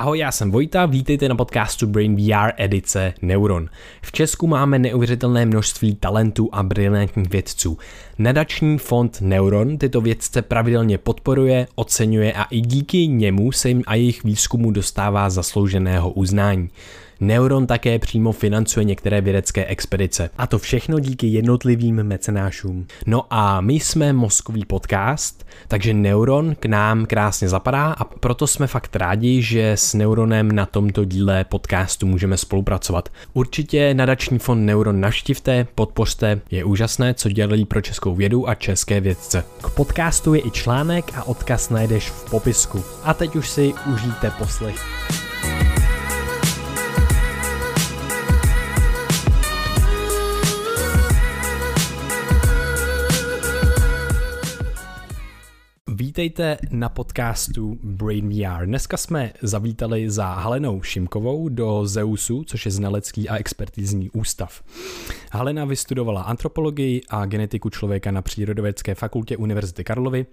Ahoj, já jsem Vojta, vítejte na podcastu Brain VR edice Neuron. V Česku máme neuvěřitelné množství talentů a brilantních vědců. Nadační fond Neuron tyto vědce pravidelně podporuje, oceňuje a i díky němu se jim a jejich výzkumu dostává zaslouženého uznání. Neuron také přímo financuje některé vědecké expedice. A to všechno díky jednotlivým mecenášům. No a my jsme mozkový podcast, takže Neuron k nám krásně zapadá a proto jsme fakt rádi, že s Neuronem na tomto díle podcastu můžeme spolupracovat. Určitě nadační fond Neuron naštivte, podpořte, je úžasné, co dělají pro českou vědu a české vědce. K podcastu je i článek a odkaz najdeš v popisku. A teď už si užijte poslech. Vítejte na podcastu Brain VR. Dneska jsme zavítali za Halenou Šimkovou do Zeusu, což je znalecký a expertizní ústav. Halena vystudovala antropologii a genetiku člověka na Přírodovědské fakultě Univerzity Karlovy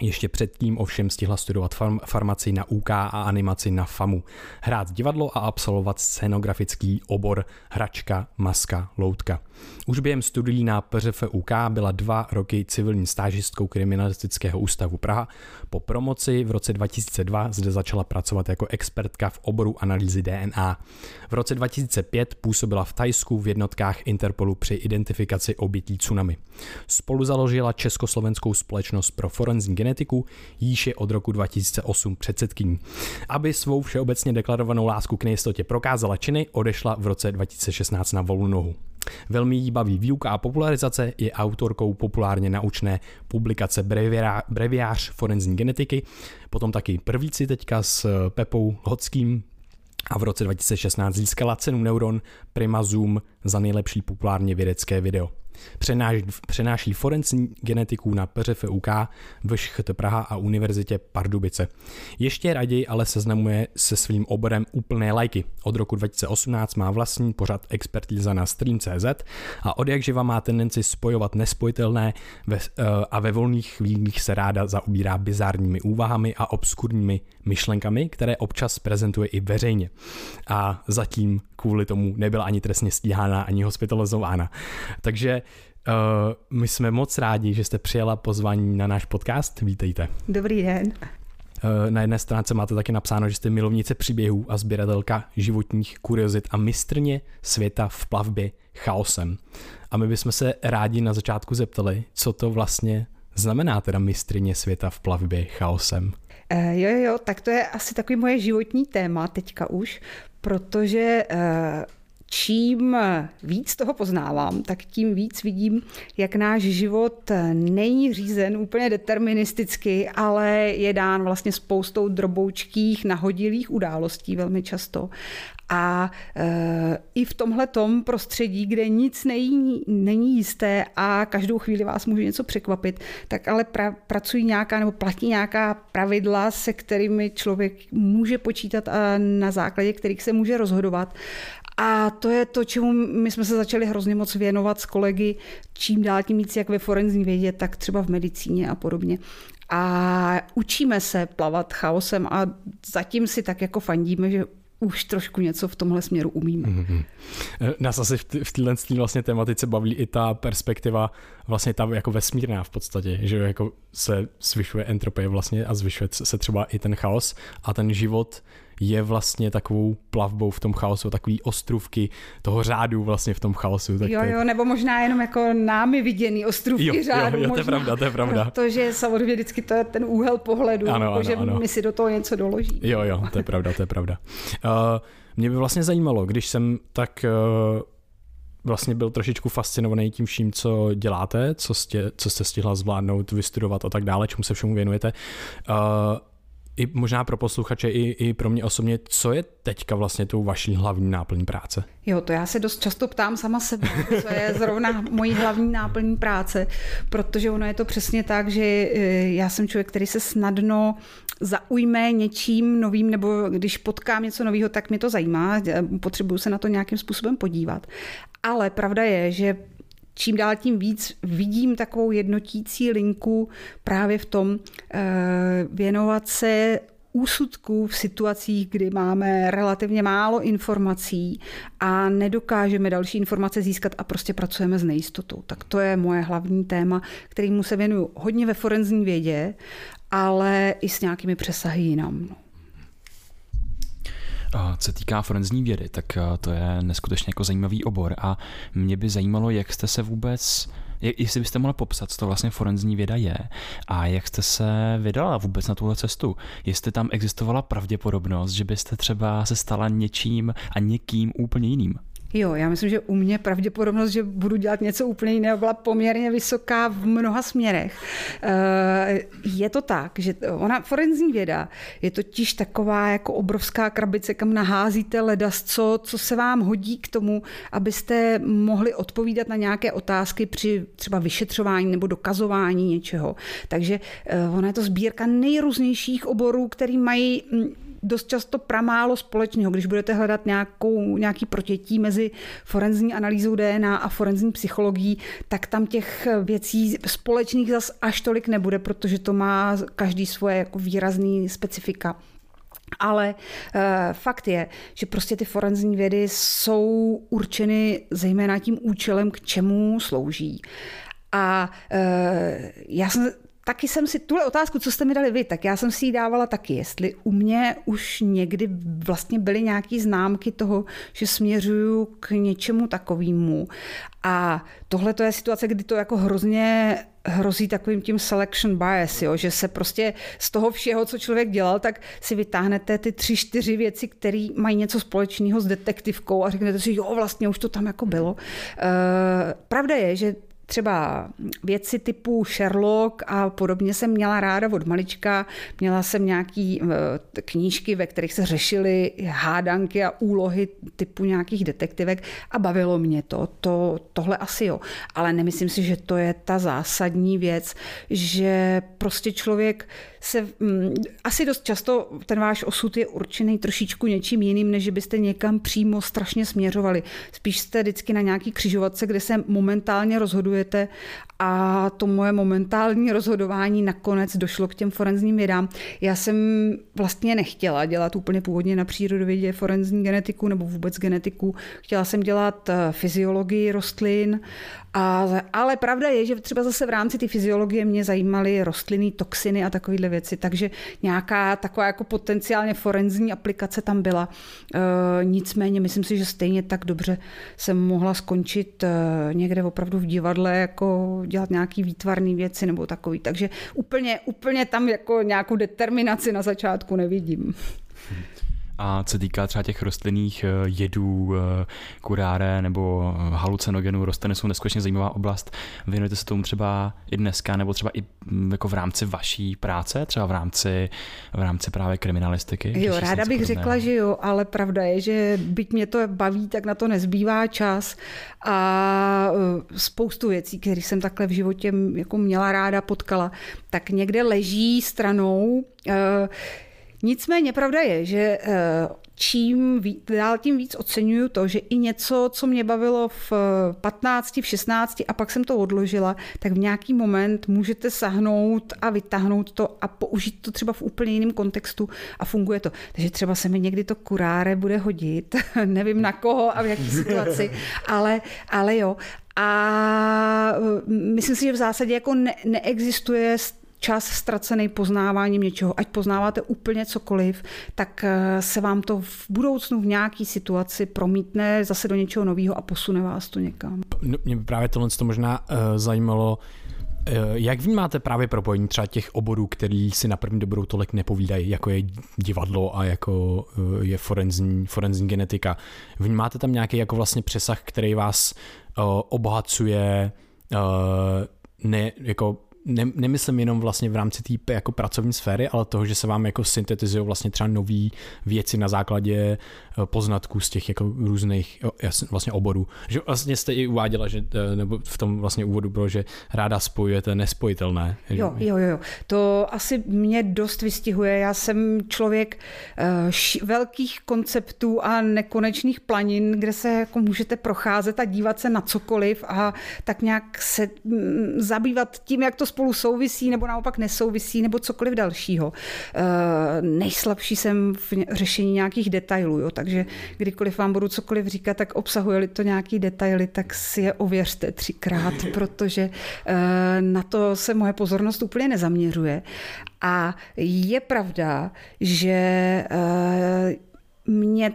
ještě předtím ovšem stihla studovat farm, farmaci na UK a animaci na FAMu, hrát divadlo a absolvovat scenografický obor hračka, maska, loutka. Už během studií na PŘF UK byla dva roky civilní stážistkou kriminalistického ústavu Praha. Po promoci v roce 2002 zde začala pracovat jako expertka v oboru analýzy DNA. V roce 2005 působila v Tajsku v jednotkách Interpolu při identifikaci obětí tsunami. Spolu založila Československou společnost pro forenzní genetiku, jíž je od roku 2008 předsedkyní. Aby svou všeobecně deklarovanou lásku k nejistotě prokázala činy, odešla v roce 2016 na volnou nohu. Velmi jí baví výuka a popularizace, je autorkou populárně naučné publikace Breviář forenzní genetiky, potom taky prvíci teďka s Pepou Hodským, a v roce 2016 získala cenu Neuron Prima Zoom za nejlepší populárně vědecké video. Přenáší, přenáší forenzní genetiku na PŘFUK, VŠHT Praha a Univerzitě Pardubice. Ještě raději ale seznamuje se svým oborem úplné lajky. Od roku 2018 má vlastní pořad expertíza na Stream.cz a od jak živa má tendenci spojovat nespojitelné ve, eh, a ve volných chvílích se ráda zaobírá bizárními úvahami a obskurními myšlenkami, které občas prezentuje i veřejně. A zatím kvůli tomu nebyla ani trestně stíhána, ani hospitalizována. Takže uh, my jsme moc rádi, že jste přijela pozvání na náš podcast. Vítejte. Dobrý den. Uh, na jedné stránce máte taky napsáno, že jste milovnice příběhů a sběratelka životních kuriozit a mistrně světa v plavbě chaosem. A my bychom se rádi na začátku zeptali, co to vlastně znamená teda mistrně světa v plavbě chaosem. Uh, jo, jo, tak to je asi takový moje životní téma teďka už, protože uh, čím víc toho poznávám, tak tím víc vidím, jak náš život není řízen úplně deterministicky, ale je dán vlastně spoustou droboučkých nahodilých událostí velmi často. A e, i v tomhle prostředí, kde nic není, není jisté a každou chvíli vás může něco překvapit, tak ale pra, pracují nějaká nebo platí nějaká pravidla, se kterými člověk může počítat a na základě kterých se může rozhodovat. A to je to, čemu my jsme se začali hrozně moc věnovat s kolegy, čím dál tím víc, jak ve forenzní vědě, tak třeba v medicíně a podobně. A učíme se plavat chaosem a zatím si tak jako fandíme, že už trošku něco v tomhle směru umíme. Mm-hmm. Nás asi v, téhle vlastně tematice baví i ta perspektiva vlastně ta jako vesmírná v podstatě, že jako se zvyšuje entropie vlastně a zvyšuje se třeba i ten chaos a ten život je vlastně takovou plavbou v tom chaosu, takový ostrůvky toho řádu vlastně v tom chaosu. Tak jo, jo, nebo možná jenom jako námi viděný ostrůvky jo, řádu. Jo, jo, to je pravda, to je pravda. Protože samozřejmě vždycky to je ten úhel pohledu, ano, jako, ano, že ano. my si do toho něco doloží. Jo, jo, to je pravda, to je pravda. Uh, mě by vlastně zajímalo, když jsem tak uh, vlastně byl trošičku fascinovaný tím vším, co děláte, co jste, co jste stihla zvládnout, vystudovat a tak dále, čemu se všemu věnujete. Uh, i možná pro posluchače, i, i pro mě osobně, co je teďka vlastně tou vaší hlavní náplní práce? Jo, to já se dost často ptám sama sebe, co je zrovna mojí hlavní náplní práce, protože ono je to přesně tak, že eh, já jsem člověk, který se snadno zaujme něčím novým, nebo když potkám něco nového, tak mě to zajímá, potřebuju se na to nějakým způsobem podívat. Ale pravda je, že čím dál tím víc vidím takovou jednotící linku právě v tom eh, věnovat se úsudků v situacích, kdy máme relativně málo informací a nedokážeme další informace získat a prostě pracujeme s nejistotou. Tak to je moje hlavní téma, kterýmu se věnuju hodně ve forenzní vědě, ale i s nějakými přesahy jinam. No. Co týká forenzní vědy, tak to je neskutečně jako zajímavý obor a mě by zajímalo, jak jste se vůbec jestli byste mohla popsat, co to vlastně forenzní věda je a jak jste se vydala vůbec na tuhle cestu. Jestli tam existovala pravděpodobnost, že byste třeba se stala něčím a někým úplně jiným. Jo, já myslím, že u mě pravděpodobnost, že budu dělat něco úplně jiného, byla poměrně vysoká v mnoha směrech. Eh, je to tak, že ona forenzní věda je totiž taková jako obrovská krabice, kam naházíte ledas, co, co se vám hodí k tomu, abyste mohli odpovídat na nějaké otázky při třeba vyšetřování nebo dokazování něčeho. Takže eh, ona je to sbírka nejrůznějších oborů, který mají hm, dost často pramálo společného. Když budete hledat nějakou, nějaký protětí mezi forenzní analýzou DNA a forenzní psychologií, tak tam těch věcí společných zas až tolik nebude, protože to má každý svoje jako výrazný specifika. Ale e, fakt je, že prostě ty forenzní vědy jsou určeny zejména tím účelem, k čemu slouží. A e, já jsem taky jsem si, tuhle otázku, co jste mi dali vy, tak já jsem si ji dávala taky, jestli u mě už někdy vlastně byly nějaké známky toho, že směřuju k něčemu takovému. A tohle to je situace, kdy to jako hrozně hrozí takovým tím selection bias, jo? že se prostě z toho všeho, co člověk dělal, tak si vytáhnete ty tři, čtyři věci, které mají něco společného s detektivkou a řeknete si, jo, vlastně už to tam jako bylo. Uh, pravda je, že třeba věci typu Sherlock a podobně jsem měla ráda od malička. Měla jsem nějaký eh, knížky, ve kterých se řešily hádanky a úlohy typu nějakých detektivek a bavilo mě to. to. Tohle asi jo. Ale nemyslím si, že to je ta zásadní věc, že prostě člověk se mm, asi dost často ten váš osud je určený trošičku něčím jiným, než byste někam přímo strašně směřovali. Spíš jste vždycky na nějaký křižovatce, kde se momentálně rozhodujete a to moje momentální rozhodování nakonec došlo k těm forenzním vědám. Já jsem vlastně nechtěla dělat úplně původně na přírodovědě forenzní genetiku nebo vůbec genetiku. Chtěla jsem dělat eh, fyziologii rostlin, a, ale pravda je, že třeba zase v rámci té fyziologie mě zajímaly rostliny, toxiny a takovéhle věci, takže nějaká taková jako potenciálně forenzní aplikace tam byla. E, nicméně myslím si, že stejně tak dobře jsem mohla skončit e, někde opravdu v divadle, jako dělat nějaký výtvarné věci nebo takový. Takže úplně, úplně tam jako nějakou determinaci na začátku nevidím. A co týká třeba těch rostlinných eh, jedů, eh, kuráre nebo eh, halucinogenů, rostliny jsou neskutečně zajímavá oblast. Věnujete se tomu třeba i dneska, nebo třeba i mm, jako v rámci vaší práce, třeba v rámci, v rámci právě kriminalistiky? Jo, ráda bych řekla, že jo, ale pravda je, že byť mě to baví, tak na to nezbývá čas a spoustu věcí, které jsem takhle v životě jako měla ráda, potkala, tak někde leží stranou. Nicméně pravda je, že eh, čím dál tím víc oceňuju to, že i něco, co mě bavilo v 15, v 16 a pak jsem to odložila, tak v nějaký moment můžete sahnout a vytáhnout to a použít to třeba v úplně jiném kontextu a funguje to. Takže třeba se mi někdy to kuráre bude hodit, nevím na koho a v jaké situaci, ale, ale jo. A eh, myslím si, že v zásadě jako ne, neexistuje čas ztracený poznáváním něčeho, ať poznáváte úplně cokoliv, tak eh, se vám to v budoucnu v nějaké situaci promítne zase do něčeho nového a posune vás to někam. No, mě právě tohle to možná uh, zajímalo, uh, jak vnímáte právě propojení třeba těch oborů, který si na první dobrou tolik nepovídají, jako je divadlo a jako je forenzní, forenzní genetika. Vnímáte tam nějaký jako vlastně přesah, který vás obohacuje ne, jako ne, nemyslím jenom vlastně v rámci té jako pracovní sféry, ale toho, že se vám jako syntetizují vlastně třeba nové věci na základě eh, poznatků z těch jako různých vlastně oborů. Že vlastně jste i uváděla, že eh, nebo v tom vlastně úvodu bylo, že ráda spojujete nespojitelné. Jo, jo, jo. To asi mě dost vystihuje. Já jsem člověk uh, velkých konceptů a nekonečných planin, kde se jako můžete procházet a dívat se na cokoliv a tak nějak se mm, zabývat tím, jak to spolu souvisí, nebo naopak nesouvisí, nebo cokoliv dalšího. Eh, nejslabší jsem v řešení nějakých detailů, jo, takže kdykoliv vám budu cokoliv říkat, tak obsahuje-li to nějaký detaily, tak si je ověřte třikrát, protože eh, na to se moje pozornost úplně nezaměřuje. A je pravda, že mě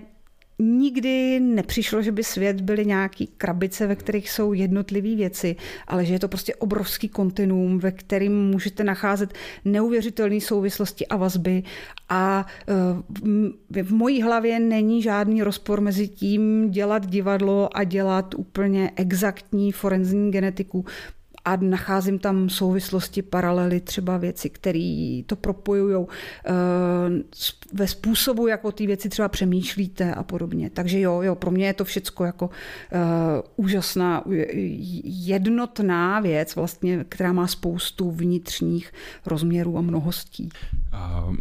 nikdy nepřišlo, že by svět byly nějaký krabice, ve kterých jsou jednotlivé věci, ale že je to prostě obrovský kontinuum, ve kterým můžete nacházet neuvěřitelné souvislosti a vazby. A eh, v mojí hlavě není žádný rozpor mezi tím dělat divadlo a dělat úplně exaktní forenzní genetiku, a nacházím tam souvislosti, paralely, třeba věci, které to propojují eh, ve způsobu, jako ty věci třeba přemýšlíte a podobně. Takže jo, jo, pro mě je to všecko jako uh, úžasná, jednotná věc, vlastně, která má spoustu vnitřních rozměrů a mnohostí. Uh,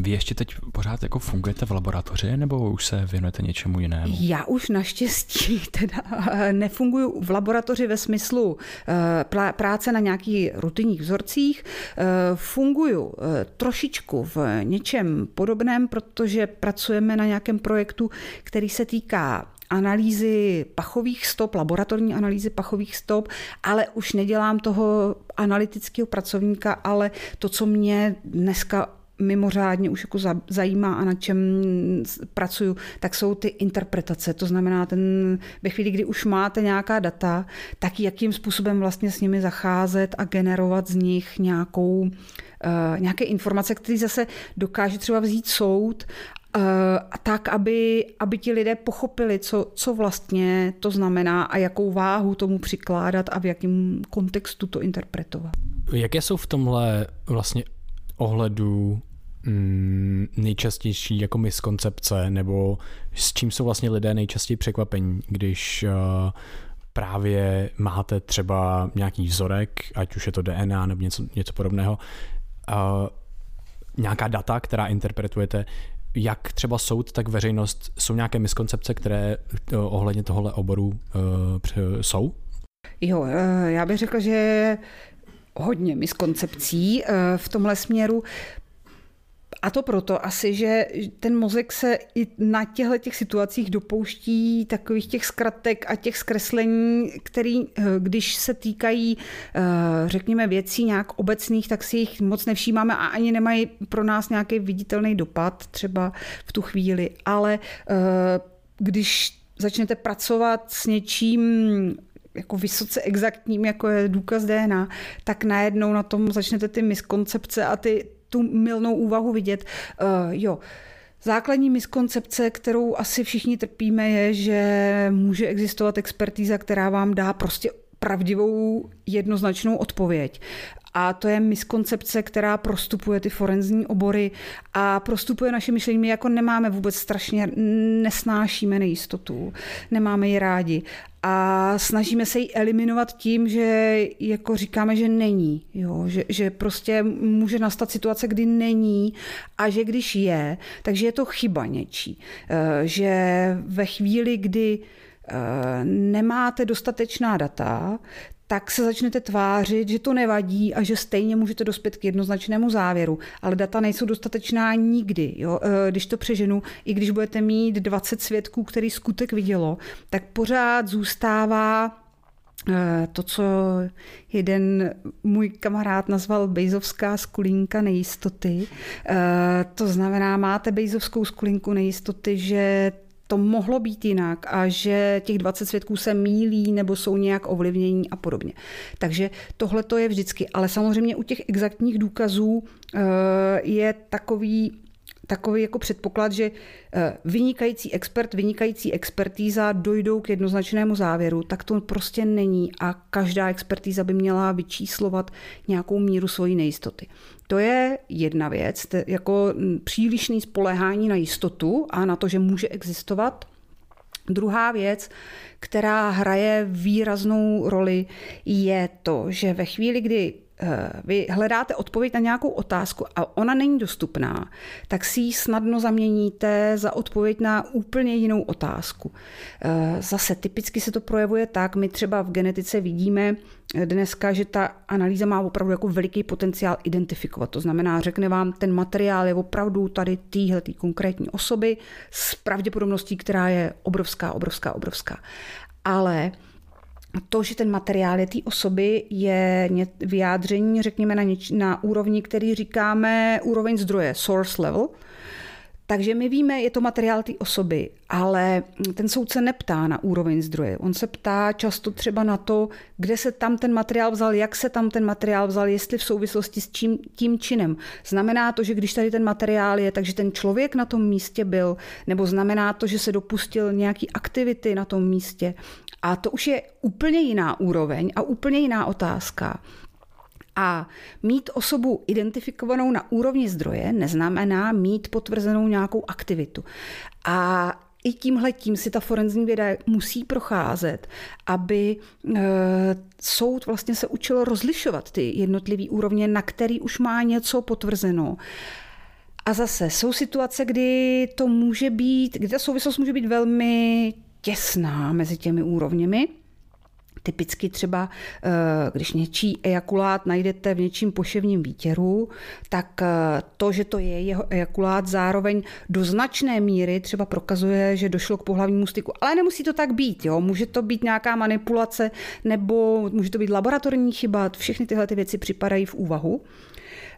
vy ještě teď pořád jako fungujete v laboratoři, nebo už se věnujete něčemu jinému? Já už naštěstí teda nefunguju v laboratoři ve smyslu uh, práce na nějakých rutinních vzorcích. Eh, funguju eh, trošičku v něčem podobném, protože pracujeme na nějakém projektu, který se týká analýzy pachových stop, laboratorní analýzy pachových stop, ale už nedělám toho analytického pracovníka, ale to, co mě dneska mimořádně už jako zajímá a na čem pracuju, tak jsou ty interpretace. To znamená, ten, ve chvíli, kdy už máte nějaká data, tak jakým způsobem vlastně s nimi zacházet a generovat z nich nějakou, uh, nějaké informace, které zase dokáže třeba vzít soud uh, tak, aby, aby ti lidé pochopili, co, co vlastně to znamená a jakou váhu tomu přikládat a v jakém kontextu to interpretovat. Jaké jsou v tomhle vlastně ohledu mm, nejčastější jako miskoncepce, nebo s čím jsou vlastně lidé nejčastěji překvapení, když uh, právě máte třeba nějaký vzorek, ať už je to DNA nebo něco, něco podobného, uh, nějaká data, která interpretujete, jak třeba soud, tak veřejnost, jsou nějaké miskoncepce, které uh, ohledně tohohle oboru jsou? Jo, já bych řekla, že hodně miskoncepcí v tomhle směru. A to proto asi, že ten mozek se i na těchto těch situacích dopouští takových těch zkratek a těch zkreslení, který, eh, když se týkají, eh, řekněme, věcí nějak obecných, tak si jich moc nevšímáme a ani nemají pro nás nějaký viditelný dopad třeba v tu chvíli. Ale eh, když začnete pracovat s něčím jako vysoce exaktním, jako je důkaz DNA, tak najednou na tom začnete ty miskoncepce a ty, tu milnou úvahu vidět. Uh, jo, Základní miskoncepce, kterou asi všichni trpíme, je, že může existovat expertíza, která vám dá prostě pravdivou jednoznačnou odpověď. A to je miskoncepce, která prostupuje ty forenzní obory a prostupuje naše myšlení. My jako nemáme vůbec strašně, nesnášíme nejistotu, nemáme ji rádi a snažíme se ji eliminovat tím, že jako říkáme, že není. Jo? Že, že prostě může nastat situace, kdy není a že když je, takže je to chyba něčí. Eh, že ve chvíli, kdy eh, nemáte dostatečná data, tak se začnete tvářit, že to nevadí a že stejně můžete dospět k jednoznačnému závěru. Ale data nejsou dostatečná nikdy. Jo? E, když to přeženu, i když budete mít 20 svědků, který skutek vidělo, tak pořád zůstává e, to, co jeden můj kamarád nazval bejzovská skulínka nejistoty. E, to znamená, máte bejzovskou skulinku nejistoty, že to mohlo být jinak a že těch 20 svědků se mílí nebo jsou nějak ovlivnění a podobně. Takže tohle to je vždycky. Ale samozřejmě u těch exaktních důkazů eh, je takový takový jako předpoklad, že eh, vynikající expert, vynikající expertíza dojdou k jednoznačnému závěru, tak to prostě není a každá expertíza by měla vyčíslovat nějakou míru svojí nejistoty. To je jedna věc, jako přílišný spolehání na jistotu a na to, že může existovat. Druhá věc, která hraje výraznou roli, je to, že ve chvíli, kdy vy hledáte odpověď na nějakou otázku a ona není dostupná, tak si ji snadno zaměníte za odpověď na úplně jinou otázku. Eh, zase typicky se to projevuje tak, my třeba v genetice vidíme dneska, že ta analýza má opravdu jako veliký potenciál identifikovat. To znamená, řekne vám, ten materiál je opravdu tady týhle tý konkrétní osoby s pravděpodobností, která je obrovská, obrovská, obrovská. Ale to, že ten materiál je té osoby, je vyjádření, řekněme, na, něč, na úrovni, který říkáme úroveň zdroje, source level. Takže my víme, je to materiál té osoby, ale ten soud se neptá na úroveň zdroje. On se ptá často třeba na to, kde se tam ten materiál vzal, jak se tam ten materiál vzal, jestli v souvislosti s čím, tím činem. Znamená to, že když tady ten materiál je, takže ten člověk na tom místě byl, nebo znamená to, že se dopustil nějaký aktivity na tom místě. A to už je úplně jiná úroveň a úplně jiná otázka. A mít osobu identifikovanou na úrovni zdroje neznamená mít potvrzenou nějakou aktivitu. A i tímhle tím si ta forenzní věda musí procházet, aby e, soud vlastně se učil rozlišovat ty jednotlivé úrovně, na který už má něco potvrzeno. A zase jsou situace, kdy to může být, kdy ta souvislost může být velmi těsná mezi těmi úrovněmi. Typicky třeba, eh, když něčí ejakulát najdete v něčím poševním výtěru, tak eh, to, že to je jeho ejakulát, zároveň do značné míry třeba prokazuje, že došlo k pohlavnímu styku. Ale nemusí to tak být. Jo? Může to být nějaká manipulace nebo může to být laboratorní chyba. Všechny tyhle ty věci připadají v úvahu.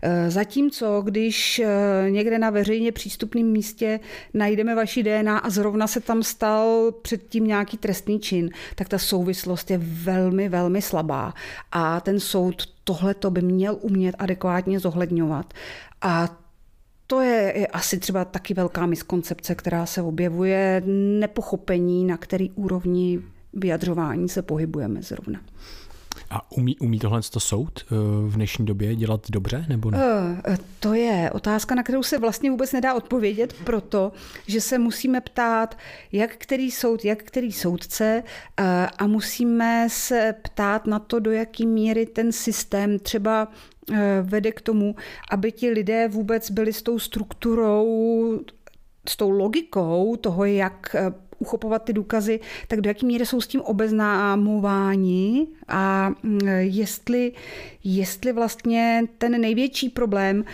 Eh, zatímco, když eh, někde na veřejně přístupném místě najdeme vaši DNA a zrovna se tam stal předtím nějaký trestný čin, tak ta souvislost je velmi, velmi slabá. A ten soud tohle to by měl umět adekvátně zohledňovat. A to je asi třeba taky velká miskoncepce, která se objevuje, nepochopení, na který úrovni vyjadřování se pohybujeme zrovna. A umí, umí tohle to soud eh, v dnešní době dělat dobře nebo ne? Eh, to je otázka, na kterou se vlastně vůbec nedá odpovědět, proto, že se musíme ptát, jak který soud, jak který soudce eh, a musíme se ptát na to, do jaký míry ten systém třeba vede k tomu, aby ti lidé vůbec byli s tou strukturou s tou logikou toho, jak uchopovat ty důkazy, tak do jaké míry jsou s tím obeznámováni a mm, jestli, jestli vlastně ten největší problém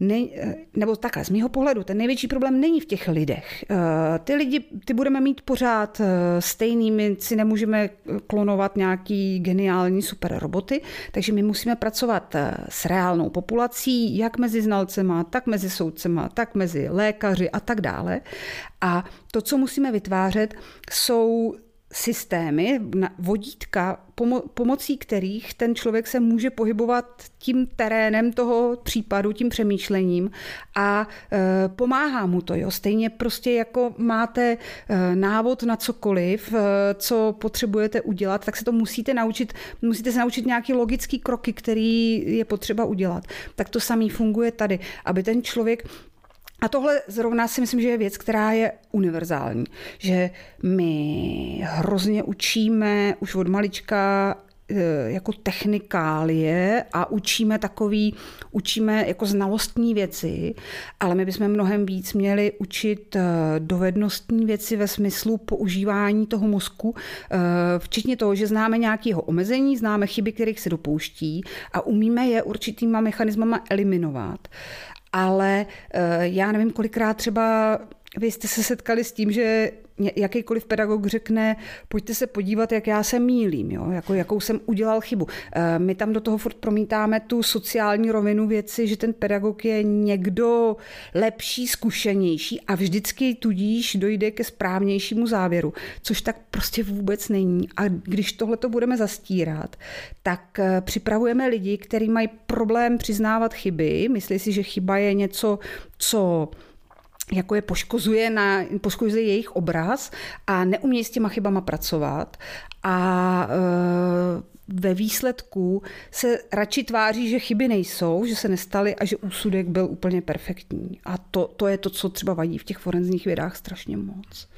ne, nebo takhle, z mého pohledu, ten největší problém není v těch lidech. Eh, ty lidi, ty budeme mít pořád eh, stejný, my si nemůžeme klonovat nějaký geniální super roboty, takže my musíme pracovat eh, s reálnou populací, jak mezi znalcema, tak mezi soudcema, tak mezi lékaři a tak dále. A to, co musíme vytvářet, jsou systémy, vodítka, pomocí kterých ten člověk se může pohybovat tím terénem toho případu, tím přemýšlením a e, pomáhá mu to. Jo. Stejně prostě jako máte e, návod na cokoliv, e, co potřebujete udělat, tak se to musíte naučit, musíte se naučit nějaký logický kroky, který je potřeba udělat. Tak to samý funguje tady, aby ten člověk a tohle zrovna si myslím, že je věc, která je univerzální. Že my hrozně učíme už od malička eh, jako technikálie a učíme takový, učíme jako znalostní věci, ale my bychom mnohem víc měli učit eh, dovednostní věci ve smyslu používání toho mozku, eh, včetně toho, že známe nějaké jeho omezení, známe chyby, kterých se dopouští a umíme je určitýma mechanismama eliminovat ale eh, já nevím, kolikrát třeba vy jste se setkali s tím, že jakýkoliv pedagog řekne, pojďte se podívat, jak já se mílím, jo? Jako, jakou jsem udělal chybu. Eh, my tam do toho furt promítáme tu sociální rovinu věci, že ten pedagog je někdo lepší, zkušenější a vždycky tudíž dojde ke správnějšímu závěru, což tak prostě vůbec není. A když tohle to budeme zastírat, tak eh, připravujeme lidi, kteří mají problém přiznávat chyby, myslí si, že chyba je něco, co jako je poškozuje, na, poškozuje jejich obraz a neumějí s těma chybama pracovat a e, ve výsledku se radši tváří, že chyby nejsou, že se nestaly a že úsudek byl úplně perfektní. A to, to je to, co třeba vadí v těch forenzních vědách strašně moc.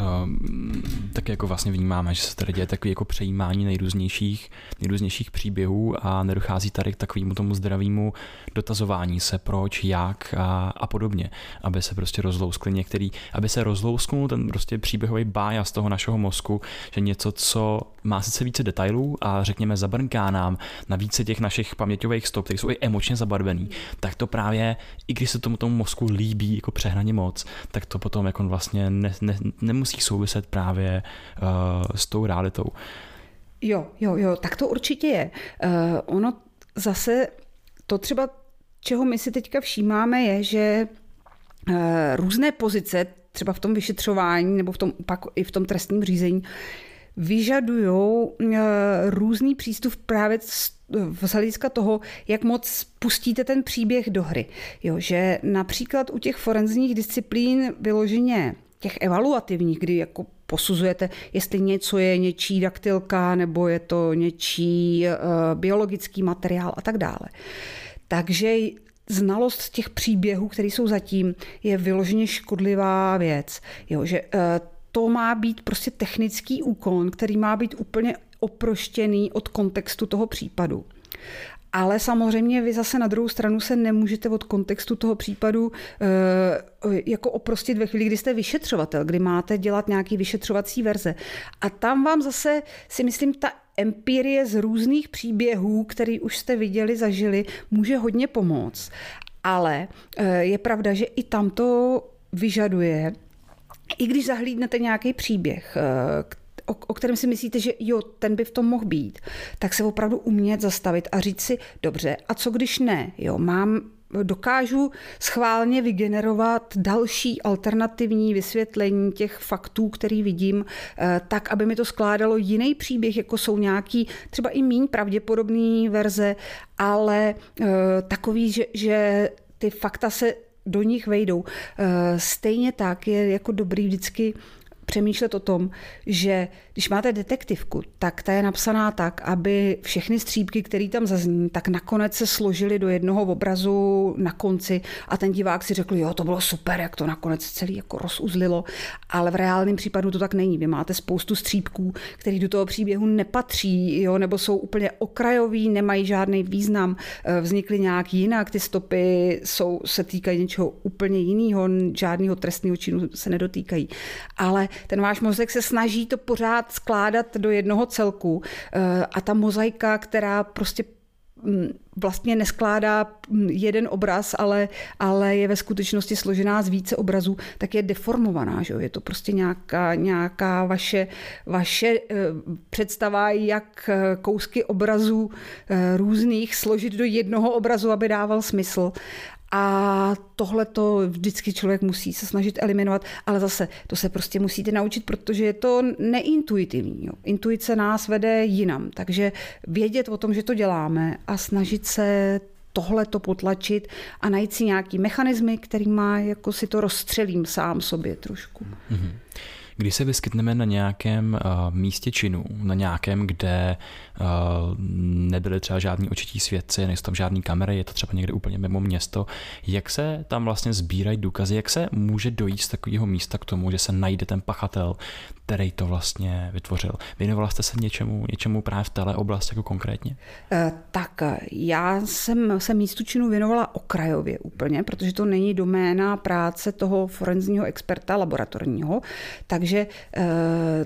Um, tak jako vlastně vnímáme, že se tady děje takové jako přejímání nejrůznějších, nejrůznějších příběhů a nedochází tady k takovému tomu zdravému dotazování se proč, jak a, a podobně, aby se prostě rozlouskli některý, aby se rozlousknul ten prostě příběhový bája z toho našeho mozku, že něco, co má sice více detailů a řekněme zabrnká nám na více těch našich paměťových stop, které jsou i emočně zabarvený, tak to právě, i když se tomu tomu mozku líbí jako přehnaně moc, tak to potom jako vlastně ne, ne, nemusí souviset právě uh, s tou realitou. Jo, jo, jo, tak to určitě je. Uh, ono zase, to třeba, čeho my si teďka všímáme, je, že uh, různé pozice, třeba v tom vyšetřování nebo v tom, pak i v tom trestním řízení, vyžadují různý přístup právě z hlediska toho, jak moc pustíte ten příběh do hry. Jo, že například u těch forenzních disciplín vyloženě těch evaluativních, kdy jako posuzujete, jestli něco je něčí daktylka nebo je to něčí uh, biologický materiál a tak dále. Takže znalost těch příběhů, které jsou zatím, je vyloženě škodlivá věc. Jo, že uh, to má být prostě technický úkon, který má být úplně oproštěný od kontextu toho případu. Ale samozřejmě vy zase na druhou stranu se nemůžete od kontextu toho případu e, jako oprostit ve chvíli, kdy jste vyšetřovatel, kdy máte dělat nějaký vyšetřovací verze. A tam vám zase si myslím, ta empirie z různých příběhů, který už jste viděli, zažili, může hodně pomoct. Ale e, je pravda, že i tam to vyžaduje i když zahlídnete nějaký příběh, eh, o, o kterém si myslíte, že jo, ten by v tom mohl být, tak se opravdu umět zastavit a říct si, dobře, a co když ne? Jo, mám dokážu schválně vygenerovat další alternativní vysvětlení těch faktů, který vidím, eh, tak, aby mi to skládalo jiný příběh, jako jsou nějaký třeba i míň pravděpodobný verze, ale eh, takový, že, že ty fakta se do nich vejdou. Eh, stejně tak je jako dobrý vždycky přemýšlet o tom, že když máte detektivku, tak ta je napsaná tak, aby všechny střípky, které tam zazní, tak nakonec se složily do jednoho obrazu na konci a ten divák si řekl, jo, to bylo super, jak to nakonec celý jako rozuzlilo, ale v reálném případu to tak není. Vy máte spoustu střípků, které do toho příběhu nepatří, jo, nebo jsou úplně okrajový, nemají žádný význam, eh, vznikly nějak jinak, ty stopy jsou, se týkají něčeho úplně jiného, žádného trestného činu se nedotýkají. Ale ten váš mozek se snaží to pořád skládat do jednoho celku eh, a ta mozaika, která prostě mm, vlastně neskládá mm, jeden obraz, ale, ale je ve skutečnosti složená z více obrazů, tak je deformovaná. Že? Je to prostě nějaká, nějaká vaše, vaše eh, představa, jak eh, kousky obrazů různých složit do jednoho obrazu, aby dával smysl. A tohle to vždycky člověk musí se snažit eliminovat, ale zase to se prostě musíte naučit, protože je to neintuitivní. Jo. Intuice nás vede jinam, takže vědět o tom, že to děláme a snažit se tohle to potlačit a najít si nějaký mechanismy, který má, jako si to rozstřelím sám sobě trošku. Mm-hmm. Když se vyskytneme na nějakém uh, místě činu, na nějakém, kde uh, nebyly třeba žádní očití svědci, nejsou tam žádný kamery, je to třeba někde úplně mimo město, jak se tam vlastně sbírají důkazy, jak se může dojít z takového místa k tomu, že se najde ten pachatel, který to vlastně vytvořil. Věnovala jste se něčemu, něčemu právě v téhle oblasti jako konkrétně? Uh, tak já jsem se místu činu věnovala okrajově úplně, protože to není doména práce toho forenzního experta laboratorního, takže takže eh,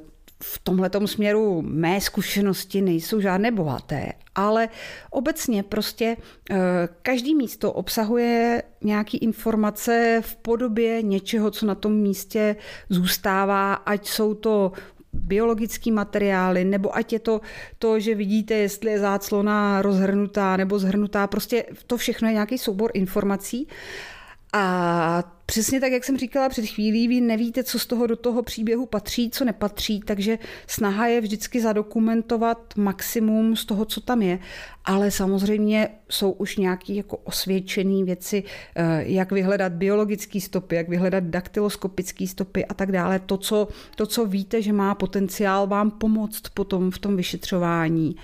v tomhle směru mé zkušenosti nejsou žádné bohaté, ale obecně prostě eh, každý místo obsahuje nějaké informace v podobě něčeho, co na tom místě zůstává, ať jsou to biologické materiály, nebo ať je to to, že vidíte, jestli je záclona rozhrnutá nebo zhrnutá, prostě to všechno je nějaký soubor informací. A přesně tak, jak jsem říkala před chvílí, vy nevíte, co z toho do toho příběhu patří, co nepatří, takže snaha je vždycky zadokumentovat maximum z toho, co tam je. Ale samozřejmě jsou už nějaké jako osvědčené věci, eh, jak vyhledat biologické stopy, jak vyhledat daktyloskopické stopy a tak dále. To co, to, co víte, že má potenciál vám pomoct potom v tom vyšetřování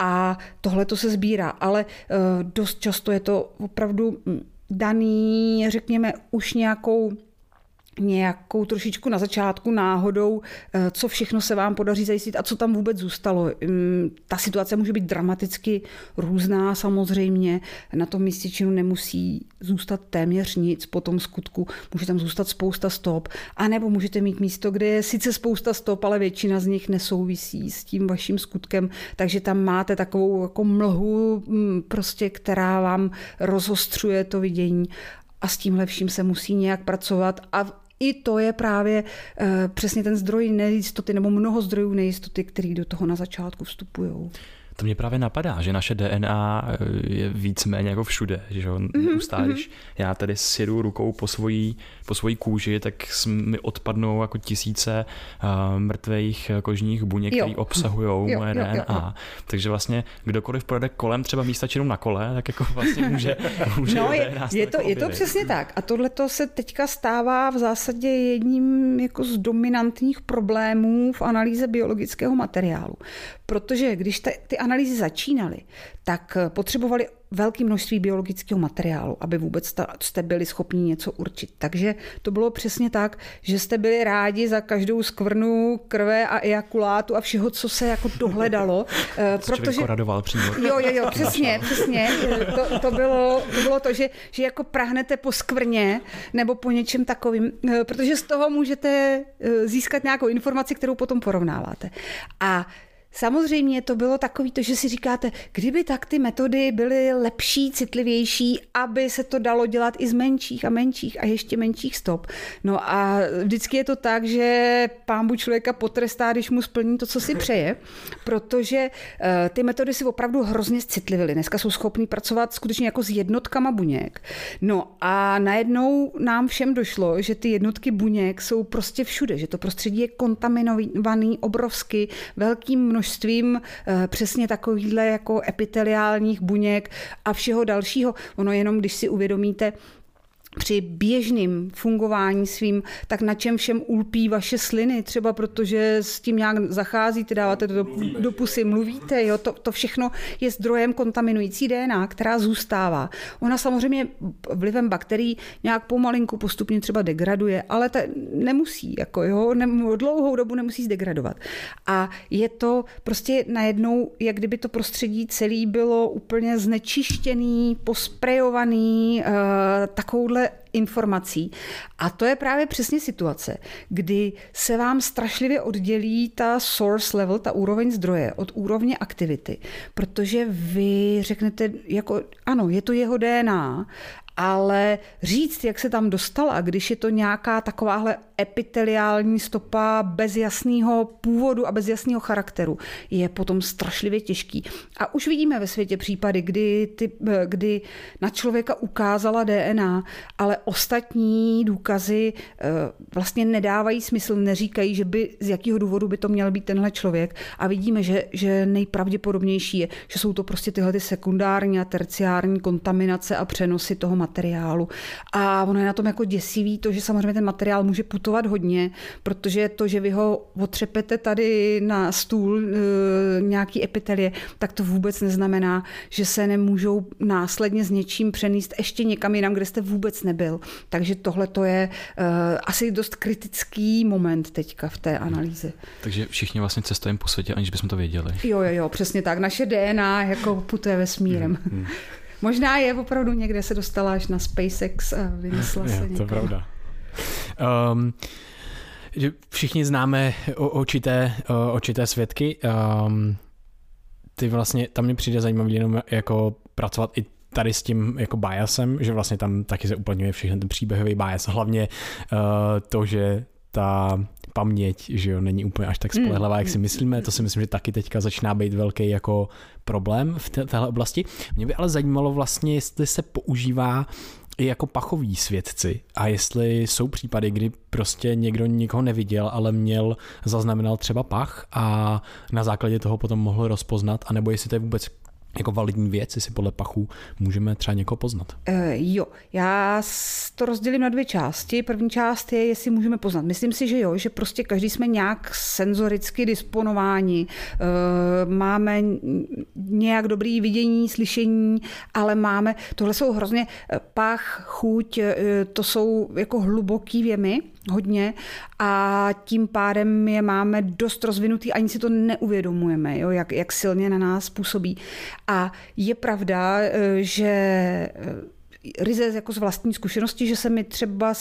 a tohle to se sbírá, ale eh, dost často je to opravdu hm, daný, řekněme, už nějakou nějakou trošičku na začátku náhodou, eh, co všechno se vám podaří zajistit a co tam vůbec zůstalo. Mm, ta situace může být dramaticky různá samozřejmě. Na tom místě činu nemusí zůstat téměř nic po tom skutku. Může tam zůstat spousta stop. A nebo můžete mít místo, kde je sice spousta stop, ale většina z nich nesouvisí s tím vaším skutkem. Takže tam máte takovou jako mlhu, mm, prostě, která vám rozostřuje to vidění a s tímhle vším se musí nějak pracovat a i to je právě uh, přesně ten zdroj nejistoty nebo mnoho zdrojů nejistoty, který do toho na začátku vstupují. To mě právě napadá, že naše DNA eh, je víceméně jako všude, že jo, mm-hmm. když já tady sjedu rukou po svojí, po svojí kůži, tak mi odpadnou jako tisíce uh, mrtvých kožních buněk, které obsahují moje jo, DNA. Jo, jo. Takže vlastně kdokoliv projde kolem třeba místa činu na kole, tak jako vlastně může, může no, je, je, to, je to přesně tak. A tohle to se teďka stává v zásadě jedním jako z dominantních problémů v analýze biologického materiálu. Protože když te, ty analýzy začínaly, tak potřebovali velké množství biologického materiálu, aby vůbec ta, jste byli schopni něco určit. Takže to bylo přesně tak, že jste byli rádi za každou skvrnu krve a ejakulátu a všeho, co se jako dohledalo. Eh, protože radoval přímo. Jo, jo, jo, přesně, přesně. To, to, bylo, to bylo to, že, že jako prahnete po skvrně nebo po něčem takovým, eh, protože z toho můžete eh, získat nějakou informaci, kterou potom porovnáváte. A Samozřejmě to bylo takový to, že si říkáte, kdyby tak ty metody byly lepší, citlivější, aby se to dalo dělat i z menších a menších a ještě menších stop. No a vždycky je to tak, že pámbu člověka potrestá, když mu splní to, co si přeje, protože eh, ty metody si opravdu hrozně citlivily. Dneska jsou schopní pracovat skutečně jako s jednotkama buněk. No a najednou nám všem došlo, že ty jednotky buněk jsou prostě všude, že to prostředí je kontaminovaný obrovsky velkým množstvím eh, přesně takovýchhle jako epiteliálních buněk a všeho dalšího. Ono jenom, když si uvědomíte, při běžném fungování svým, tak na čem všem ulpí vaše sliny, třeba protože s tím nějak zacházíte, dáváte to do, do pusy, mluvíte, jo, to, to všechno je zdrojem kontaminující DNA, která zůstává. Ona samozřejmě vlivem bakterií nějak pomalinku postupně třeba degraduje, ale ta nemusí, jako jo, ne, dlouhou dobu nemusí zdegradovat. A je to prostě najednou, jak kdyby to prostředí celé bylo úplně znečištěný, posprejovaný, uh, takovouhle informací. A to je právě přesně situace, kdy se vám strašlivě oddělí ta source level, ta úroveň zdroje od úrovně aktivity, protože vy řeknete, jako ano, je to jeho DNA, ale říct, jak se tam dostala, když je to nějaká takováhle epiteliální stopa bez jasného původu a bez jasného charakteru, je potom strašlivě těžký. A už vidíme ve světě případy, kdy, ty, kdy na člověka ukázala DNA, ale ostatní důkazy eh, vlastně nedávají smysl, neříkají, že by z jakého důvodu by to měl být tenhle člověk. A vidíme, že, že nejpravděpodobnější je, že jsou to prostě tyhle ty sekundární a terciární kontaminace a přenosy toho materiálu. A ono je na tom jako děsivý to, že samozřejmě ten materiál může putovat hodně, protože to, že vy ho otřepete tady na stůl e, nějaký epitelie, tak to vůbec neznamená, že se nemůžou následně s něčím přenést ještě někam jinam, kde jste vůbec nebyl. Takže tohle to je e, asi dost kritický moment teďka v té analýze. Takže všichni vlastně cestujeme po světě, aniž bychom to věděli. Jo, jo, jo, přesně tak. Naše DNA jako putuje vesmírem. Hmm, hmm. Možná je opravdu někde se dostala až na SpaceX a vynesla se někam. To je pravda. Um, všichni známe očité, očité svědky. Um, ty vlastně, tam mi přijde zajímavý jenom jako pracovat i tady s tím jako biasem, že vlastně tam taky se uplatňuje všechny ten příběhový bias. Hlavně uh, to, že ta paměť, že jo, není úplně až tak spolehlivá, jak si myslíme. To si myslím, že taky teďka začíná být velký jako problém v téhle oblasti. Mě by ale zajímalo vlastně, jestli se používá i jako pachoví svědci a jestli jsou případy, kdy prostě někdo nikoho neviděl, ale měl, zaznamenal třeba pach a na základě toho potom mohl rozpoznat, anebo jestli to je vůbec jako validní věc, jestli podle pachu můžeme třeba někoho poznat? Uh, jo, já to rozdělím na dvě části. První část je, jestli můžeme poznat. Myslím si, že jo, že prostě každý jsme nějak senzoricky disponováni, uh, máme nějak dobrý vidění, slyšení, ale máme, tohle jsou hrozně eh, pach, chuť, uh, to jsou jako hluboký věmy, hodně a tím pádem je máme dost rozvinutý, ani si to neuvědomujeme, jo, jak, jak silně na nás působí. A je pravda, eh, že eh, ryze jako z vlastní zkušenosti, že se mi třeba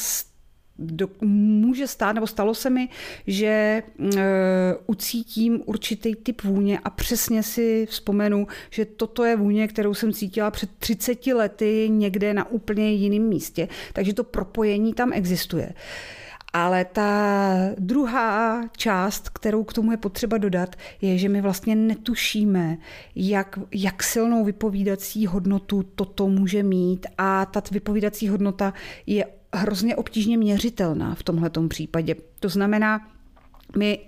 do, může stát, nebo stalo se mi, že uh, ucítím určitý typ vůně a přesně si vzpomenu, že toto je vůně, kterou jsem cítila před 30 lety někde na úplně jiném místě. Takže to propojení tam existuje. Uh, ale ta druhá část, kterou k tomu je potřeba dodat, je, že my vlastně netušíme, jak, jak silnou vypovídací hodnotu toto může mít a ta vypovídací hodnota je hrozně obtížně měřitelná v tomhle případě. To znamená, my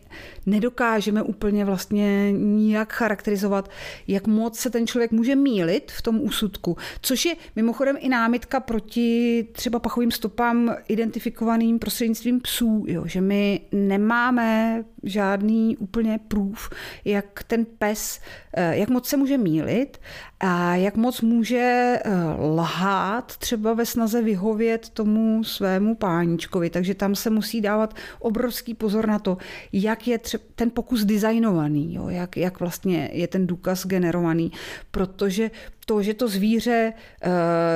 nedokážeme úplně vlastně nijak charakterizovat, jak moc se ten člověk může mílit v tom úsudku, což je mimochodem i námitka proti třeba pachovým stopám identifikovaným prostřednictvím psů, jo, že my nemáme žádný úplně prův, jak ten pes, eh, jak moc se může mílit a jak moc může eh, lhát třeba ve snaze vyhovět tomu svému páničkovi. Takže tam se musí dávat obrovský pozor na to, jak je třeba ten pokus designovaný, jo, jak, jak vlastně je ten důkaz generovaný, protože to, že to zvíře eh,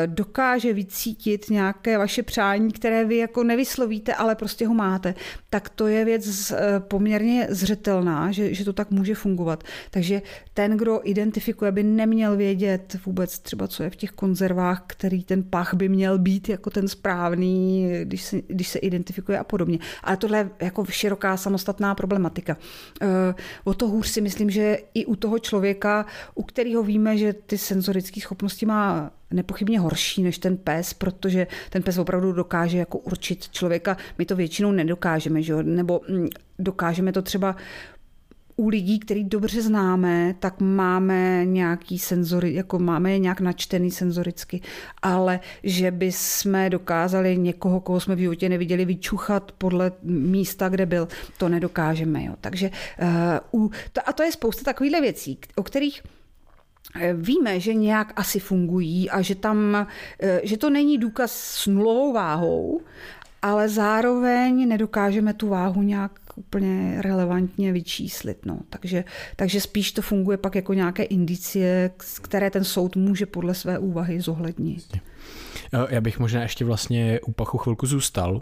dokáže vycítit nějaké vaše přání, které vy jako nevyslovíte, ale prostě ho máte, tak to je věc eh, poměrně zřetelná, že, že to tak může fungovat. Takže ten, kdo identifikuje, by neměl vědět vůbec třeba, co je v těch konzervách, který ten pach by měl být jako ten správný, když se, když se identifikuje a podobně. Ale tohle je jako široká samostatná problematika. Eh, o to hůř si myslím, že i u toho člověka, u kterého víme, že ty senzory lidských schopností má nepochybně horší než ten pes, protože ten pes opravdu dokáže jako určit člověka. My to většinou nedokážeme, že nebo mm, dokážeme to třeba u lidí, který dobře známe, tak máme nějaký senzory, jako máme je nějak načtený senzoricky, ale že by jsme dokázali někoho, koho jsme v životě neviděli, vyčuchat podle místa, kde byl, to nedokážeme. Jo. Takže uh, u, to, a to je spousta takovýchhle věcí, o kterých víme, že nějak asi fungují a že tam, eh, že to není důkaz s nulovou váhou, ale zároveň nedokážeme tu váhu nějak úplně relevantně vyčíslit. No. Takže, takže spíš to funguje pak jako nějaké indicie, které ten soud může podle své úvahy zohlednit. Eh, já bych možná ještě vlastně u pachu chvilku zůstal,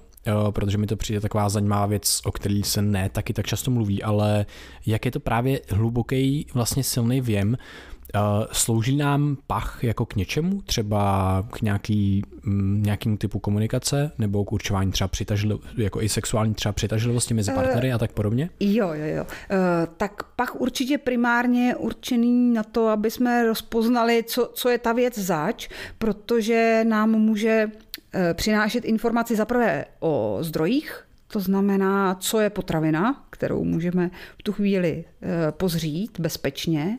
protože mi to přijde taková zajímavá věc, o který se ne taky tak často mluví, ale jak je to právě hluboký, vlastně silný věm, slouží nám pach jako k něčemu, třeba k nějaký, mm, nějakému typu komunikace nebo k určování třeba přitažlivosti, jako i sexuální třeba přitažlivosti mezi eh, partnery a tak podobně? Jo, jo, jo. Uh, tak pach určitě primárně určený na to, aby jsme rozpoznali, co, co je ta věc zač, protože nám může přinášet informaci zaprvé o zdrojích, to znamená, co je potravina, kterou můžeme v tu chvíli pozřít bezpečně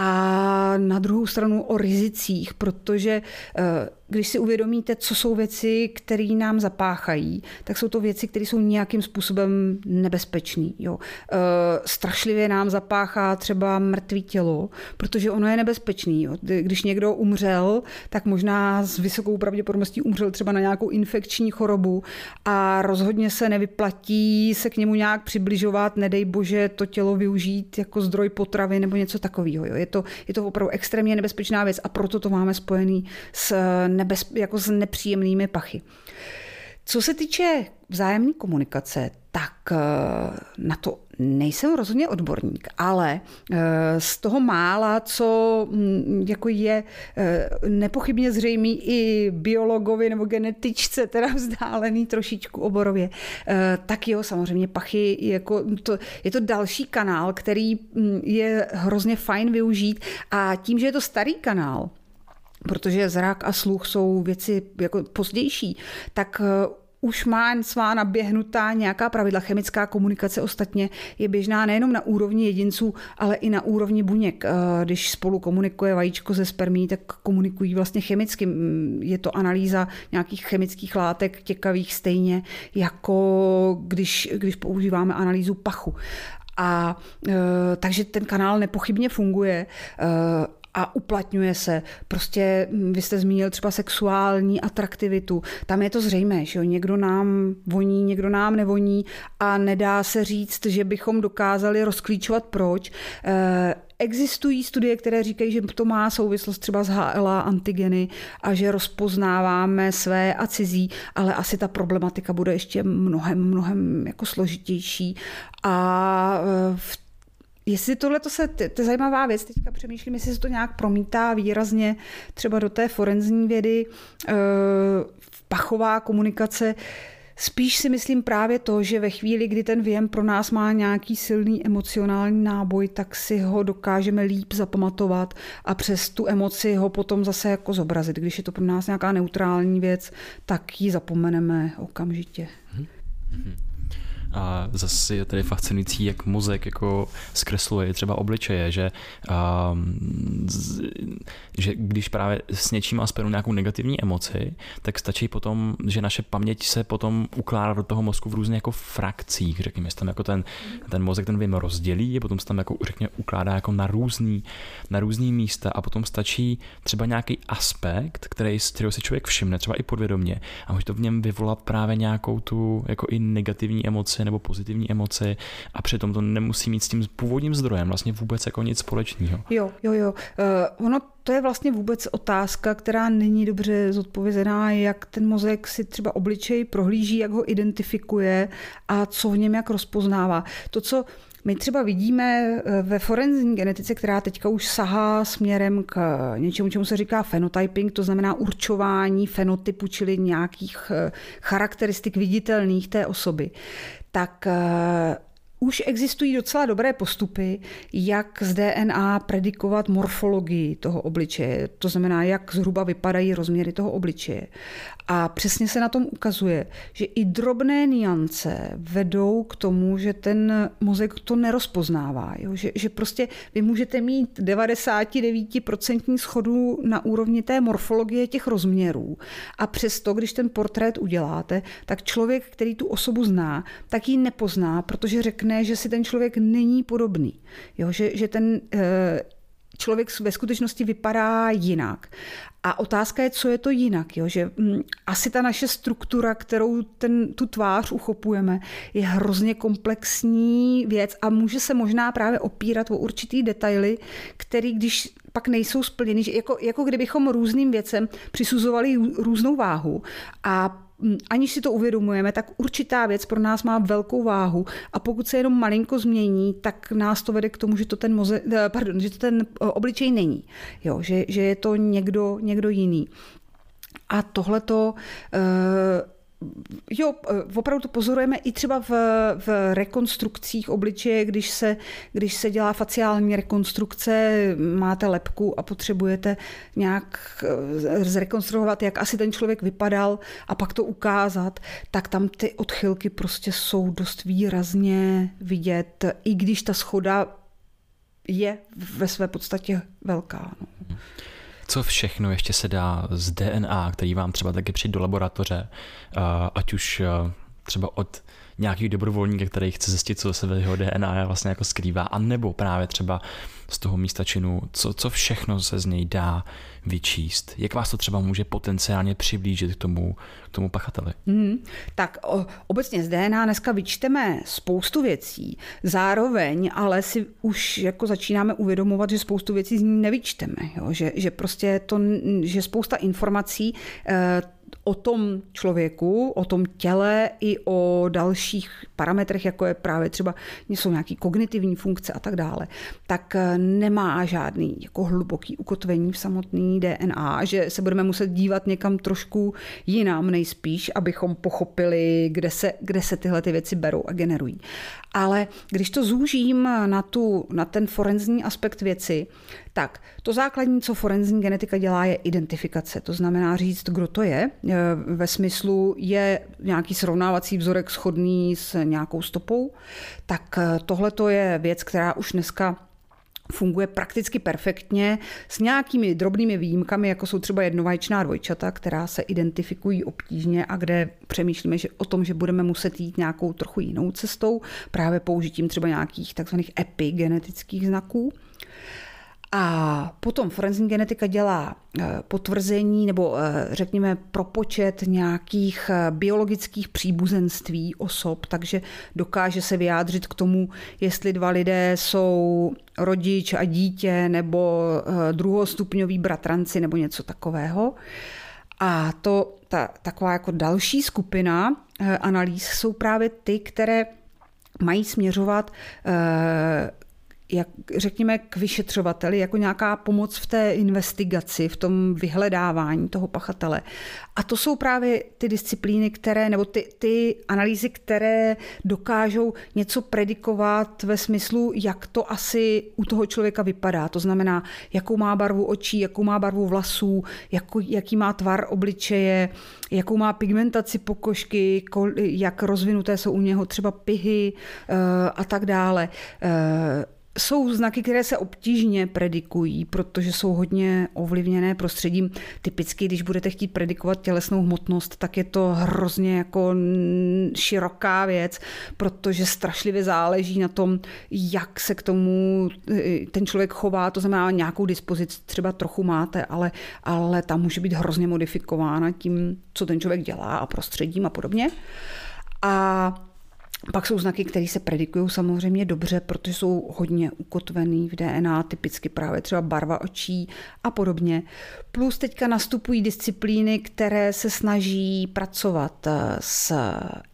a na druhou stranu o rizicích, protože eh, když si uvědomíte, co jsou věci, které nám zapáchají, tak jsou to věci, které jsou nějakým způsobem nebezpečné. Jo. E, strašlivě nám zapáchá třeba mrtvý tělo, protože ono je nebezpečný. Jo. Když někdo umřel, tak možná s vysokou pravděpodobností umřel třeba na nějakou infekční chorobu a rozhodně se nevyplatí se k němu nějak přibližovat, nedej bože to tělo využít jako zdroj potravy nebo něco takového. Jo. Je, to, je to opravdu extrémně nebezpečná věc a proto to máme spojený s nebez, jako s nepříjemnými pachy. Co se týče vzájemné komunikace, tak eh, na to nejsem rozhodně odborník, ale eh, z toho mála, co mm, jako je eh, nepochybně zřejmý i biologovi nebo genetičce, teda vzdálený trošičku oborově, tak jo, samozřejmě pachy, jako to, je to další kanál, který mm, je hrozně fajn využít a tím, že je to starý kanál, protože zrak a sluch jsou věci jako pozdější, tak eh, už má svá naběhnutá nějaká pravidla. Chemická komunikace ostatně je běžná nejenom na úrovni jedinců, ale i na úrovni buněk. Eh, když spolu komunikuje vajíčko ze spermí, tak komunikují vlastně chemicky. Mm, je to analýza nějakých chemických látek těkavých stejně, jako když, když používáme analýzu pachu. A e, takže ten kanál nepochybně funguje. E, a uplatňuje se. Prostě hm, vy jste zmínil třeba sexuální atraktivitu. Tam je to zřejmé, že jo? někdo nám voní, někdo nám nevoní a nedá se říct, že bychom dokázali rozklíčovat proč. Eh, existují studie, které říkají, že to má souvislost třeba s HLA antigeny a že rozpoznáváme své a cizí, ale asi ta problematika bude ještě mnohem, mnohem jako složitější. A eh, v Jestli tohle to se, to je zajímavá věc, teďka přemýšlím, jestli se to nějak promítá výrazně třeba do té forenzní vědy, eh, pachová komunikace, Spíš si myslím právě to, že ve chvíli, kdy ten věm pro nás má nějaký silný emocionální náboj, tak si ho dokážeme líp zapamatovat a přes tu emoci ho potom zase jako zobrazit. Když je to pro nás nějaká neutrální věc, tak ji zapomeneme okamžitě. Mm-hmm. A zase je tady fascinující, jak mozek jako zkresluje třeba obličeje, že, um, z, že když právě s něčím spojenou nějakou negativní emoci, tak stačí potom, že naše paměť se potom ukládá do toho mozku v různých jako frakcích, řekněme, tam jako ten, ten mozek ten vím rozdělí a potom se tam jako řekněme ukládá jako na různý, na různý místa. A potom stačí třeba nějaký aspekt, který, z kterého si člověk všimne, třeba i podvědomě a může to v něm vyvolat právě nějakou tu jako i negativní emoci nebo pozitivní emoci a přitom to nemusí mít s tím původním zdrojem vlastně vůbec jako nic společného. Jo, jo, jo. Uh, ono to je vlastně vůbec otázka, která není dobře zodpovězená, jak ten mozek si třeba obličej prohlíží, jak ho identifikuje a co v něm jak rozpoznává. To, co my třeba vidíme eh, ve forenzní genetice, která teďka už sahá směrem k něčemu, čemu se říká phenotyping, to znamená určování fenotypu, čili nějakých eh, charakteristik viditelných té osoby, tak eh, už existují docela dobré postupy, jak z DNA predikovat morfologii toho obličeje, to znamená, jak zhruba vypadají rozměry toho obličeje. A přesně se na tom ukazuje, že i drobné niance vedou k tomu, že ten mozek to nerozpoznává. Jo? Že, že prostě vy můžete mít 99% schodu na úrovni té morfologie těch rozměrů. A přesto, když ten portrét uděláte, tak člověk, který tu osobu zná, tak ji nepozná, protože řekne, že si ten člověk není podobný. Jo? Že, že ten eh, člověk ve skutečnosti vypadá jinak. A otázka je, co je to jinak. Jo? Že hm, asi ta naše struktura, kterou ten, tu tvář uchopujeme, je hrozně komplexní věc a může se možná právě opírat o určitý detaily, který když pak nejsou splněny, že jako, jako kdybychom různým věcem přisuzovali různou váhu a aniž si to uvědomujeme, tak určitá věc pro nás má velkou váhu a pokud se jenom malinko změní, tak nás to vede k tomu, že to ten, moze, eh, pardon, že to ten eh, obličej není. Jo, že, že je to někdo, někdo jiný. A tohleto uh, Jo, opravdu to pozorujeme i třeba v, v rekonstrukcích obličeje, když se, když se dělá faciální rekonstrukce, máte lepku a potřebujete nějak eh, zrekonstruovat, jak asi ten člověk vypadal a pak to ukázat, tak tam ty odchylky prostě jsou dost výrazně vidět, i když ta schoda je ve své podstatě velká. No co všechno ještě se dá z DNA, který vám třeba taky přijde do laboratoře, ať už třeba od nějakých dobrovolníků, který chce zjistit, co se ve jeho DNA vlastně jako skrývá, a nebo právě třeba z toho místa činu, co, co všechno se z něj dá vyčíst. Jak vás to třeba může potenciálně přiblížit k tomu, k tomu pachateli? Hmm, tak o, obecně z DNA dneska vyčteme spoustu věcí. Zároveň ale si už jako začínáme uvědomovat, že spoustu věcí z ní nevyčteme. Jo? Že, že prostě to, že spousta informací eh, o tom člověku, o tom těle i o dalších parametrech, jako je právě třeba jsou nějaký kognitivní funkce a tak dále, tak eh, nemá žádný jako hluboký ukotvení v samotný DNA, že se budeme muset dívat někam trošku jinam nejspíš, abychom pochopili, kde se, kde se tyhle ty věci berou a generují. Ale když to zúžím na, tu, na ten forenzní aspekt věci, tak to základní, co forenzní genetika dělá, je identifikace. To znamená říct, kdo to je, ve smyslu je nějaký srovnávací vzorek schodný s nějakou stopou, tak tohle to je věc, která už dneska funguje prakticky perfektně s nějakými drobnými výjimkami, jako jsou třeba jednovaječná dvojčata, která se identifikují obtížně a kde přemýšlíme že o tom, že budeme muset jít nějakou trochu jinou cestou, právě použitím třeba nějakých takzvaných epigenetických znaků. A potom forenzní genetika dělá eh, potvrzení nebo eh, řekněme propočet nějakých eh, biologických příbuzenství osob, takže dokáže se vyjádřit k tomu, jestli dva lidé jsou rodič a dítě nebo druhostupňoví bratranci nebo něco takového. A to ta, taková jako další skupina analýz jsou právě ty, které mají směřovat jak řekněme, k vyšetřovateli, jako nějaká pomoc v té investigaci, v tom vyhledávání toho pachatele. A to jsou právě ty disciplíny, které, nebo ty, ty analýzy, které dokážou něco predikovat ve smyslu, jak to asi u toho člověka vypadá. To znamená, jakou má barvu očí, jakou má barvu vlasů, jako, jaký má tvar obličeje, jakou má pigmentaci pokožky, jak rozvinuté jsou u něho třeba pihy eh, a tak dále eh, jsou znaky, které se obtížně predikují, protože jsou hodně ovlivněné prostředím. Typicky, když budete chtít predikovat tělesnou hmotnost, tak je to hrozně jako široká věc, protože strašlivě záleží na tom, jak se k tomu e, ten člověk chová, to znamená nějakou dispozici třeba trochu máte, ale, ale ta může být hrozně modifikována tím, co ten člověk dělá a prostředím a podobně. A pak jsou znaky, které se predikují samozřejmě dobře, protože jsou hodně ukotvený v DNA, typicky právě třeba barva očí a podobně. Plus teďka nastupují disciplíny, které se snaží pracovat eh, s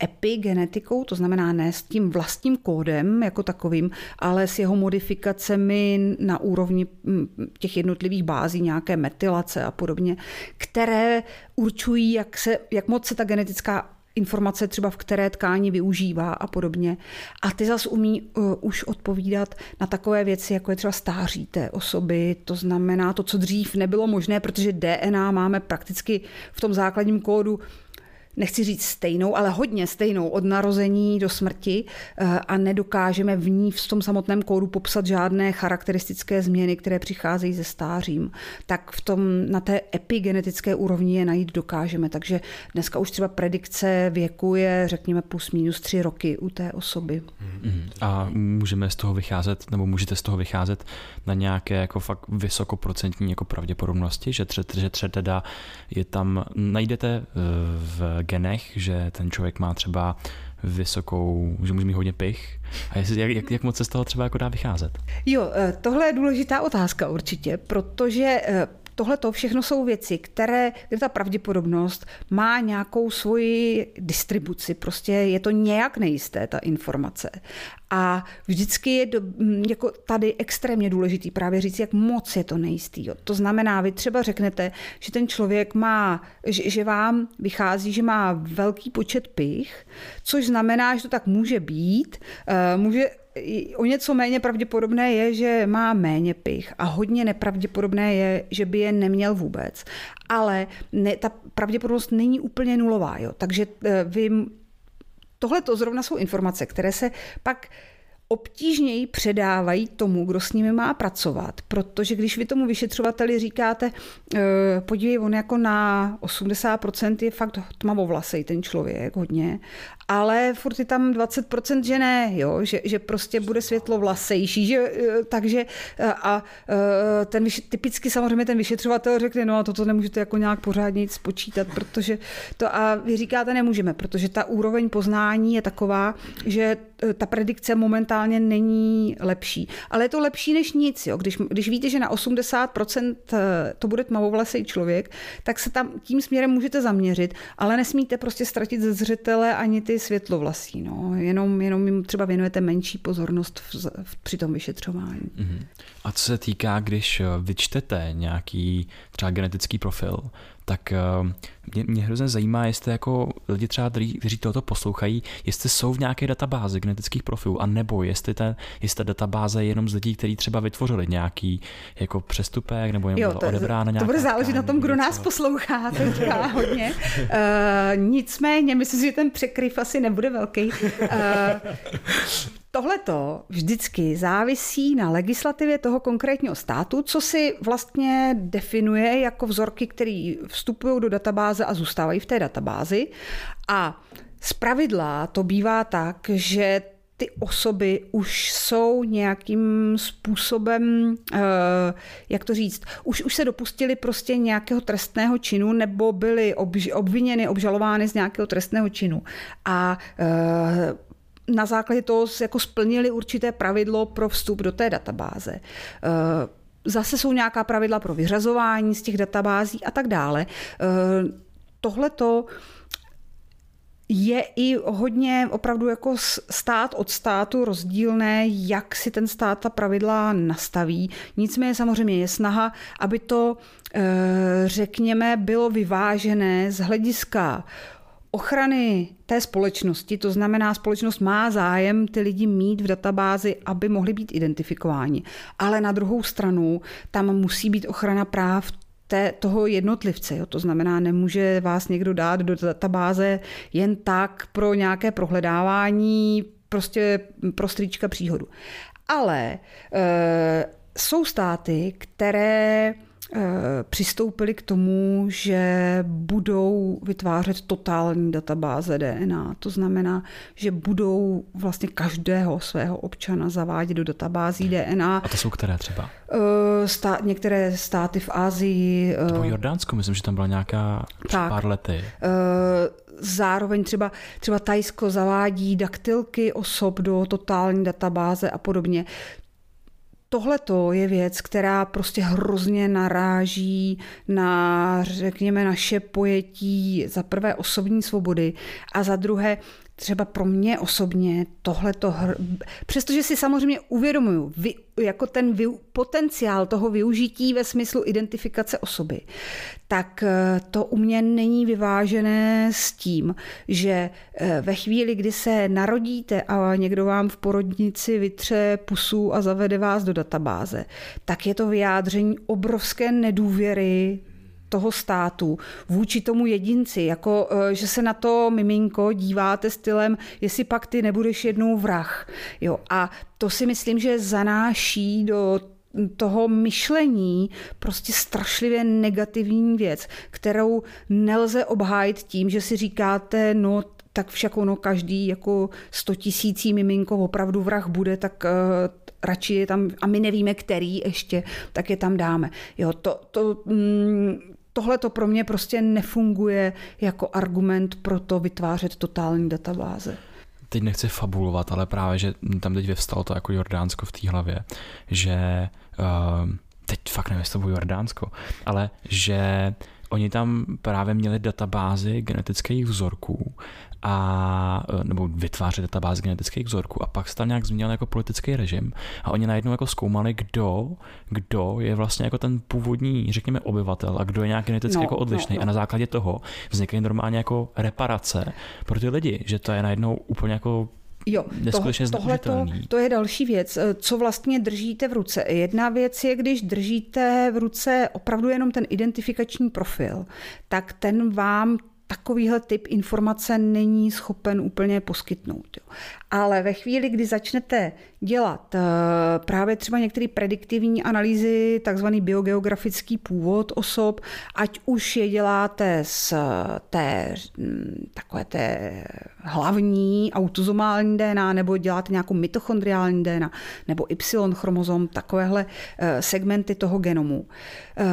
epigenetikou, to znamená ne s tím vlastním kódem jako takovým, ale s jeho modifikacemi na úrovni hm, těch jednotlivých bází, nějaké metylace a podobně, které určují, jak, se, jak moc se ta genetická informace třeba v které tkáni využívá a podobně. A ty zas umí uh, už odpovídat na takové věci, jako je třeba stáří té osoby, to znamená to, co dřív nebylo možné, protože DNA máme prakticky v tom základním kódu nechci říct stejnou, ale hodně stejnou od narození do smrti eh, a nedokážeme v ní v tom samotném kódu popsat žádné charakteristické změny, které přicházejí ze stářím, tak v tom na té epigenetické úrovni je najít dokážeme. Takže dneska už třeba predikce věku je, řekněme, plus minus tři roky u té osoby. A můžeme z toho vycházet, nebo můžete z toho vycházet na nějaké jako fakt vysokoprocentní jako pravděpodobnosti, že třeba, že teda je tam, najdete eh, v genech, že ten člověk má třeba vysokou, že může mít hodně pich. A jestli, jak, jak, jak moc se z toho třeba jako dá vycházet? Jo, eh, tohle je důležitá otázka určitě, protože eh, Tohle to všechno jsou věci, které, kde ta pravděpodobnost má nějakou svoji distribuci. Prostě je to nějak nejisté, ta informace. A vždycky je do, jako tady extrémně důležitý právě říct, jak moc je to nejistý. Jo. To znamená, vy třeba řeknete, že ten člověk má, že, že vám vychází, že má velký počet pich, což znamená, že to tak může být. Uh, může o něco méně pravděpodobné je, že má méně pich a hodně nepravděpodobné je, že by je neměl vůbec. Ale ne, ta pravděpodobnost není úplně nulová. Jo. Takže eh, vy tohle to zrovna jsou informace, které se pak obtížněji předávají tomu, kdo s nimi má pracovat, protože když vy tomu vyšetřovateli říkáte, eh, podívej, on jako na 80% je fakt tmavovlasej ten člověk hodně ale furt je tam 20% že ne, jo? Že, že prostě bude světlo vlasejší, že, eh, takže eh, a eh, ten typicky samozřejmě ten vyšetřovatel řekne, no a toto nemůžete jako nějak pořádně spočítat, protože to a vy říkáte nemůžeme, protože ta úroveň poznání je taková, že ta predikce momentálně není lepší. Ale je to lepší než nic, jo? Když, když víte, že na 80% to bude tmavovlasej člověk, tak se tam tím směrem můžete zaměřit, ale nesmíte prostě ztratit ze zřetele ani ty ty světlovlasí, no. jenom, jenom jim třeba věnujete menší pozornost v, v, při tom vyšetřování. Mm-hmm. A co se týká, když eh, vyčtete nějaký třeba genetický profil, tak eh, mě, mě hrozně zajímá, jestli jako lidi třeba, kteří tohoto poslouchají, jestli jsou v nějaké databázi genetických profilů, a nebo jestli, ta, jestli ta databáze je jenom z lidí, kteří třeba vytvořili nějaký jako přestupek, nebo jim jo, to, odebrána nějaká To bude záležet na tom, kdo nás poslouchá teďka hodně. Uh, nicméně, myslím si, že ten překryv asi nebude velký. Uh, Tohleto vždycky závisí na legislativě toho konkrétního státu, co si vlastně definuje jako vzorky, které vstupují do databáze a zůstávají v té databázi. A z pravidla to bývá tak, že ty osoby už jsou nějakým způsobem, eh, jak to říct, už, už se dopustili prostě nějakého trestného činu nebo byly obviněny, obžalovány z nějakého trestného činu. A eh, na základě toho jako splnili určité pravidlo pro vstup do té databáze. Eh, zase jsou nějaká pravidla pro vyřazování z těch databází a tak dále. Eh, Tohle to je i hodně opravdu jako stát od státu rozdílné, jak si ten stát ta pravidla nastaví. Nicméně samozřejmě je snaha, aby to, eh, řekněme, bylo vyvážené z hlediska ochrany té společnosti, to znamená, společnost má zájem ty lidi mít v databázi, aby mohli být identifikováni. Ale na druhou stranu tam musí být ochrana práv té, toho jednotlivce. Jo? To znamená, nemůže vás někdo dát do databáze jen tak pro nějaké prohledávání, prostě pro strýčka příhodu. Ale e, jsou státy, které přistoupili k tomu, že budou vytvářet totální databáze DNA. To znamená, že budou vlastně každého svého občana zavádět do databází DNA. A to jsou které třeba? Eh, Stá, některé státy v Ázii. To bylo eh, Jordánsko, myslím, že tam byla nějaká tak, pár lety. Zároveň třeba, třeba Tajsko zavádí daktylky osob do totální databáze a podobně tohle je věc, která prostě hrozně naráží na, řekněme, naše pojetí za prvé osobní svobody a za druhé třeba pro mě osobně tohle to, přestože si samozřejmě uvědomuju vy, jako ten vy, potenciál toho využití ve smyslu identifikace osoby, tak eh, to u mě není vyvážené s tím, že eh, ve chvíli, kdy se narodíte a někdo vám v porodnici vytře pusu a zavede vás do databáze, tak je to vyjádření obrovské nedůvěry toho státu vůči tomu jedinci, jako eh, že se na to miminko díváte stylem, jestli pak ty nebudeš jednou vrah. Jo, a to si myslím, že zanáší do toho myšlení prostě strašlivě negativní věc, kterou nelze obhájit tím, že si říkáte, no tak však ono každý jako sto tisící miminko opravdu vrah bude, tak uh, radši je tam, a my nevíme, který ještě, tak je tam dáme. Jo, to, to, mm, tohle to pro mě prostě nefunguje jako argument pro to vytvářet totální databáze. Teď nechci fabulovat, ale právě, že tam teď vyvstalo to jako Jordánsko v té hlavě, že uh, teď fakt nevím, jestli to Jordánsko, ale že Oni tam právě měli databázy genetických vzorků a, e, nebo vytvářet databázi genetických vzorků a pak se tam nějak změnil jako politický režim a oni najednou jako zkoumali, kdo, kdo je vlastně jako ten původní, řekněme, obyvatel a kdo je nějak geneticky no, jako odlišný no, no. a na základě toho vznikají normálně jako reparace pro ty lidi, že to je najednou úplně jako Jo, neskutečně tohle to, to je další věc. Eh, co vlastně držíte v ruce? Jedna věc je, když držíte v ruce opravdu jenom ten identifikační profil, tak ten vám takovýhle typ informace není schopen úplně poskytnout. Jo. Ale ve chvíli, kdy začnete dělat eh, právě třeba některé prediktivní analýzy, takzvaný biogeografický původ osob, ať už je děláte z té hm, takové té hlavní autozomální DNA, nebo děláte nějakou mitochondriální DNA, nebo Y-chromozom, takovéhle eh, segmenty toho genomu. Eh,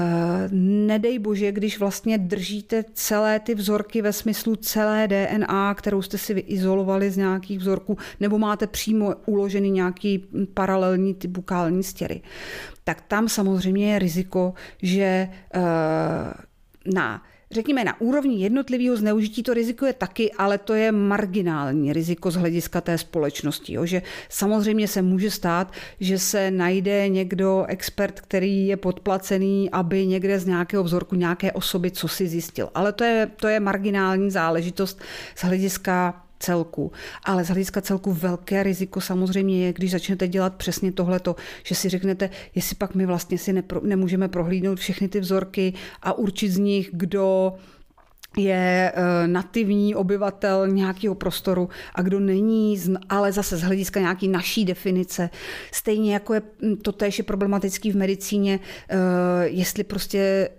nedej bože, když vlastně držíte celé ty vzorky ve smyslu celé DNA, kterou jste si vyizolovali z nějakých vzorků, nebo máte přímo uložený nějaký paralelní ty bukální stěry, tak tam samozřejmě je riziko, že eh, na řekněme, na úrovni jednotlivého zneužití to riziko je taky, ale to je marginální riziko z hlediska té společnosti. Jo? Že samozřejmě se může stát, že se najde někdo, expert, který je podplacený, aby někde z nějakého vzorku nějaké osoby co si zjistil. Ale to je, to je marginální záležitost z hlediska celku. Ale z hlediska celku velké riziko samozřejmě je, když začnete dělat přesně tohleto, že si řeknete, jestli pak my vlastně si nepro, nemůžeme prohlídnout všechny ty vzorky a určit z nich, kdo je eh, nativní obyvatel nějakého prostoru a kdo není, ale zase z hlediska nějaký naší definice. Stejně jako je hm, to též je problematický v medicíně, eh, jestli prostě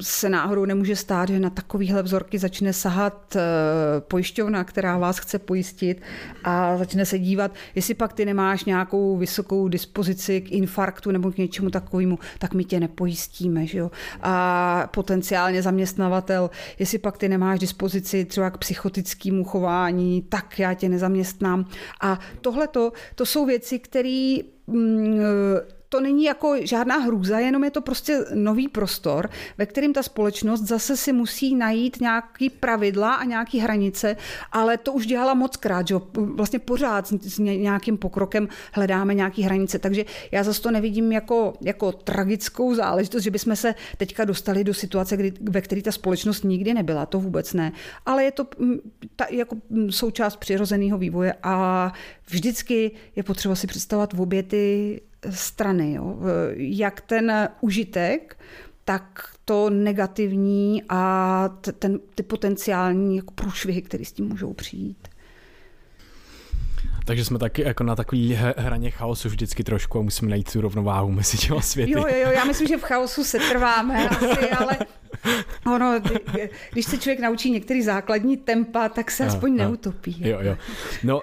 se náhodou nemůže stát, že na takovýhle vzorky začne sahat eh, pojišťovna, která vás chce pojistit a začne se dívat, jestli pak ty nemáš nějakou vysokou dispozici k infarktu nebo k něčemu takovému, tak my tě nepojistíme. Že jo? A potenciálně zaměstnavatel, jestli pak ty nemáš dispozici třeba k psychotickému chování, tak já tě nezaměstnám. A tohle to jsou věci, které mm, to není jako žádná hrůza, jenom je to prostě nový prostor, ve kterým ta společnost zase si musí najít nějaký pravidla a nějaký hranice, ale to už dělala moc krát, že vlastně pořád s nějakým pokrokem hledáme nějaký hranice, takže já zase to nevidím jako, jako tragickou záležitost, že bychom se teďka dostali do situace, kdy, ve které ta společnost nikdy nebyla, to vůbec ne, ale je to mm, ta, jako mm, součást přirozeného vývoje a vždycky je potřeba si představovat v obě ty strany. Jo. Jak ten užitek, tak to negativní a ten, ty potenciální jako průšvihy, které s tím můžou přijít. Takže jsme taky jako na takový hraně chaosu vždycky trošku a musíme najít tu rovnováhu mezi těma světy. Jo, jo, jo, já myslím, že v chaosu se trváme asi, ale ono, když se člověk naučí některý základní tempa, tak se aspoň a, neutopí. Jo, jo. No, uh,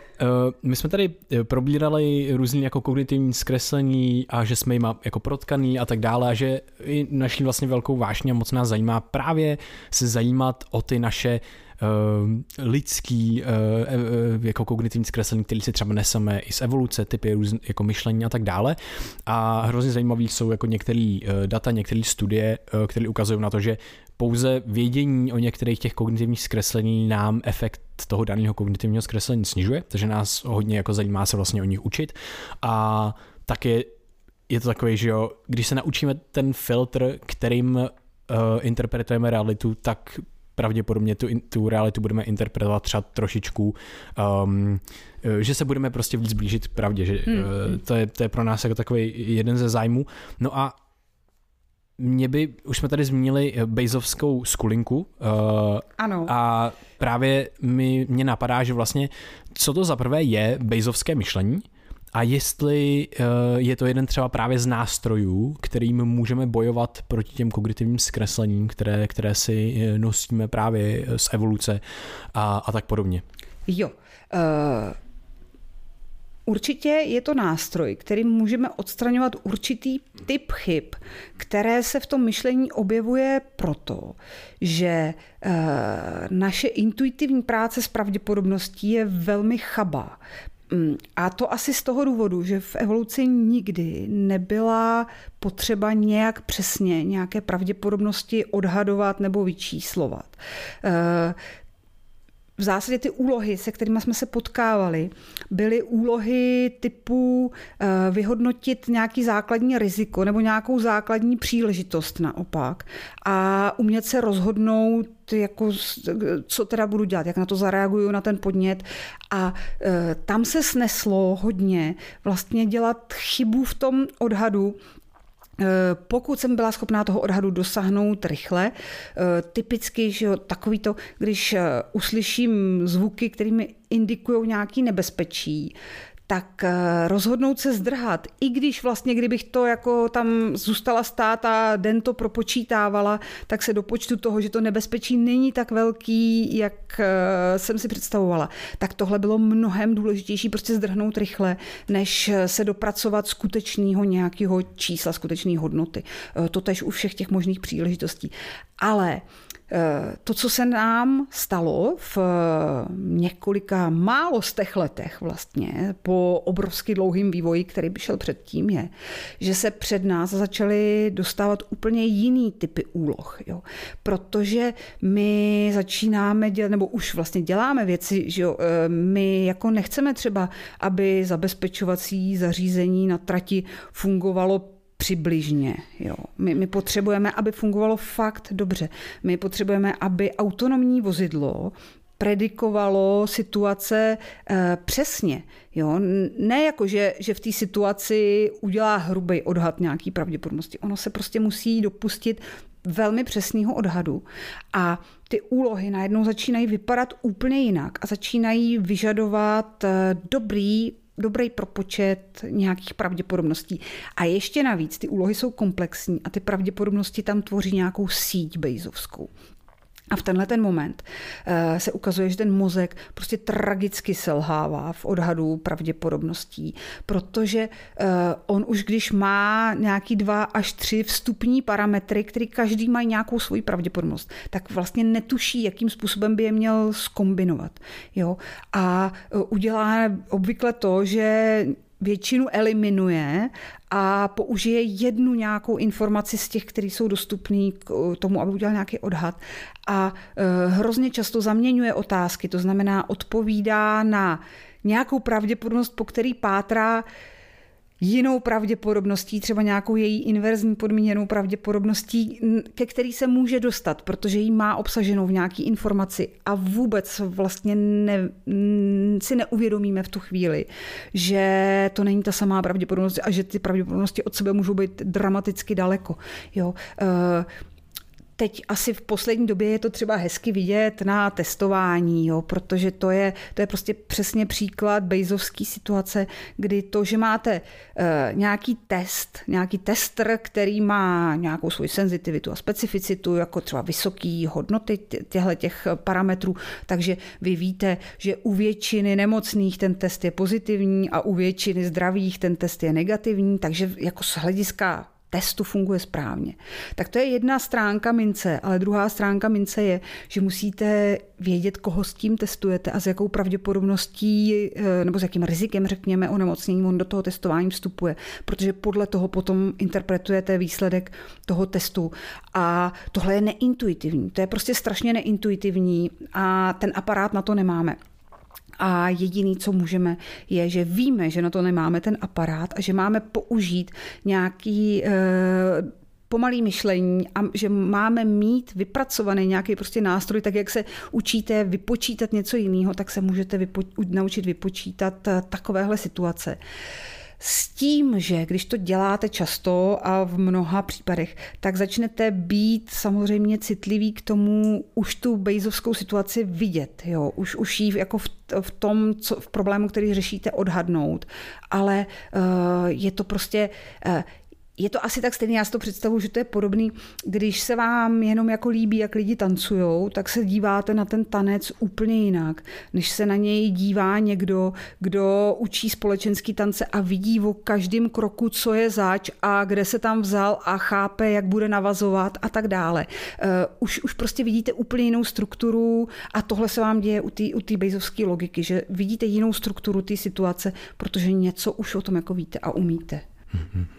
my jsme tady eh, probírali různý jako kognitivní zkreslení a že jsme jim jako protkaný a tak dále a že i naší vlastně velkou vášně a moc nás zajímá právě se zajímat o ty naše uh, lidský uh, uh, jako kognitivní zkreslení, který si třeba neseme i z evoluce, typy různ, jako myšlení a tak dále. A hrozně zajímavý jsou jako některé data, některé studie, které ukazují na to, že pouze vědění o některých těch kognitivních zkreslení nám efekt toho daného kognitivního zkreslení snižuje, takže nás hodně jako zajímá se vlastně o nich učit. A také je to takový, že jo, když se naučíme ten filtr, kterým uh, interpretujeme realitu, tak pravděpodobně tu, tu realitu budeme interpretovat třeba trošičku, um, že se budeme prostě víc blížit pravdě, že hmm. uh, to, je, to je pro nás jako takový jeden ze zájmů. No a mě by, už jsme tady zmínili Bejzovskou skulinku. Uh, ano. A právě mi, mě napadá, že vlastně, co to za prvé je Bejzovské myšlení, a jestli eh, je to jeden třeba právě z nástrojů, kterým můžeme bojovat proti těm kognitivním zkreslením, které, které si eh, nosíme právě z evoluce a, a tak podobně. Jo. Uh... Určitě je to nástroj, kterým můžeme odstraňovat určitý typ chyb, které se v tom myšlení objevuje proto, že naše intuitivní práce s pravděpodobností je velmi chabá. Mm, a to asi z toho důvodu, že v evoluci nikdy nebyla potřeba nějak přesně nějaké pravděpodobnosti odhadovat nebo vyčíslovat. Eh, v zásadě ty úlohy, se kterými jsme se potkávali, byly úlohy typu eh, vyhodnotit nějaký základní riziko nebo nějakou základní příležitost naopak a umět se rozhodnout, jako, co teda budu dělat, jak na to zareaguju na ten podnět. A e, tam se sneslo hodně vlastně dělat chybu v tom odhadu, Eh, pokud jsem byla schopná toho odhadu dosáhnout rychle, eh, typicky, že takový to, když uslyším zvuky, kterými indikují nějaký nebezpečí, tak eh, rozhodnout se zdrhat, i když vlastně, kdybych to jako tam zůstala stát a den to propočítávala, tak se do počtu toho, že to nebezpečí není tak velký, jak eh, jsem si představovala. Tak tohle bylo mnohem důležitější, prostě zdrhnout rychle, než se dopracovat skutečného nějakého čísla, skutečné hodnoty. Eh, to tež u všech těch možných příležitostí. Ale Eh, to, co se nám stalo v eh, několika málo z těch letech vlastně, po obrovsky dlouhým vývoji, který by šel předtím, je, že se před nás začaly dostávat úplně jiný typy úloh. Jo. Protože my začínáme dělat, nebo už vlastně děláme věci, že jo, eh, my jako nechceme třeba, aby zabezpečovací zařízení na trati fungovalo přibližně. Jo. My, my potřebujeme, aby fungovalo fakt dobře. My potřebujeme, aby autonomní vozidlo predikovalo situace e, přesně. Jo? Ne jako, že, že v té situaci udělá hrubý odhad nějaký pravděpodobnosti. Ono se prostě musí dopustit velmi přesného odhadu. A ty úlohy najednou začínají vypadat úplně jinak a začínají vyžadovat eh, dobrý dobrý propočet nějakých pravděpodobností. A ještě navíc ty úlohy jsou komplexní a ty pravděpodobnosti tam tvoří nějakou síť bejzovskou. A v tenhle ten moment eh, se ukazuje, že ten mozek prostě tragicky selhává v odhadu pravděpodobností, protože eh, on už když má nějaký dva až tři vstupní parametry, které každý mají nějakou svoji pravděpodobnost, tak vlastně netuší, jakým způsobem by je měl skombinovat. Jo? A eh, udělá obvykle to, že většinu eliminuje a použije jednu nějakou informaci z těch, které jsou dostupné k tomu, aby udělal nějaký odhad. A e, hrozně často zaměňuje otázky, to znamená odpovídá na nějakou pravděpodobnost, po který pátrá, jinou pravděpodobností, třeba nějakou její inverzní podmíněnou pravděpodobností, ke který se může dostat, protože ji má obsaženou v nějaký informaci a vůbec vlastně ne, si neuvědomíme v tu chvíli, že to není ta samá pravděpodobnost a že ty pravděpodobnosti od sebe můžou být dramaticky daleko. Jo. Teď asi v poslední době je to třeba hezky vidět na testování, jo, protože to je, to je prostě přesně příklad bejzovské situace, kdy to, že máte uh, nějaký test, nějaký tester, který má nějakou svoji senzitivitu a specificitu, jako třeba vysoké hodnoty těchto těch parametrů, takže vy víte, že u většiny nemocných ten test je pozitivní a u většiny zdravých ten test je negativní, takže jako z hlediska testu funguje správně. Tak to je jedna stránka mince, ale druhá stránka mince je, že musíte vědět, koho s tím testujete a s jakou pravděpodobností eh, nebo s jakým rizikem, řekněme, onemocnění on do toho testování vstupuje, protože podle toho potom interpretujete výsledek toho testu. A tohle je neintuitivní, to je prostě strašně neintuitivní a ten aparát na to nemáme. A jediný, co můžeme, je, že víme, že na to nemáme ten aparát a že máme použít nějaký e, pomalý myšlení a že máme mít vypracovaný nějaký prostě nástroj, tak jak se učíte vypočítat něco jiného, tak se můžete vypo, naučit vypočítat eh, takovéhle situace. S tím, že když to děláte často a v mnoha případech, tak začnete být samozřejmě citlivý k tomu už tu bejzovskou situaci vidět. Jo? Už, už jí jako v, v tom, co, v problému, který řešíte, odhadnout. Ale uh, je to prostě, uh, je to asi tak stejné, já si to představuji, že to je podobný, když se vám jenom jako líbí, jak lidi tancují, tak se díváte na ten tanec úplně jinak, než se na něj dívá někdo, kdo učí společenský tance a vidí o každém kroku, co je zač a kde se tam vzal a chápe, jak bude navazovat a tak dále. Uh, už, už prostě vidíte úplně jinou strukturu a tohle se vám děje u té u bejzovské logiky, že vidíte jinou strukturu té situace, protože něco už o tom jako víte a umíte. Mm-hmm.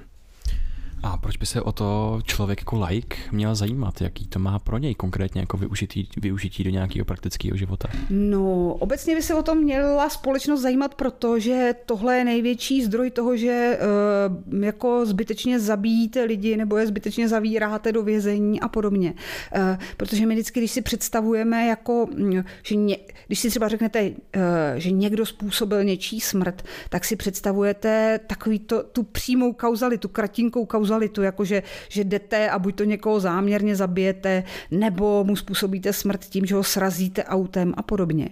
A proč by se o to člověk jako like měl zajímat? Jaký to má pro něj konkrétně jako využití, využití do nějakého praktického života? No, obecně by se o to měla společnost zajímat, protože tohle je největší zdroj toho, že uh, jako zbytečně zabíjíte lidi nebo je zbytečně zavíráte do vězení a podobně. Uh, protože my vždycky, když si představujeme jako, mm, že ně, když si třeba řeknete, uh, že někdo způsobil něčí smrt, tak si představujete takový to, tu přímou kauzalitu, kratinkou kauzalitu kauzalitu, jakože že jdete a buď to někoho záměrně zabijete, nebo mu způsobíte smrt tím, že ho srazíte autem a podobně.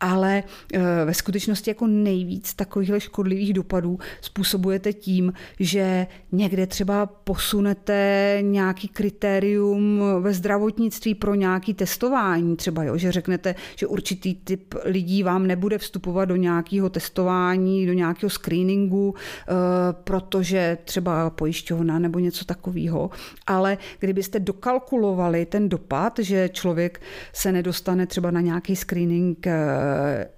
Ale e, ve skutečnosti jako nejvíc takovýchhle škodlivých dopadů způsobujete tím, že někde třeba posunete nějaký kritérium ve zdravotnictví pro nějaký testování, třeba jo, že řeknete, že určitý typ lidí vám nebude vstupovat do nějakého testování, do nějakého screeningu, e, protože třeba pojišťovna nebo něco takového. Ale kdybyste dokalkulovali ten dopad, že člověk se nedostane třeba na nějaký screening eh,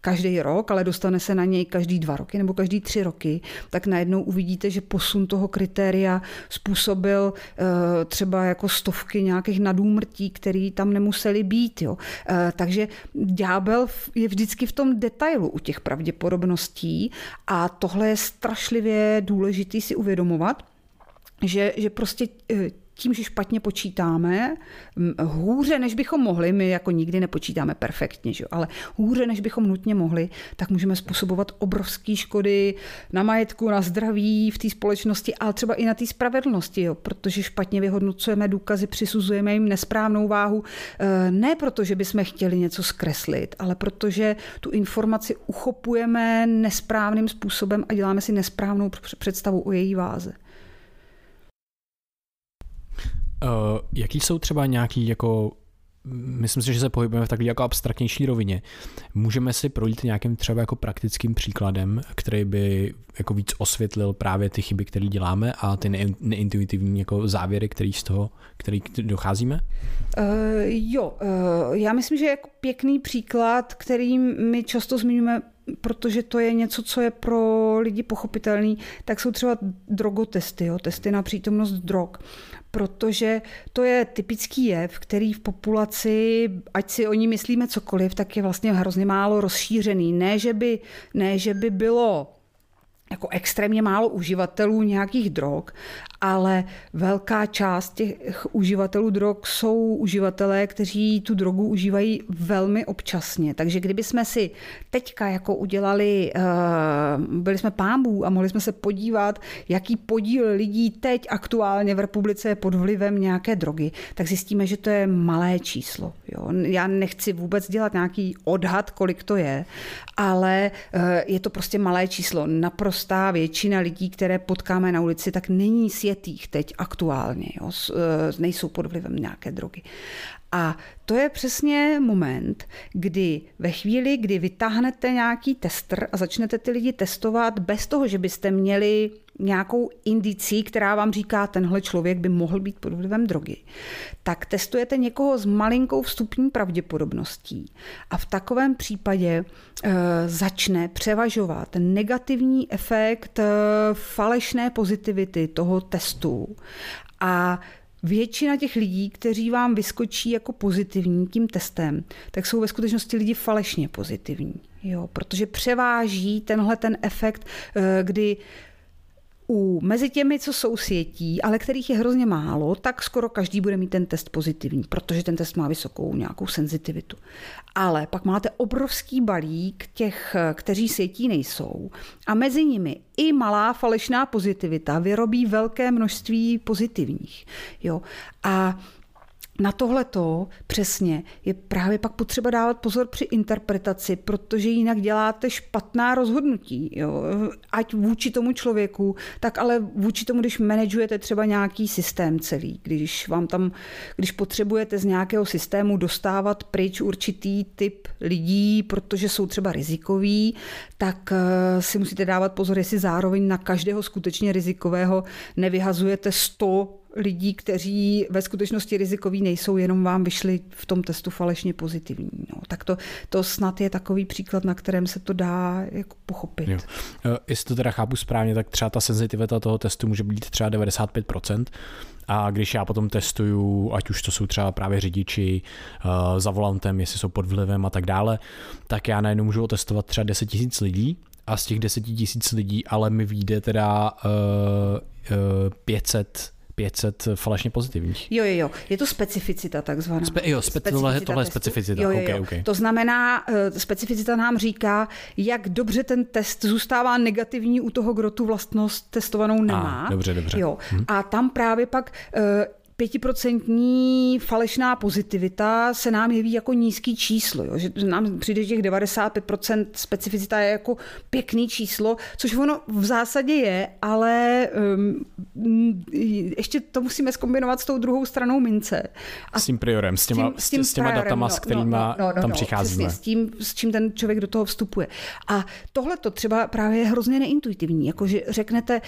každý rok, ale dostane se na něj každý dva roky nebo každý tři roky, tak najednou uvidíte, že posun toho kritéria způsobil uh, třeba jako stovky nějakých nadúmrtí, které tam nemusely být. Jo. Uh, takže ďábel je vždycky v tom detailu u těch pravděpodobností a tohle je strašlivě důležité si uvědomovat, že, že prostě eh, tím, že špatně počítáme, hůře, než bychom mohli, my jako nikdy nepočítáme perfektně, že? ale hůře, než bychom nutně mohli, tak můžeme způsobovat obrovské škody na majetku, na zdraví, v té společnosti, ale třeba i na té spravedlnosti, jo? protože špatně vyhodnocujeme důkazy, přisuzujeme jim nesprávnou váhu, e, ne proto, že bychom chtěli něco zkreslit, ale protože tu informaci uchopujeme nesprávným způsobem a děláme si nesprávnou představu o její váze. Uh, jaký jsou třeba nějaký jako myslím si, že se pohybujeme v takové jako abstraktnější rovině. Můžeme si projít nějakým třeba jako praktickým příkladem, který by jako víc osvětlil právě ty chyby, které děláme a ty ne- neintuitivní jako závěry, který z toho, který docházíme? Uh, jo, uh, já myslím, že jako pěkný příklad, který my často zmiňujeme protože to je něco, co je pro lidi pochopitelný, tak jsou třeba drogotesty, jo, testy na přítomnost drog protože to je typický jev, který v populaci, ať si o ní myslíme cokoliv, tak je vlastně hrozně málo rozšířený. Ne, že by, ne, že by bylo jako extrémně málo uživatelů nějakých drog, ale velká část těch uživatelů drog jsou uživatelé, kteří tu drogu užívají velmi občasně. Takže kdyby jsme si teďka jako udělali, eh, byli jsme pámbů a mohli jsme se podívat, jaký podíl lidí teď aktuálně v republice je pod vlivem nějaké drogy, tak zjistíme, že to je malé číslo. Jo? Já nechci vůbec dělat nějaký odhad, kolik to je, ale eh, je to prostě malé číslo. Naprostá většina lidí, které potkáme na ulici, tak není světých teď aktuálně, jo? Eh, nejsou pod vlivem nějaké drogy. A to je přesně moment, kdy ve chvíli, kdy vytáhnete nějaký tester a začnete ty lidi testovat bez toho, že byste měli nějakou indicí, která vám říká, tenhle člověk by mohl být pod vlivem drogy, tak testujete někoho s malinkou vstupní pravděpodobností a v takovém případě e, začne převažovat negativní efekt e, falešné pozitivity toho testu a Většina těch lidí, kteří vám vyskočí jako pozitivní tím testem, tak jsou ve skutečnosti lidi falešně pozitivní. Jo, protože převáží tenhle ten efekt, eh, kdy u, mezi těmi, co jsou světí, ale kterých je hrozně málo, tak skoro každý bude mít ten test pozitivní, protože ten test má vysokou nějakou senzitivitu. Ale pak máte obrovský balík těch, kteří světí nejsou a mezi nimi i malá falešná pozitivita vyrobí velké množství pozitivních. Jo? A na tohleto přesně je právě pak potřeba dávat pozor při interpretaci, protože jinak děláte špatná rozhodnutí. Jo? Ať vůči tomu člověku, tak ale vůči tomu, když manažujete třeba nějaký systém celý, když vám tam, když potřebujete z nějakého systému dostávat pryč určitý typ lidí, protože jsou třeba rizikoví, tak eh, si musíte dávat pozor, jestli zároveň na každého skutečně rizikového nevyhazujete 100 lidí, kteří ve skutečnosti rizikoví nejsou, jenom vám vyšli v tom testu falešně pozitivní. No, tak to, to snad je takový příklad, na kterém se to dá jako pochopit. Jo. E, jestli to teda chápu správně, tak třeba ta senzitivita toho testu může být třeba 95%. A když já potom testuju, ať už to jsou třeba právě řidiči uh, za volantem, jestli jsou pod vlivem a tak dále, tak já najednou můžu otestovat třeba 10 tisíc lidí a z těch 10 tisíc lidí ale mi vyjde teda uh, uh, 500 500 falešně pozitivních. Jo, jo, jo. Je to specificita takzvaná. Spe, jo, spe, specificita tohle, tohle je specificita. Jo, jo, jo. Okay, okay. To znamená, eh, specificita nám říká, jak dobře ten test zůstává negativní u toho, kdo tu vlastnost testovanou nemá. A, dobře, dobře. Jo. Hm. A tam právě pak eh, pětiprocentní falešná pozitivita se nám jeví jako nízký číslo. Jo? Že nám přijde těch 95% specificita je jako pěkný číslo, což ono v zásadě je, ale um, ještě to musíme skombinovat s tou druhou stranou mince. A s tím priorem, s těma, s, tím, s, tím s těma priorem, datama, no, s kterými no, no, no, tam no, přicházíme. Přesně, s tím, s čím ten člověk do toho vstupuje. A tohle to třeba právě je hrozně neintuitivní, jakože řeknete,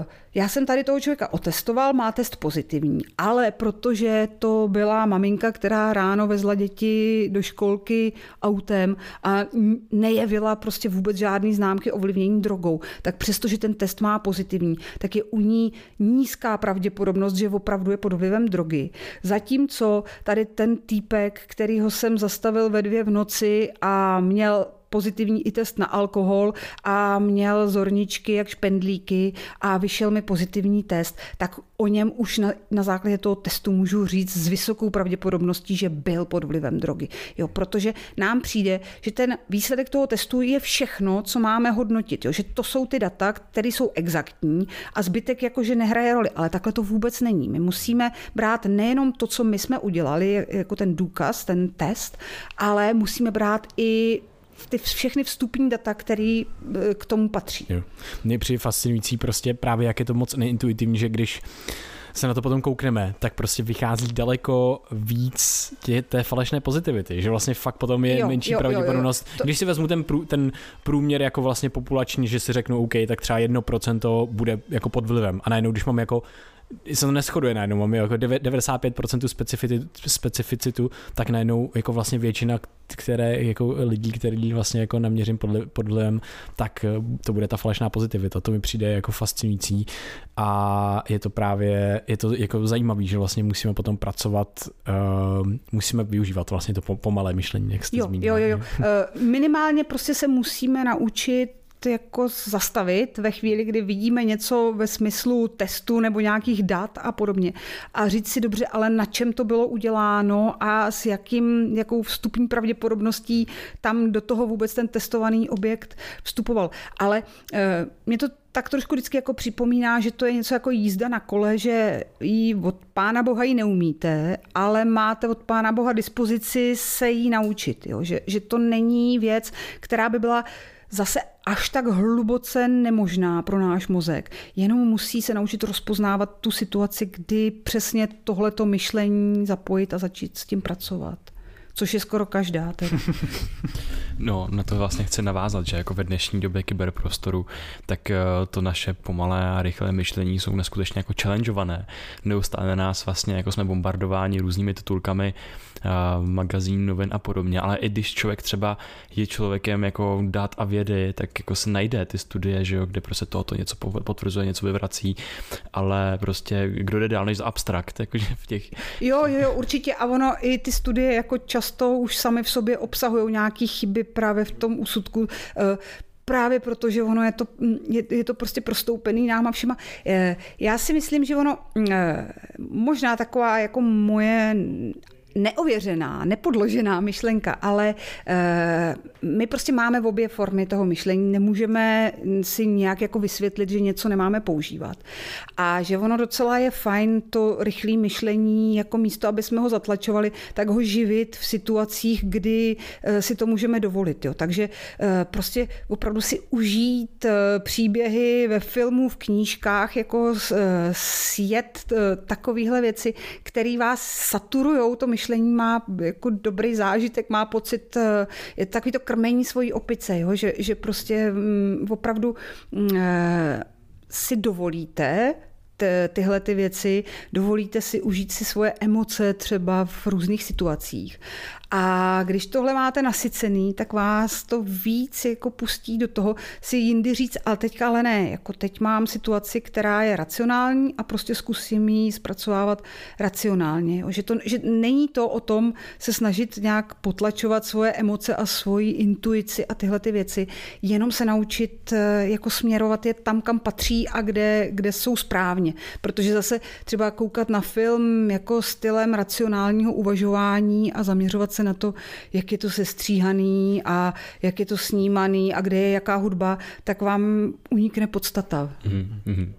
uh, já jsem tady toho člověka otestoval, má test pozitivní, ale protože to byla maminka, která ráno vezla děti do školky autem a nejevila prostě vůbec žádný známky ovlivnění drogou, tak přestože ten test má pozitivní, tak je u ní nízká pravděpodobnost, že opravdu je pod vlivem drogy. Zatímco tady ten týpek, který ho jsem zastavil ve dvě v noci a měl pozitivní i test na alkohol a měl zorničky jak špendlíky a vyšel mi pozitivní test, tak o něm už na, na základě toho testu můžu říct s vysokou pravděpodobností, že byl pod vlivem drogy. Jo, protože nám přijde, že ten výsledek toho testu je všechno, co máme hodnotit. Jo, že to jsou ty data, které jsou exaktní a zbytek jakože nehraje roli. Ale takhle to vůbec není. My musíme brát nejenom to, co my jsme udělali, jako ten důkaz, ten test, ale musíme brát i ty všechny vstupní data, které eh, k tomu patří. Jo. Mně přijde fascinující prostě právě, jak je to moc neintuitivní, že když se na to potom koukneme, tak prostě vychází daleko víc tě, té falešné pozitivity, že vlastně fakt potom je jo, menší jo, pravděpodobnost. Jo, jo. To... Když si vezmu ten, prů, ten průměr jako vlastně populační, že si řeknu OK, tak třeba 1% bude jako pod vlivem a najednou, když mám jako se to neschoduje najednou, máme jako 95% specificitu, specificitu, tak najednou jako vlastně většina, které jako lidí, který vlastně jako naměřím pod, pod vlivem, tak eh, to bude ta falešná pozitivita. To mi přijde jako fascinující a je to právě, je to jako zajímavý, že vlastně musíme potom pracovat, uh, musíme využívat vlastně to pomalé myšlení, jak jste jo. Jo, jo, jo. Uh, minimálně prostě se musíme naučit jako zastavit ve chvíli, kdy vidíme něco ve smyslu testu nebo nějakých dat a podobně. A říct si dobře, ale na čem to bylo uděláno a s jakým, jakou vstupní pravděpodobností tam do toho vůbec ten testovaný objekt vstupoval. Ale e, mě to tak trošku vždycky jako připomíná, že to je něco jako jízda na kole, že ji od Pána Boha ji neumíte, ale máte od Pána Boha dispozici se jí naučit. Jo? Že, že to není věc, která by byla zase až tak hluboce nemožná pro náš mozek. Jenom musí se naučit rozpoznávat tu situaci, kdy přesně tohleto myšlení zapojit a začít s tím pracovat což je skoro každá. Tedy. No, na to vlastně chci navázat, že jako ve dnešní době kyberprostoru, tak eh, to naše pomalé a rychlé myšlení jsou neskutečně jako challengeované. Neustále nás vlastně jako jsme bombardováni různými titulkami eh, magazín, novin a podobně, ale i když člověk třeba je člověkem jako dát a vědy, tak jako se najde ty studie, že jo, kde prostě tohoto něco potvrzuje, něco vyvrací, ale prostě kdo jde dál než abstrakt, jakože v těch... Jo, jo, jo, určitě a ono i ty studie jako často už sami v sobě obsahují nějaké chyby právě v tom úsudku eh, právě proto, že ono je to, je, je to prostě prostoupený náma všema. Eh, já si myslím, že ono eh, možná taková jako moje neověřená, nepodložená myšlenka, ale my prostě máme v obě formy toho myšlení, nemůžeme si nějak jako vysvětlit, že něco nemáme používat. A že ono docela je fajn to rychlé myšlení, jako místo, aby jsme ho zatlačovali, tak ho živit v situacích, kdy e, si to můžeme dovolit. Jo. Takže e, prostě opravdu si užít e, příběhy ve filmu, v knížkách, jako sjet takovéhle věci, které vás saturujou to myšlení má jako dobrý zážitek, má pocit, eh, je takový to krmení svojí opice, jo? Že, že prostě mm, opravdu mm, eh, si dovolíte tyhle ty věci, dovolíte si užít si svoje emoce třeba v různých situacích. A když tohle máte nasycený, tak vás to víc jako pustí do toho si jindy říct, ale teďka ale ne, jako teď mám situaci, která je racionální a prostě zkusím ji zpracovávat racionálně. Že, to, že není to o tom se snažit nějak potlačovat svoje emoce a svoji intuici a tyhle ty věci, jenom se naučit eh, jako směrovat je tam, kam patří a kde, kde jsou správně. Protože zase třeba koukat na film jako stylem racionálního uvažování a zaměřovat se na to, jak je to sestříhaný a jak je to snímaný a kde je jaká hudba, tak vám unikne podstata. Mm-hmm.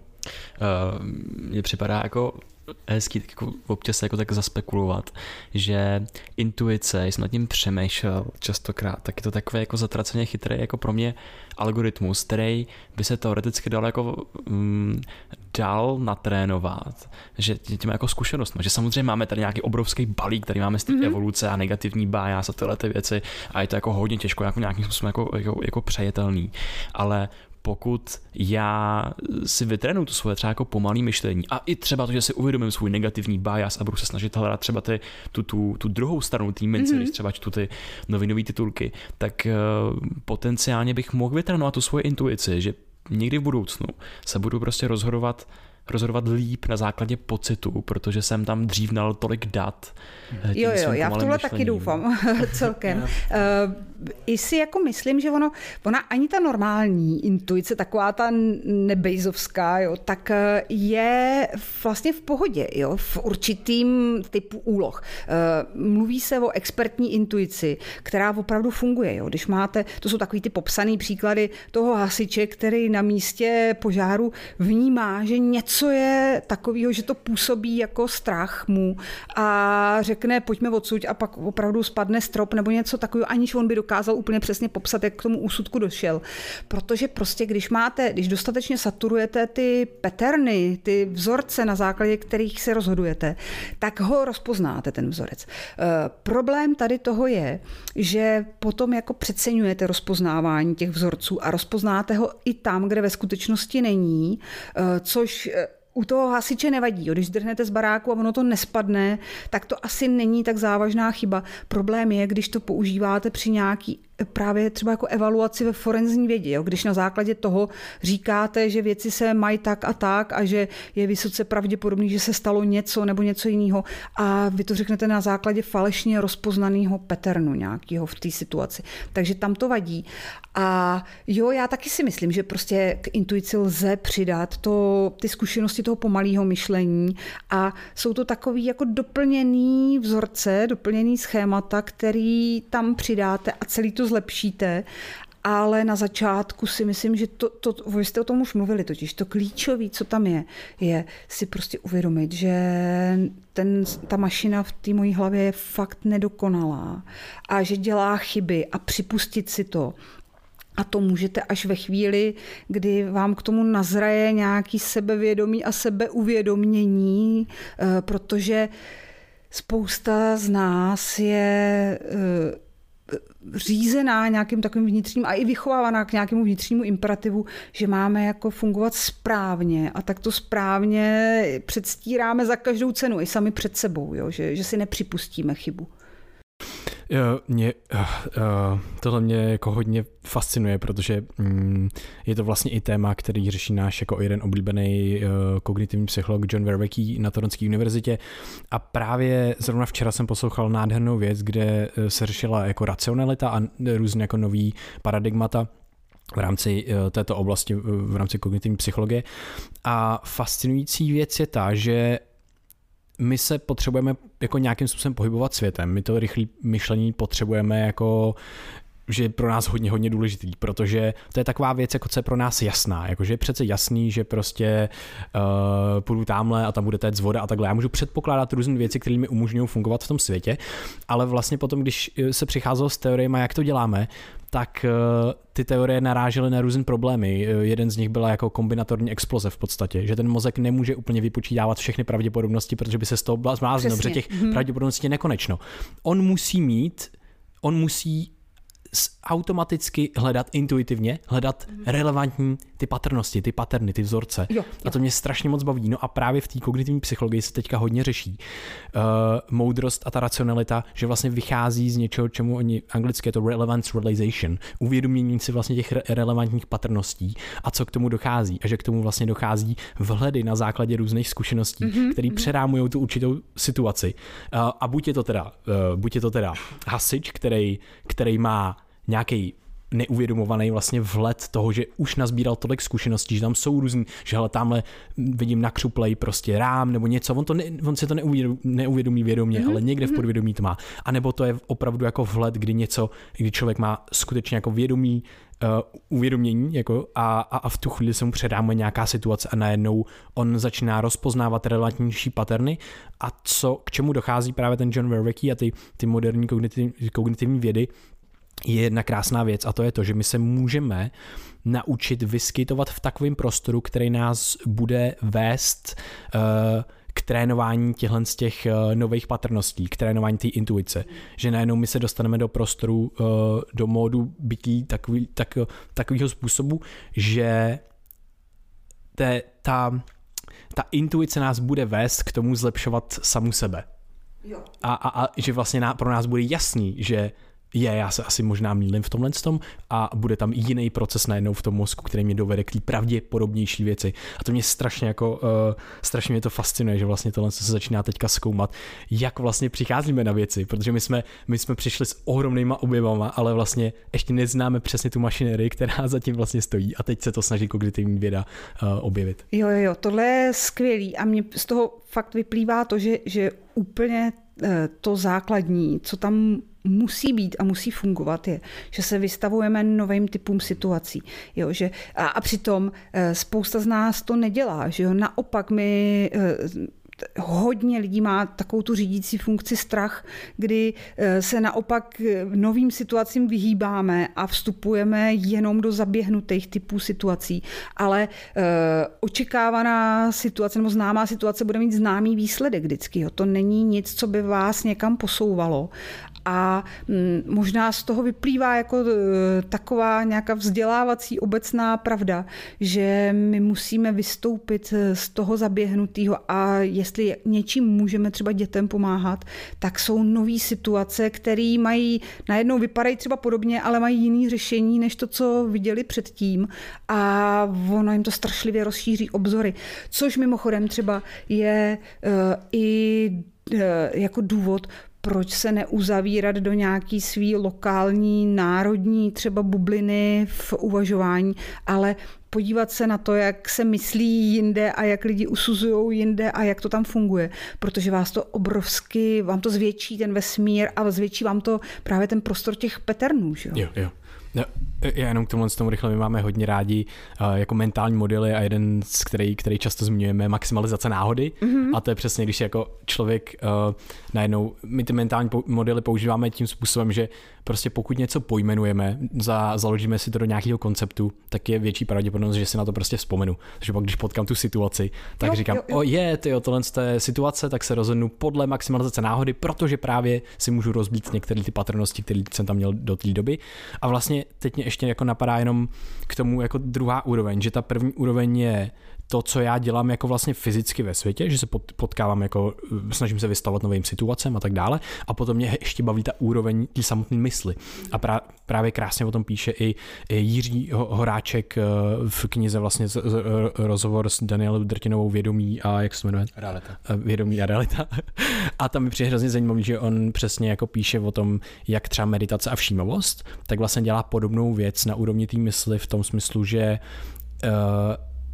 Uh, mně připadá jako hezký tak jako občas jako tak zaspekulovat, že intuice, jsem nad tím přemýšlel častokrát, tak je to takové jako zatraceně chytré jako pro mě algoritmus, který by se teoreticky dal jako um, dal natrénovat, že tím jako zkušenost, že samozřejmě máme tady nějaký obrovský balík, který máme z té mm-hmm. evoluce a negativní bias a tyhle ty věci a je to jako hodně těžko jako nějakým způsobem jako, jako, jako přejetelný, ale pokud já si vytrénu tu svoje třeba jako pomalý myšlení a i třeba to, že si uvědomím svůj negativní bias a budu se snažit hledat třeba ty, tu, tu, tu druhou stranu té mince, mm-hmm. když třeba čtu ty novinové titulky, tak uh, potenciálně bych mohl vytrénovat tu svoji intuici, že někdy v budoucnu se budu prostě rozhodovat rozhodovat líp na základě pocitu, protože jsem tam dřív nal tolik dat. Eh, jo, jo, já v tohle myšlením. taky doufám celkem. uh, I si jako myslím, že ono, ona ani ta normální intuice, taková ta nebejzovská, jo, tak eh, je vlastně v pohodě, jo, v určitým typu úloh. Uh, mluví se o expertní intuici, která opravdu funguje, jo. Když máte, to jsou takový ty popsaný příklady toho hasiče, který na místě požáru vnímá, že něco něco je takového, že to působí jako strach mu a řekne pojďme odsud a pak opravdu spadne strop nebo něco takového, aniž on by dokázal úplně přesně popsat, jak k tomu úsudku došel. Protože prostě, když máte, když dostatečně saturujete ty peterny, ty vzorce, na základě kterých se rozhodujete, tak ho rozpoznáte, ten vzorec. E, problém tady toho je, že potom jako přeceňujete rozpoznávání těch vzorců a rozpoznáte ho i tam, kde ve skutečnosti není, e, což e, u toho hasiče nevadí. Když zdrhnete z baráku a ono to nespadne, tak to asi není tak závažná chyba. Problém je, když to používáte při nějaký právě třeba jako evaluaci ve forenzní vědě, jo? když na základě toho říkáte, že věci se mají tak a tak a že je vysoce pravděpodobný, že se stalo něco nebo něco jiného a vy to řeknete na základě falešně rozpoznaného paternu nějakého v té situaci. Takže tam to vadí. A jo, já taky si myslím, že prostě k intuici lze přidat to, ty zkušenosti toho pomalého myšlení a jsou to takový jako doplněný vzorce, doplněný schémata, který tam přidáte a celý to zlepšíte ale na začátku si myslím, že to, to, vy jste o tom už mluvili totiž, to klíčové, co tam je, je si prostě uvědomit, že ten, ta mašina v té mojí hlavě je fakt nedokonalá a že dělá chyby a připustit si to. A to můžete až ve chvíli, kdy vám k tomu nazraje nějaký sebevědomí a sebeuvědomění, eh, protože spousta z nás je eh, řízená nějakým takovým vnitřním a i vychovávaná k nějakému vnitřnímu imperativu, že máme jako fungovat správně a tak to správně předstíráme za každou cenu, i sami před sebou, jo? Že, že si nepřipustíme chybu. Mě, uh, uh, tohle mě jako hodně fascinuje, protože um, je to vlastně i téma, který řeší náš jako jeden oblíbený kognitivní psycholog John Verwecke na Toronské univerzitě a právě zrovna včera jsem poslouchal nádhernou věc, kde se řešila jako racionalita a různé jako nový paradigmata v rámci této oblasti, v rámci kognitivní psychologie. A fascinující věc je ta, že my se potřebujeme jako nějakým způsobem pohybovat světem. My to rychlé myšlení potřebujeme jako že je pro nás hodně, hodně důležitý, protože to je taková věc, jako co je pro nás jasná. Jakože je přece jasný, že prostě uh, půjdu tamhle a tam bude téct voda a takhle. Já můžu předpokládat různé věci, které mi umožňují fungovat v tom světě, ale vlastně potom, když se přicházelo s teoriemi, jak to děláme, tak uh, ty teorie narážely na různé problémy. Jeden z nich byla jako kombinatorní exploze v podstatě, že ten mozek nemůže úplně vypočítávat všechny pravděpodobnosti, protože by se z toho zmláznil, protože těch mm-hmm. pravděpodobností je nekonečno. On musí mít, on musí automaticky hledat intuitivně, hledat relevantní ty patrnosti, ty paterny, ty vzorce. Jo, jo. A to mě strašně moc baví. No a právě v té kognitivní psychologii se teďka hodně řeší uh, moudrost a ta racionalita, že vlastně vychází z něčeho, čemu oni anglicky je to relevance realization, uvědomění si vlastně těch re- relevantních patrností a co k tomu dochází. A že k tomu vlastně dochází vhledy na základě různých zkušeností, mm-hmm, které mm-hmm. předámují tu určitou situaci. Uh, a buď je to teda, uh, buď je to teda hasič, který, který má nějaký neuvědomovaný vlastně vlet toho, že už nazbíral tolik zkušeností, že tam jsou různý, že hele, tamhle vidím na křuplej prostě rám nebo něco, on, to ne, on si to neuvědomí, neuvědomí vědomě, mm-hmm. ale někde v mhm. podvědomí to má. A nebo to je opravdu jako vhled, kdy něco, kdy člověk má skutečně jako vědomí uh, uvědomění jako a, a, a v tu chvíli se mu předáme nějaká situace a najednou on začíná rozpoznávat relevantnější paterny a co, k čemu dochází právě ten John Verwecke a ty, ty moderní kognitiv, kognitivní vědy, je jedna krásná věc a to je to, že my se můžeme naučit vyskytovat v takovém prostoru, který nás bude vést uh, k trénování těchhle z těch uh, nových patrností, k trénování té intuice. Že najednou my se dostaneme do prostoru, uh, do módu bytí takový, tak, takového způsobu, že te, ta, ta intuice nás bude vést k tomu zlepšovat samu sebe. Jo. A, a, a že vlastně pro nás bude jasný, že je, já se asi možná mýlím v tomhle tom a bude tam jiný proces najednou v tom mozku, který mě dovede k té pravděpodobnější věci. A to mě strašně jako, uh, strašně mě to fascinuje, že vlastně tohle se začíná teďka zkoumat, jak vlastně přicházíme na věci, protože my jsme, my jsme přišli s ohromnýma objevama, ale vlastně ještě neznáme přesně tu mašinerii, která zatím vlastně stojí a teď se to snaží kognitivní věda uh, objevit. Jo, jo, jo, tohle je skvělý a mě z toho fakt vyplývá to, že, že úplně eh, to základní, co tam musí být a musí fungovat, je, že se vystavujeme novým typům situací. Jo, že, a, a přitom eh, spousta z nás to nedělá. Že jo? Naopak my eh, hodně lidí má takovou tu řídící funkci strach, kdy eh, se naopak novým situacím vyhýbáme a vstupujeme jenom do zaběhnutých typů situací. Ale očekávaná situace nebo známá situace bude mít známý výsledek vždycky. Jo. To není nic, co by vás někam posouvalo a mm, možná z toho vyplývá jako e, taková nějaká vzdělávací obecná pravda, že my musíme vystoupit z toho zaběhnutého a jestli něčím můžeme třeba dětem pomáhat, tak jsou nové situace, které mají, najednou vypadají třeba podobně, ale mají jiný řešení, než to, co viděli předtím a ono jim to strašlivě rozšíří obzory. Což mimochodem třeba je uh, i e, jako důvod, proč se neuzavírat do nějaký svý lokální, národní třeba bubliny v uvažování, ale podívat se na to, jak se myslí jinde a jak lidi usuzují jinde a jak to tam funguje, protože vás to obrovsky, vám to zvětší ten vesmír a zvětší vám to právě ten prostor těch peternů. Že? Jo, jo. No, já jenom k tomu, tomu rychle, my máme hodně rádi uh, jako mentální modely a jeden, z který, který často zmiňujeme, maximalizace náhody mm-hmm. a to je přesně, když jako člověk uh, najednou, my ty mentální modely používáme tím způsobem, že prostě pokud něco pojmenujeme, za, založíme si to do nějakého konceptu, tak je větší pravděpodobnost, že si na to prostě vzpomenu. Takže pak, když potkám tu situaci, tak jo, říkám, jo, jo. o je, tyjo, tohle je situace, tak se rozhodnu podle maximalizace náhody, protože právě si můžu rozbít některé ty patrnosti, které jsem tam měl do té doby. A vlastně teď mě ještě jako napadá jenom k tomu jako druhá úroveň, že ta první úroveň je to, co já dělám jako vlastně fyzicky ve světě, že se potkávám jako, snažím se vystavovat novým situacem a tak dále a potom mě ještě baví ta úroveň ty samotné mysli. A pra, právě krásně o tom píše i, Jiří Horáček eh, v knize vlastně z, z, rozhovor s Danielou Drtinovou Vědomí a jak se jmenuje? Realita. Eh, Vědomí a realita. A tam mi přijde hrozně zajímavý, že on přesně jako píše o tom, jak třeba meditace a všímavost, tak vlastně dělá podobnou věc na úrovni té mysli v tom smyslu, že uh,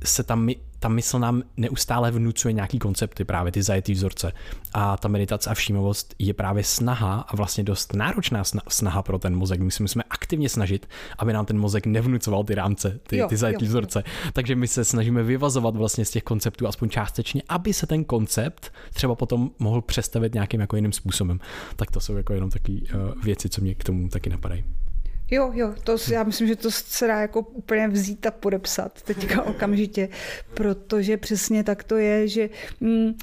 se tam ta mysl nám neustále vnucuje nějaký koncepty, právě ty zajetý vzorce. A ta meditace a všímavost je právě snaha a vlastně dost náročná snaha pro ten mozek. My se musíme aktivně snažit, aby nám ten mozek nevnucoval ty rámce, ty, jo, ty zajetý jo, vzorce. Jo. Takže my se snažíme vyvazovat vlastně z těch konceptů aspoň částečně, aby se ten koncept třeba potom mohl přestavit nějakým jako jiným způsobem. Tak to jsou jako jenom takové uh, věci, co mě k tomu taky napadají. Jo, jo, to já myslím, že to se dá jako úplně vzít a podepsat teďka okamžitě, protože přesně tak to je, že mm,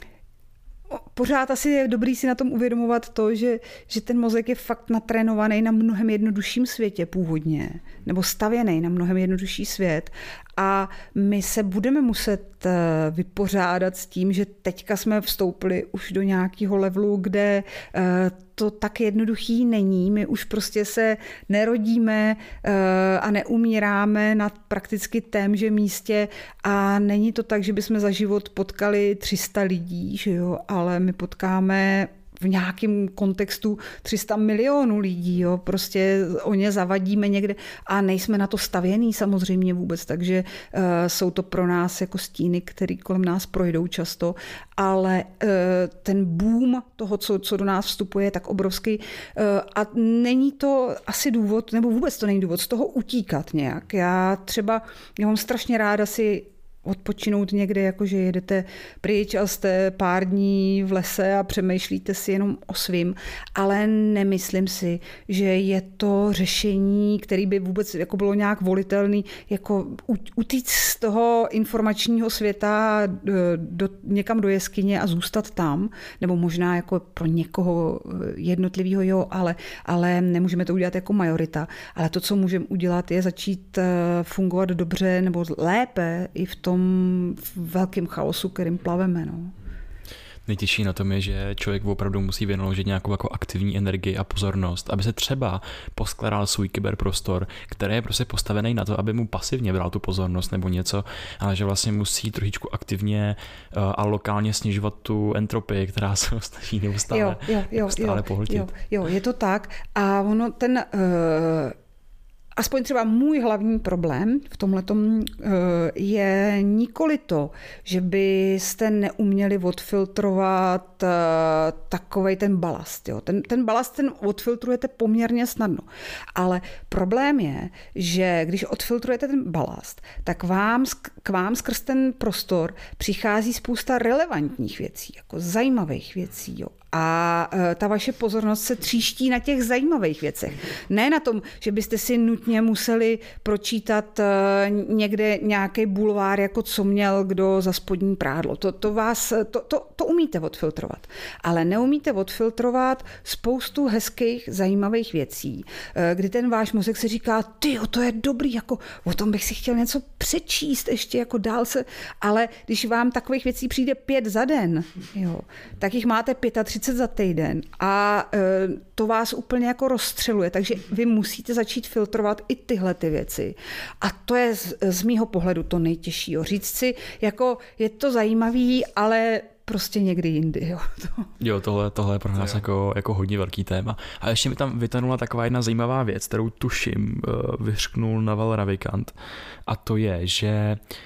pořád asi je dobrý si na tom uvědomovat to, že, že ten mozek je fakt natrénovaný na mnohem jednodušším světě původně, nebo stavěný na mnohem jednodušší svět a my se budeme muset eh, vypořádat s tím, že teďka jsme vstoupili už do nějakého levelu, kde eh, to tak jednoduchý není. My už prostě se nerodíme eh, a neumíráme na prakticky témže místě a není to tak, že bychom za život potkali 300 lidí, že jo, ale my potkáme v nějakém kontextu 300 milionů lidí, jo, prostě o ně zavadíme někde a nejsme na to stavěný samozřejmě vůbec, takže uh, jsou to pro nás jako stíny, které kolem nás projdou často, ale uh, ten boom toho, co, co do nás vstupuje, je tak obrovský uh, a není to asi důvod, nebo vůbec to není důvod z toho utíkat nějak. Já třeba, já mám strašně ráda si odpočinout někde, jakože jedete pryč a jste pár dní v lese a přemýšlíte si jenom o svým, ale nemyslím si, že je to řešení, který by vůbec jako bylo nějak volitelný, jako utíct z toho informačního světa do, do, někam do jeskyně a zůstat tam, nebo možná jako pro někoho jednotlivého, jo, ale, ale nemůžeme to udělat jako majorita. Ale to, co můžeme udělat, je začít eh, fungovat dobře nebo lépe i v tom, tom velkém chaosu, kterým plaveme. No. Nejtěžší na tom je, že člověk opravdu musí vynaložit nějakou jako aktivní energii a pozornost, aby se třeba poskládal svůj kyberprostor, který je prostě postavený na to, aby mu pasivně bral tu pozornost nebo něco, ale že vlastně musí trošičku aktivně uh, a lokálně snižovat tu entropii, která se snaží neustále, jo, jo, jo, neustále jo, pohltit. Jo, jo, je to tak. A ono ten uh, aspoň třeba můj hlavní problém v tomhle eh, je nikoli to, že byste neuměli odfiltrovat eh, takový ten balast. Jo. Ten, ten balast ten odfiltrujete poměrně snadno. Ale problém je, že když odfiltrujete ten balast, tak vám, k vám skrz ten prostor přichází spousta relevantních věcí, jako zajímavých věcí. Jo a e, ta vaše pozornost se tříští na těch zajímavých věcech. Ne na tom, že byste si nutně museli pročítat e, někde nějaký bulvár, jako co měl kdo za spodní prádlo. To, to, vás, to, to, to umíte odfiltrovat. Ale neumíte odfiltrovat spoustu hezkých, zajímavých věcí, e, kdy ten váš mozek si říká, ty, to je dobrý, jako o tom bych si chtěl něco přečíst ještě jako dál se, ale když vám takových věcí přijde pět za den, jo, tak jich máte 35 30 za týden a e, to vás úplně jako rozstřeluje, takže vy musíte začít filtrovat i tyhle ty věci. A to je z, z mýho pohledu to nejtěžší. Říct si, jako je to zajímavý, ale prostě někdy jindy. Jo, to. jo tohle, tohle je pro nás jako, jako hodně velký téma. A ještě mi tam vytanula taková jedna zajímavá věc, kterou tuším uh, vyřknul Naval Ravikant. A to je, že uh,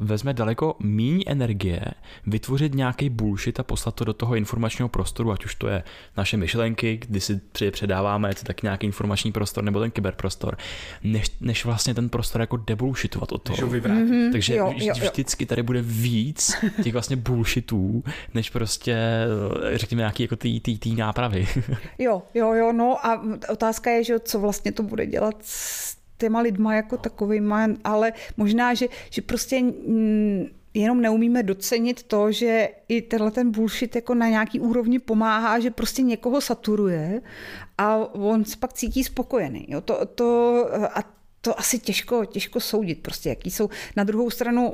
vezme daleko méně energie vytvořit nějaký bullshit a poslat to do toho informačního prostoru, ať už to je naše myšlenky, kdy si předáváme to tak nějaký informační prostor nebo ten kyberprostor, než, než vlastně ten prostor jako debullshitovat od toho. Mm-hmm. Takže jo, jo, jo. vždycky tady bude víc těch vlastně bullshitů, než prostě eh, řekněme nějaký jako ty, ty, ty nápravy. Jo, jo, jo, no a otázka je, že co vlastně to bude dělat s těma lidma jako takovýma, ale možná, že, že prostě mm, jenom neumíme docenit to, že i tenhle ten bullshit jako na nějaký úrovni pomáhá, že prostě někoho saturuje a on se pak cítí spokojený. Jo? To, to, a to asi těžko, těžko soudit, prostě jaký jsou. Na druhou stranu,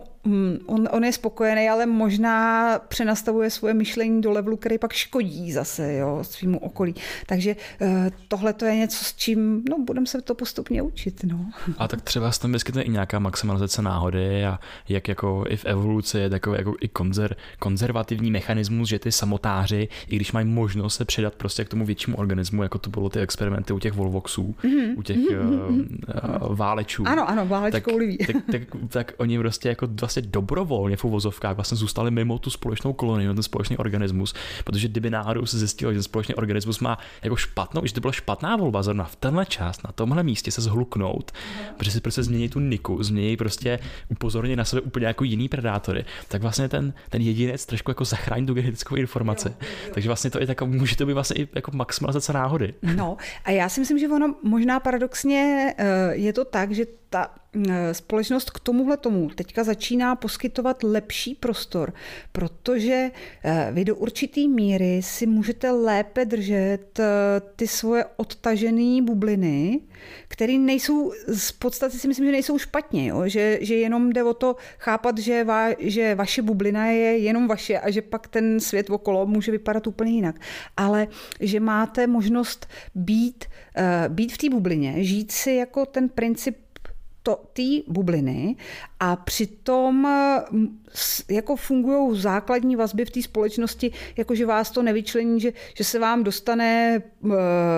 on, on je spokojený, ale možná přenastavuje svoje myšlení do levelu, který pak škodí zase jo, svýmu okolí. Takže eh, tohle to je něco, s čím no, budeme se to postupně učit. No. A tak třeba se tam vyskytne i nějaká maximalizace náhody a jak jako i v evoluci je takový jako i konzer, konzervativní mechanismus, že ty samotáři, i když mají možnost se předat prostě k tomu většímu organismu, jako to bylo ty experimenty u těch Volvoxů, mm-hmm. u těch mm-hmm. uh, válečů. Ano, ano, válečkou tak, tak, tak, tak, oni prostě jako vlastně dobrovolně v uvozovkách vlastně zůstali mimo tu společnou kolonii, ten společný organismus, protože kdyby náhodou se zjistilo, že ten společný organismus má jako špatnou, že to byla špatná volba zrovna v tenhle čas, na tomhle místě se zhluknout, uh-huh. protože si prostě změní tu niku, změní prostě upozorně na sebe úplně jako jiný predátory, tak vlastně ten, ten jedinec trošku jako zachrání tu genetickou informaci. Jo, jo. Takže vlastně to je tak, může to být vlastně i jako maximalizace náhody. No a já si myslím, že ono možná paradoxně eh, je to tak, že ta eh, společnost k tomuhle tomu teďka začíná poskytovat lepší prostor, protože eh, vy do určitý míry si můžete lépe držet eh, ty svoje odtažené bubliny, které nejsou, z podstaty si myslím, že nejsou špatně, jo? Že, že jenom jde o to chápat, že, va, že vaše bublina je jenom vaše a že pak ten svět okolo může vypadat úplně jinak. Ale že máte možnost být, být v té bublině, žít si jako ten princip té bubliny a přitom jako fungují základní vazby v té společnosti, jako že vás to nevyčlení, že, že se vám dostane uh,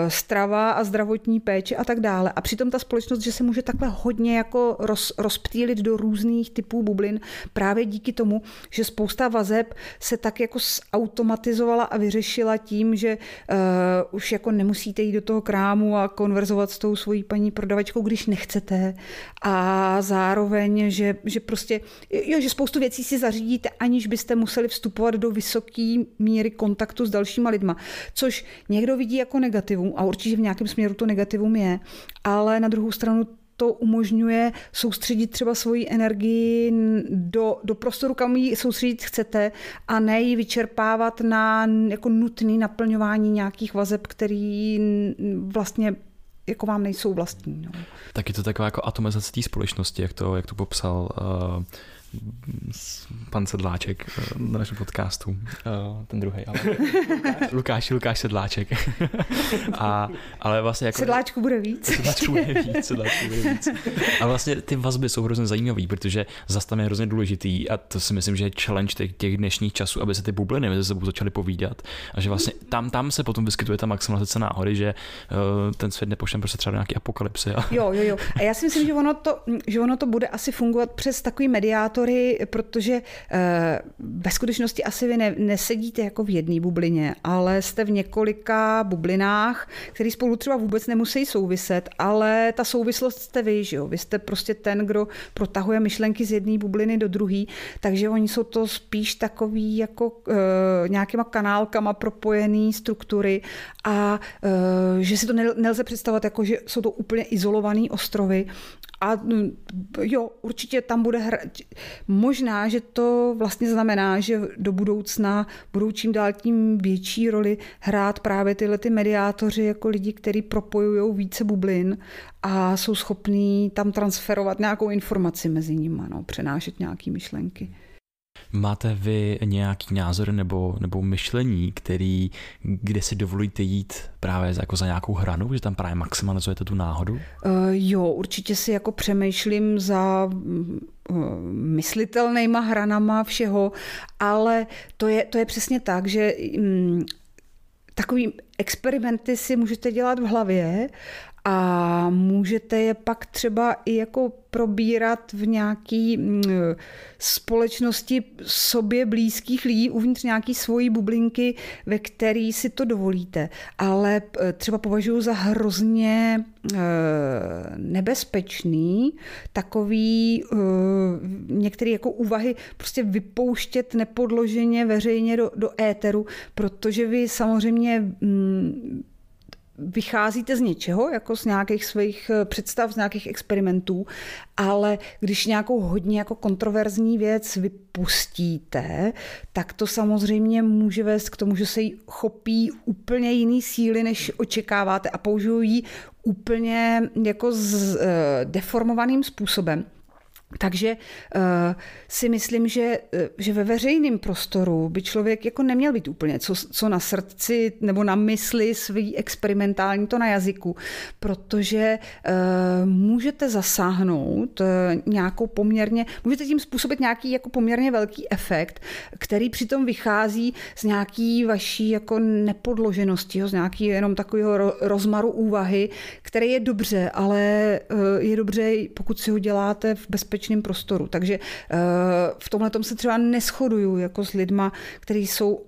strava a zdravotní péče a tak dále. A přitom ta společnost, že se může takhle hodně jako roz, rozptýlit do různých typů bublin právě díky tomu, že spousta vazeb se tak jako automatizovala a vyřešila tím, že uh, už jako nemusíte jít do toho krámu a konverzovat s tou svojí paní prodavačkou, když nechcete a zároveň, že, že prostě, jo, že spoustu věcí si zařídíte, aniž byste museli vstupovat do vysoké míry kontaktu s dalšíma lidma, což někdo vidí jako negativum a určitě v nějakém směru to negativum je, ale na druhou stranu to umožňuje soustředit třeba svoji energii do, do prostoru, kam ji soustředit chcete a ne ji vyčerpávat na jako nutné naplňování nějakých vazeb, který vlastně jako vám nejsou vlastní. No. Tak je to taková jako atomizace té společnosti, jak to, jak to popsal uh, pan Sedláček eh, na našem podcastu. Eh, ten druhý, ale Lukáš, Lukáš Sedláček. A, ale vlastně jako... Sedláčku bude víc. Sedláčku bude víc, sedláčku bude víc. A vlastně ty vazby jsou hrozně zajímavé, protože zase tam je hrozně důležitý a to si myslím, že je challenge těch, těch dnešních časů, aby se ty bubliny mezi sebou začaly povídat a že vlastně tam, tam se potom vyskytuje ta maximalizace náhody, že uh, ten svět nepošlem prostě třeba do nějaký apokalypsy. A... Jo, jo, jo. A já si myslím, že ono to, že ono to bude asi fungovat přes takový mediátor názory, protože eh, ve skutečnosti asi vy ne, nesedíte jako v jedné bublině, ale jste v několika bublinách, které spolu třeba vůbec nemusí souviset, ale ta souvislost jste vy, že jo? Vy jste prostě ten, kdo protahuje myšlenky z jedné bubliny do druhé, takže oni jsou to spíš takový jako e, nějakýma kanálkama propojený struktury a e, že si to nelze představovat jako, že jsou to úplně izolované ostrovy, a mm, jo, určitě tam bude hra... Možná, že to vlastně znamená, že do budoucna budou čím dál tím větší roli hrát právě tyhle ty mediátoři jako lidi, kteří propojují více bublin a jsou schopní tam transferovat nějakou informaci mezi nimi, no, přenášet nějaké myšlenky. Máte vy nějaký názor nebo, nebo myšlení, který, kde si dovolíte jít právě jako za nějakou hranu, že tam právě maximalizujete tu náhodu? Uh, jo, určitě si jako přemýšlím za uh, myslitelnýma hranama všeho, ale to je, to je přesně tak, že um, takový experimenty si můžete dělat v hlavě a můžete je pak třeba i jako probírat v nějaký mm, společnosti sobě blízkých lidí uvnitř nějaký svojí bublinky, ve který si to dovolíte. Ale e, třeba považuji za hrozně e, nebezpečný takový e, některé jako úvahy prostě vypouštět nepodloženě veřejně do, do éteru, protože vy samozřejmě mm, vycházíte z něčeho, jako z nějakých svých eh, představ, z nějakých experimentů, ale když nějakou hodně jako kontroverzní věc vypustíte, tak to samozřejmě může vést k tomu, že se jí chopí úplně jiný síly, než očekáváte a použijí úplně jako z, uh, deformovaným způsobem. Takže uh, si myslím, že, uh, že ve veřejném prostoru by člověk jako neměl být úplně co, co na srdci nebo na mysli svý experimentální, to na jazyku, protože uh, můžete zasáhnout uh, nějakou poměrně, můžete tím způsobit nějaký jako poměrně velký efekt, který přitom vychází z nějaký vaší jako nepodloženosti, z nějaký jenom takového ro, rozmaru úvahy, který je dobře, ale uh, je dobře, pokud si ho děláte v bezpečnosti bezpečném prostoru. Takže eh, v tomhle se třeba neschoduju jako s lidma, kteří jsou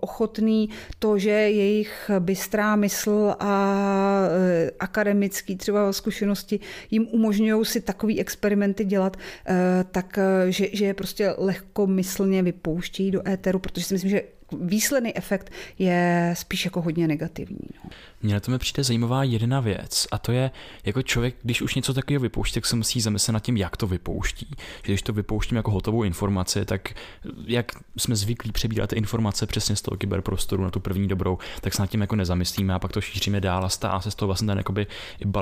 ochotný to, že jejich bystrá mysl a eh, akademický třeba zkušenosti jim umožňují si takový experimenty dělat, eh, tak že, že je prostě lehkomyslně vypouštějí do éteru, protože si myslím, že výsledný efekt je spíš jako hodně negativní. No. Mně to mi přijde zajímavá jedna věc a to je, jako člověk, když už něco takového vypouští, tak se musí zamyslet nad tím, jak to vypouští. Že když to vypouštím jako hotovou informaci, tak jak jsme zvyklí přebírat ty informace přesně z toho kyberprostoru na tu první dobrou, tak se nad tím jako nezamyslíme a pak to šíříme dál a stává se z toho vlastně ten jakoby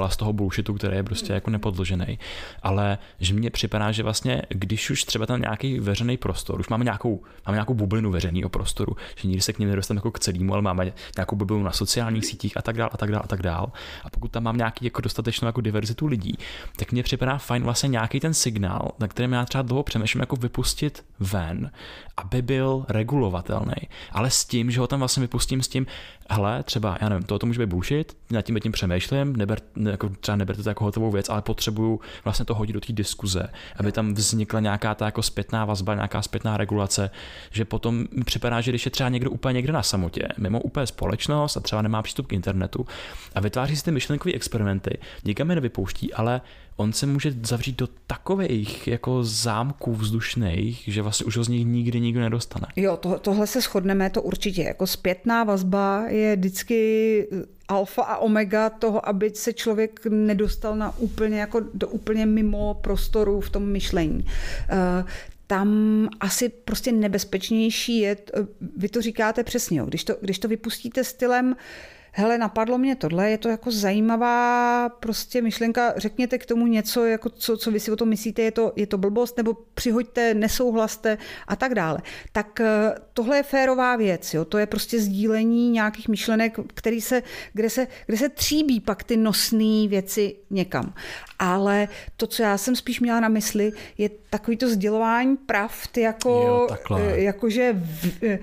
z toho bullshitu, který je prostě jako nepodložený. Ale že mně připadá, že vlastně, když už třeba tam nějaký veřejný prostor, už máme nějakou, máme nějakou bublinu veřejného prostoru, že nikdy se k ním nedostaneme jako k celému, ale máme nějakou bublinu na sociálních sítích a tak dál a tak dál a tak dál. A pokud tam mám nějaký jako dostatečnou jako diverzitu lidí, tak mně připadá fajn vlastně nějaký ten signál, na kterém já třeba dlouho přemýšlím, jako vypustit ven, aby byl regulovatelný. Ale s tím, že ho tam vlastně vypustím s tím, hele, třeba, já nevím, to může být bullshit, nad tím tím přemýšlím, neber, jako, třeba neberte to jako hotovou věc, ale potřebuju vlastně to hodit do té diskuze, aby tam vznikla nějaká ta jako zpětná vazba, nějaká zpětná regulace, že potom mi připadá, že když je třeba někdo úplně někde na samotě, mimo úplně společnost a třeba nemá přístup k internetu a vytváří si ty myšlenkové experimenty, nikam je nevypouští, ale on se může zavřít do takových jako zámků vzdušných, že vlastně už ho z nich nikdy nikdo nedostane. Jo, to, tohle se shodneme, to určitě. Jako zpětná vazba je vždycky alfa a omega toho, aby se člověk nedostal na úplně jako do úplně mimo prostoru v tom myšlení. Uh, tam asi prostě nebezpečnější je, vy to říkáte přesně, jo, když to, když to vypustíte stylem, uh, hele, napadlo mě tohle, je to jako zajímavá prostě myšlenka, řekněte k tomu něco, jako co, co vy si o tom myslíte, je to, je to blbost, nebo přihoďte, nesouhlaste a tak dále. Tak eh, tohle je férová věc, jo? to je prostě sdílení nějakých myšlenek, který se, kde, se, kde se tříbí pak ty nosné věci někam. Ale to, co já jsem spíš měla na mysli, je takový to sdělování pravd, jako, jo, eh, jakože v, eh,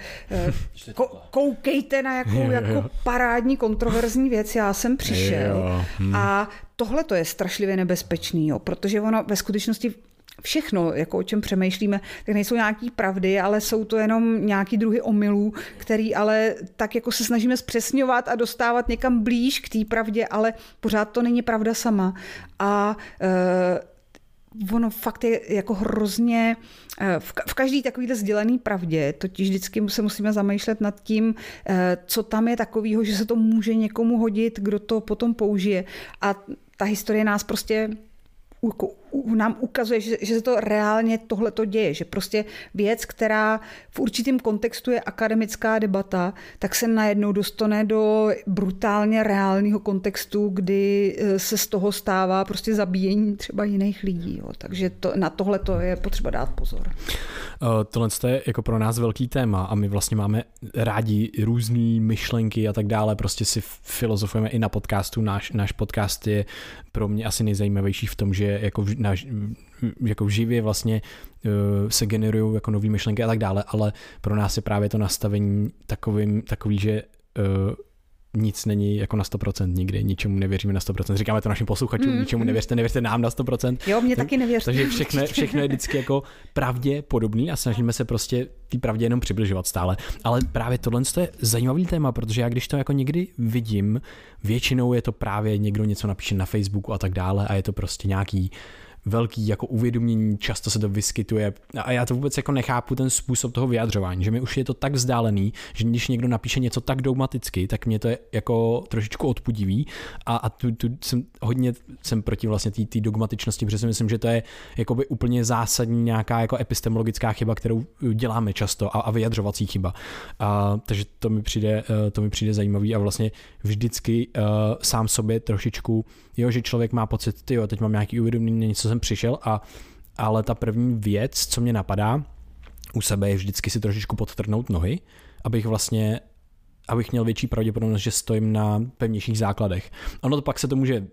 ko, koukejte na jakou, jo, jako parádní kontroverzní věc, já jsem přišel jo, hm. a tohle to je strašlivě nebezpečný, jo, protože ono ve skutečnosti všechno, jako o čem přemýšlíme, tak nejsou nějaký pravdy, ale jsou to jenom nějaký druhy omylů, který ale tak jako se snažíme zpřesňovat a dostávat někam blíž k té pravdě, ale pořád to není pravda sama. A e, ono fakt je jako hrozně, eh, v každý takovýhle sdělený pravdě, totiž vždycky se musíme zamýšlet nad tím, eh, co tam je takového, že se to může někomu hodit, kdo to potom použije. A ta historie nás prostě nám ukazuje, že, že se to reálně tohle to děje, že prostě věc, která v určitém kontextu je akademická debata, tak se najednou dostane do brutálně reálného kontextu, kdy e, se z toho stává prostě zabíjení třeba jiných lidí. Jo. Takže to, na tohle to je potřeba dát pozor. Uh, tohle je jako pro nás velký téma a my vlastně máme rádi různé myšlenky a tak dále, prostě si filozofujeme i na podcastu. Náš, náš podcast je pro mě asi nejzajímavější v tom, že jako, na, jako živě vlastně uh, se generují jako nové myšlenky a tak dále, ale pro nás je právě to nastavení takovým, takový, že uh, nic není jako na 100% nikdy, ničemu nevěříme na 100%. Říkáme to našim posluchačům, mm, ničemu nevěřte, nevěřte nám na 100%. Jo, mě tak, taky nevěřte. Takže všechno, všechno je vždycky jako pravděpodobný a snažíme se prostě té pravdě jenom přibližovat stále. Ale právě tohle je zajímavý téma, protože já když to jako někdy vidím, většinou je to právě někdo něco napíše na Facebooku a tak dále a je to prostě nějaký velký jako uvědomění, často se to vyskytuje a já to vůbec jako nechápu ten způsob toho vyjadřování, že mi už je to tak vzdálený, že když někdo napíše něco tak dogmaticky, tak mě to je jako trošičku odpudivý a, a tu, tu jsem hodně jsem proti vlastně té dogmatičnosti, protože si myslím, že to je jakoby úplně zásadní nějaká jako epistemologická chyba, kterou děláme často a, a vyjadřovací chyba. A, takže to mi přijde, eh, to mi přijde zajímavý a vlastně vždycky uh, sám sobě trošičku, jo, že člověk má pocit, ty jo, teď mám nějaký uvědomění, něco jsem přišel, a, ale ta první věc, co mě napadá u sebe, je vždycky si trošičku podtrhnout nohy, abych vlastně abych měl větší pravděpodobnost, že stojím na pevnějších základech. Ono to pak se to může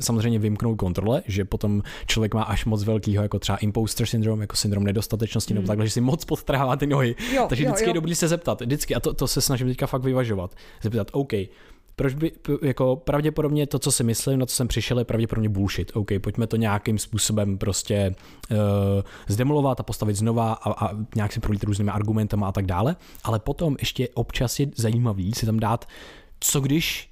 samozřejmě vymknout kontrole, že potom člověk má až moc velkýho, jako třeba imposter syndrom, jako syndrom nedostatečnosti, mm. nebo hmm. takhle, že si moc podtrhává ty nohy. Jo, Takže vždycky jo, jo. je dobrý se zeptat, vždycky, a to, to se snažím teďka fakt vyvažovat. Zeptat, OK, proč by, jako pravděpodobně to, co si myslím, na co jsem přišel, je pravděpodobně bullshit. OK, pojďme to nějakým způsobem prostě uh, zdemolovat a postavit znova a, a nějak si projít různými argumentama a tak dále. Ale potom ještě občas je zajímavý si tam dát, co když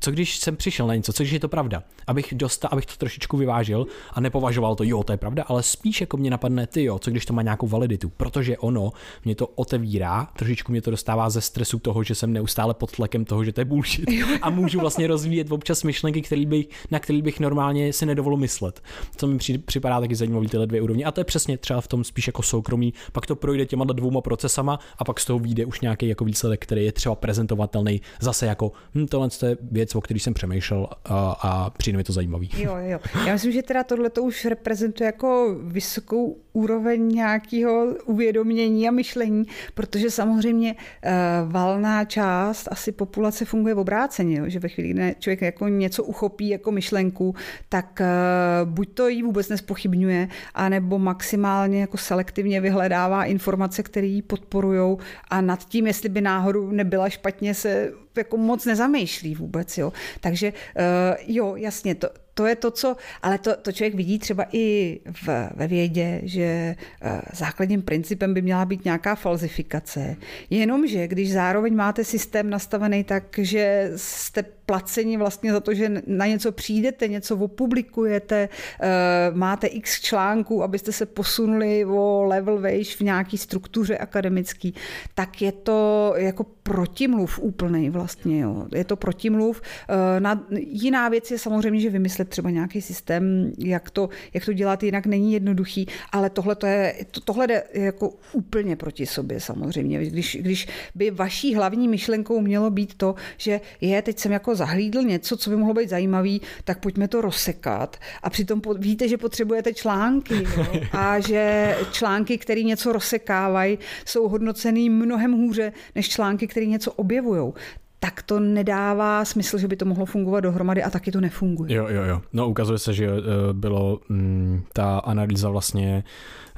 co když jsem přišel na něco, co když je to pravda? Abych, dostal, abych to trošičku vyvážil a nepovažoval to, jo, to je pravda, ale spíš jako mě napadne, ty jo, co když to má nějakou validitu, protože ono mě to otevírá, trošičku mě to dostává ze stresu toho, že jsem neustále pod tlakem toho, že to je bullshit a můžu vlastně rozvíjet občas myšlenky, který bych, na který bych normálně si nedovolil myslet. Co mi připadá taky zajímavý tyhle dvě úrovně. A to je přesně třeba v tom spíš jako soukromí, pak to projde těma dvouma procesama a pak z toho vyjde už nějaký jako výsledek, který je třeba prezentovatelný zase jako hm, tohle je věc, o který jsem přemýšlel a, a přijde mi to zajímavý. Jo, jo. Já myslím, že teda tohle to už reprezentuje jako vysokou úroveň nějakého uvědomění a myšlení, protože samozřejmě uh, valná část asi populace funguje v obráceně, jo? že ve chvíli, kdy člověk jako něco uchopí jako myšlenku, tak uh, buď to jí vůbec nespochybňuje, anebo maximálně jako selektivně vyhledává informace, které ji podporují a nad tím, jestli by náhodou nebyla špatně, se jako moc nezamýšlí vůbec. Jo. Takže uh, jo, jasně, to, to je to, co, ale to, to člověk vidí třeba i v, ve vědě, že uh, základním principem by měla být nějaká falzifikace. Jenomže když zároveň máte systém nastavený tak, že jste placeni vlastně za to, že na něco přijdete, něco opublikujete, uh, máte x článků, abyste se posunuli o level vejš v nějaký struktuře akademický, tak je to jako protimluv úplný vlastně. Jo. Je to protimluv. Uh, na, jiná věc je samozřejmě, že vymyslet třeba nějaký systém, jak to, jak to dělat jinak, není jednoduchý, ale tohle, to je, to, tohle jde jako úplně proti sobě samozřejmě. Když, když by vaší hlavní myšlenkou mělo být to, že je, teď jsem jako zahlídl něco, co by mohlo být zajímavý, tak pojďme to rozsekat. A přitom víte, že potřebujete články jo? a že články, které něco rozsekávají, jsou hodnocený mnohem hůře než články, které něco objevují tak to nedává smysl, že by to mohlo fungovat dohromady a taky to nefunguje. Jo, jo, jo. No ukazuje se, že eh, bylo mm, ta analýza vlastně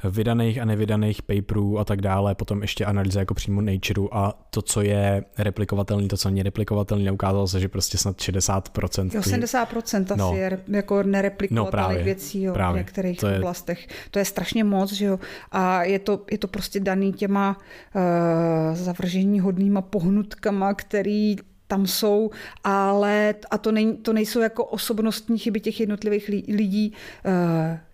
vydaných a nevydaných paperů a tak dále, potom ještě analýza jako přímo Natureu a to, co je replikovatelný, to, co není replikovatelný, ukázalo se, že prostě snad 60%. Jo, 70% asi no. je jako nereplikovatelných no, věcí jo, právě. v některých to je... oblastech. To je strašně moc, že jo. A je to, je to prostě daný těma uh, zavržení hodnýma pohnutkama, který tam jsou, ale a to, nej, to nejsou jako osobnostní chyby těch jednotlivých lidí uh,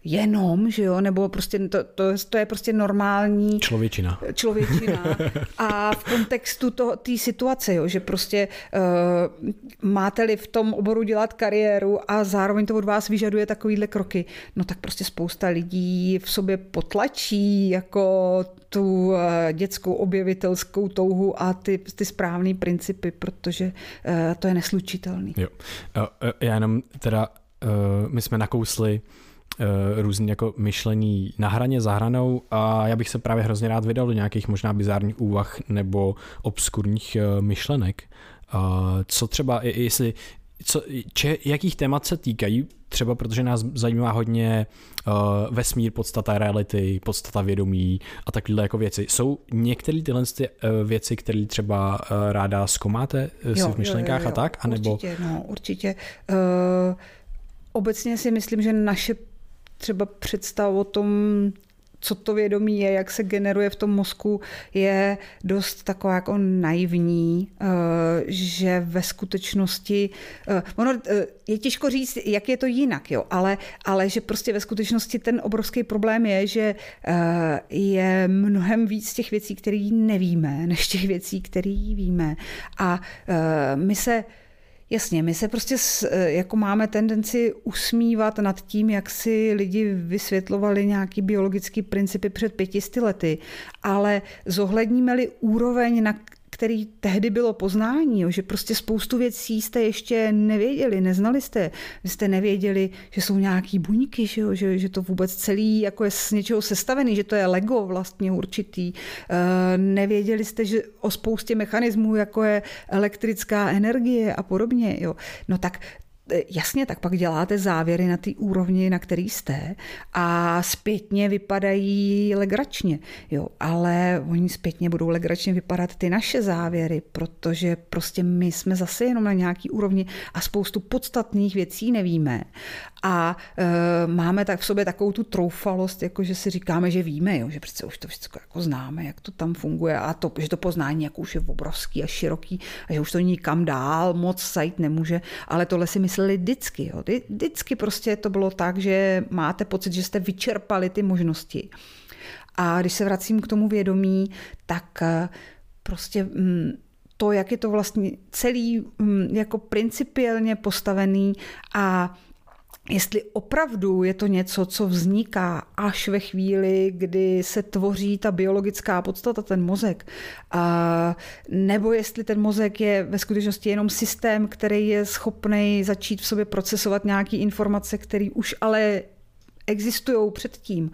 jenom, že jo, nebo prostě to, to, to je prostě normální člověčina. člověčina a v kontextu té situace, jo, že prostě uh, máte-li v tom oboru dělat kariéru a zároveň to od vás vyžaduje takovýhle kroky, no tak prostě spousta lidí v sobě potlačí jako tu eh, dětskou objevitelskou touhu a ty, ty správné principy, protože uh, to je neslučitelný. Jo. Já jenom teda, uh, my jsme nakousli různý jako myšlení na hraně, za hranou a já bych se právě hrozně rád vydal do nějakých možná bizárních úvah nebo obskurních myšlenek. Co třeba, jestli co, če, jakých témat se týkají, třeba protože nás zajímá hodně uh, vesmír, podstata reality, podstata vědomí a takové jako věci. Jsou některé tyhle ty, uh, věci, které třeba uh, ráda zkoumáte uh, si v myšlenkách jo, jo, jo. a tak? Anebo... Určitě, no, určitě. Uh, obecně si myslím, že naše třeba představ o tom, co to vědomí je, jak se generuje v tom mozku, je dost taková jako naivní, eh, že ve skutečnosti, eh, ono eh, je těžko říct, jak je to jinak, jo, ale, ale že prostě ve skutečnosti ten obrovský problém je, že je mnohem víc těch věcí, které nevíme, než těch věcí, které víme. A my se Jasně, my se prostě e, jako máme tendenci usmívat nad tím, jak si lidi vysvětlovali nějaký biologický principy před pětisty lety, ale zohledníme-li úroveň, na který tehdy bylo poznání, jo, že prostě spoustu věcí jste ještě nevěděli, neznali jste. Vy jste nevěděli, že jsou nějaký buňky, že, jo, že, že to vůbec celý jako je z něčeho sestavený, že to je Lego vlastně určitý. E, nevěděli jste, že o spoustě mechanismů, jako je elektrická energie a podobně. Jo. No tak jasně, tak pak děláte závěry na té úrovni, na který jste a zpětně vypadají legračně, jo, ale oni zpětně budou legračně vypadat ty naše závěry, protože prostě my jsme zase jenom na nějaký úrovni a spoustu podstatných věcí nevíme a e, máme tak v sobě takovou tu troufalost, jako že si říkáme, že víme, jo, že přece už to všechno jako známe, jak to tam funguje a to, že to poznání jako už je obrovský a široký a že už to nikam dál moc zajít nemůže, ale tohle si mysleli vždycky. Jo. Vždycky prostě to bylo tak, že máte pocit, že jste vyčerpali ty možnosti. A když se vracím k tomu vědomí, tak e, prostě mm, to, jak je to vlastně celý mm, jako principiálně postavený a jestli opravdu je to něco, co vzniká až ve chvíli, kdy se tvoří ta biologická podstata, ten mozek, a, nebo jestli ten mozek je ve skutečnosti jenom systém, který je schopný začít v sobě procesovat nějaké informace, které už ale existují předtím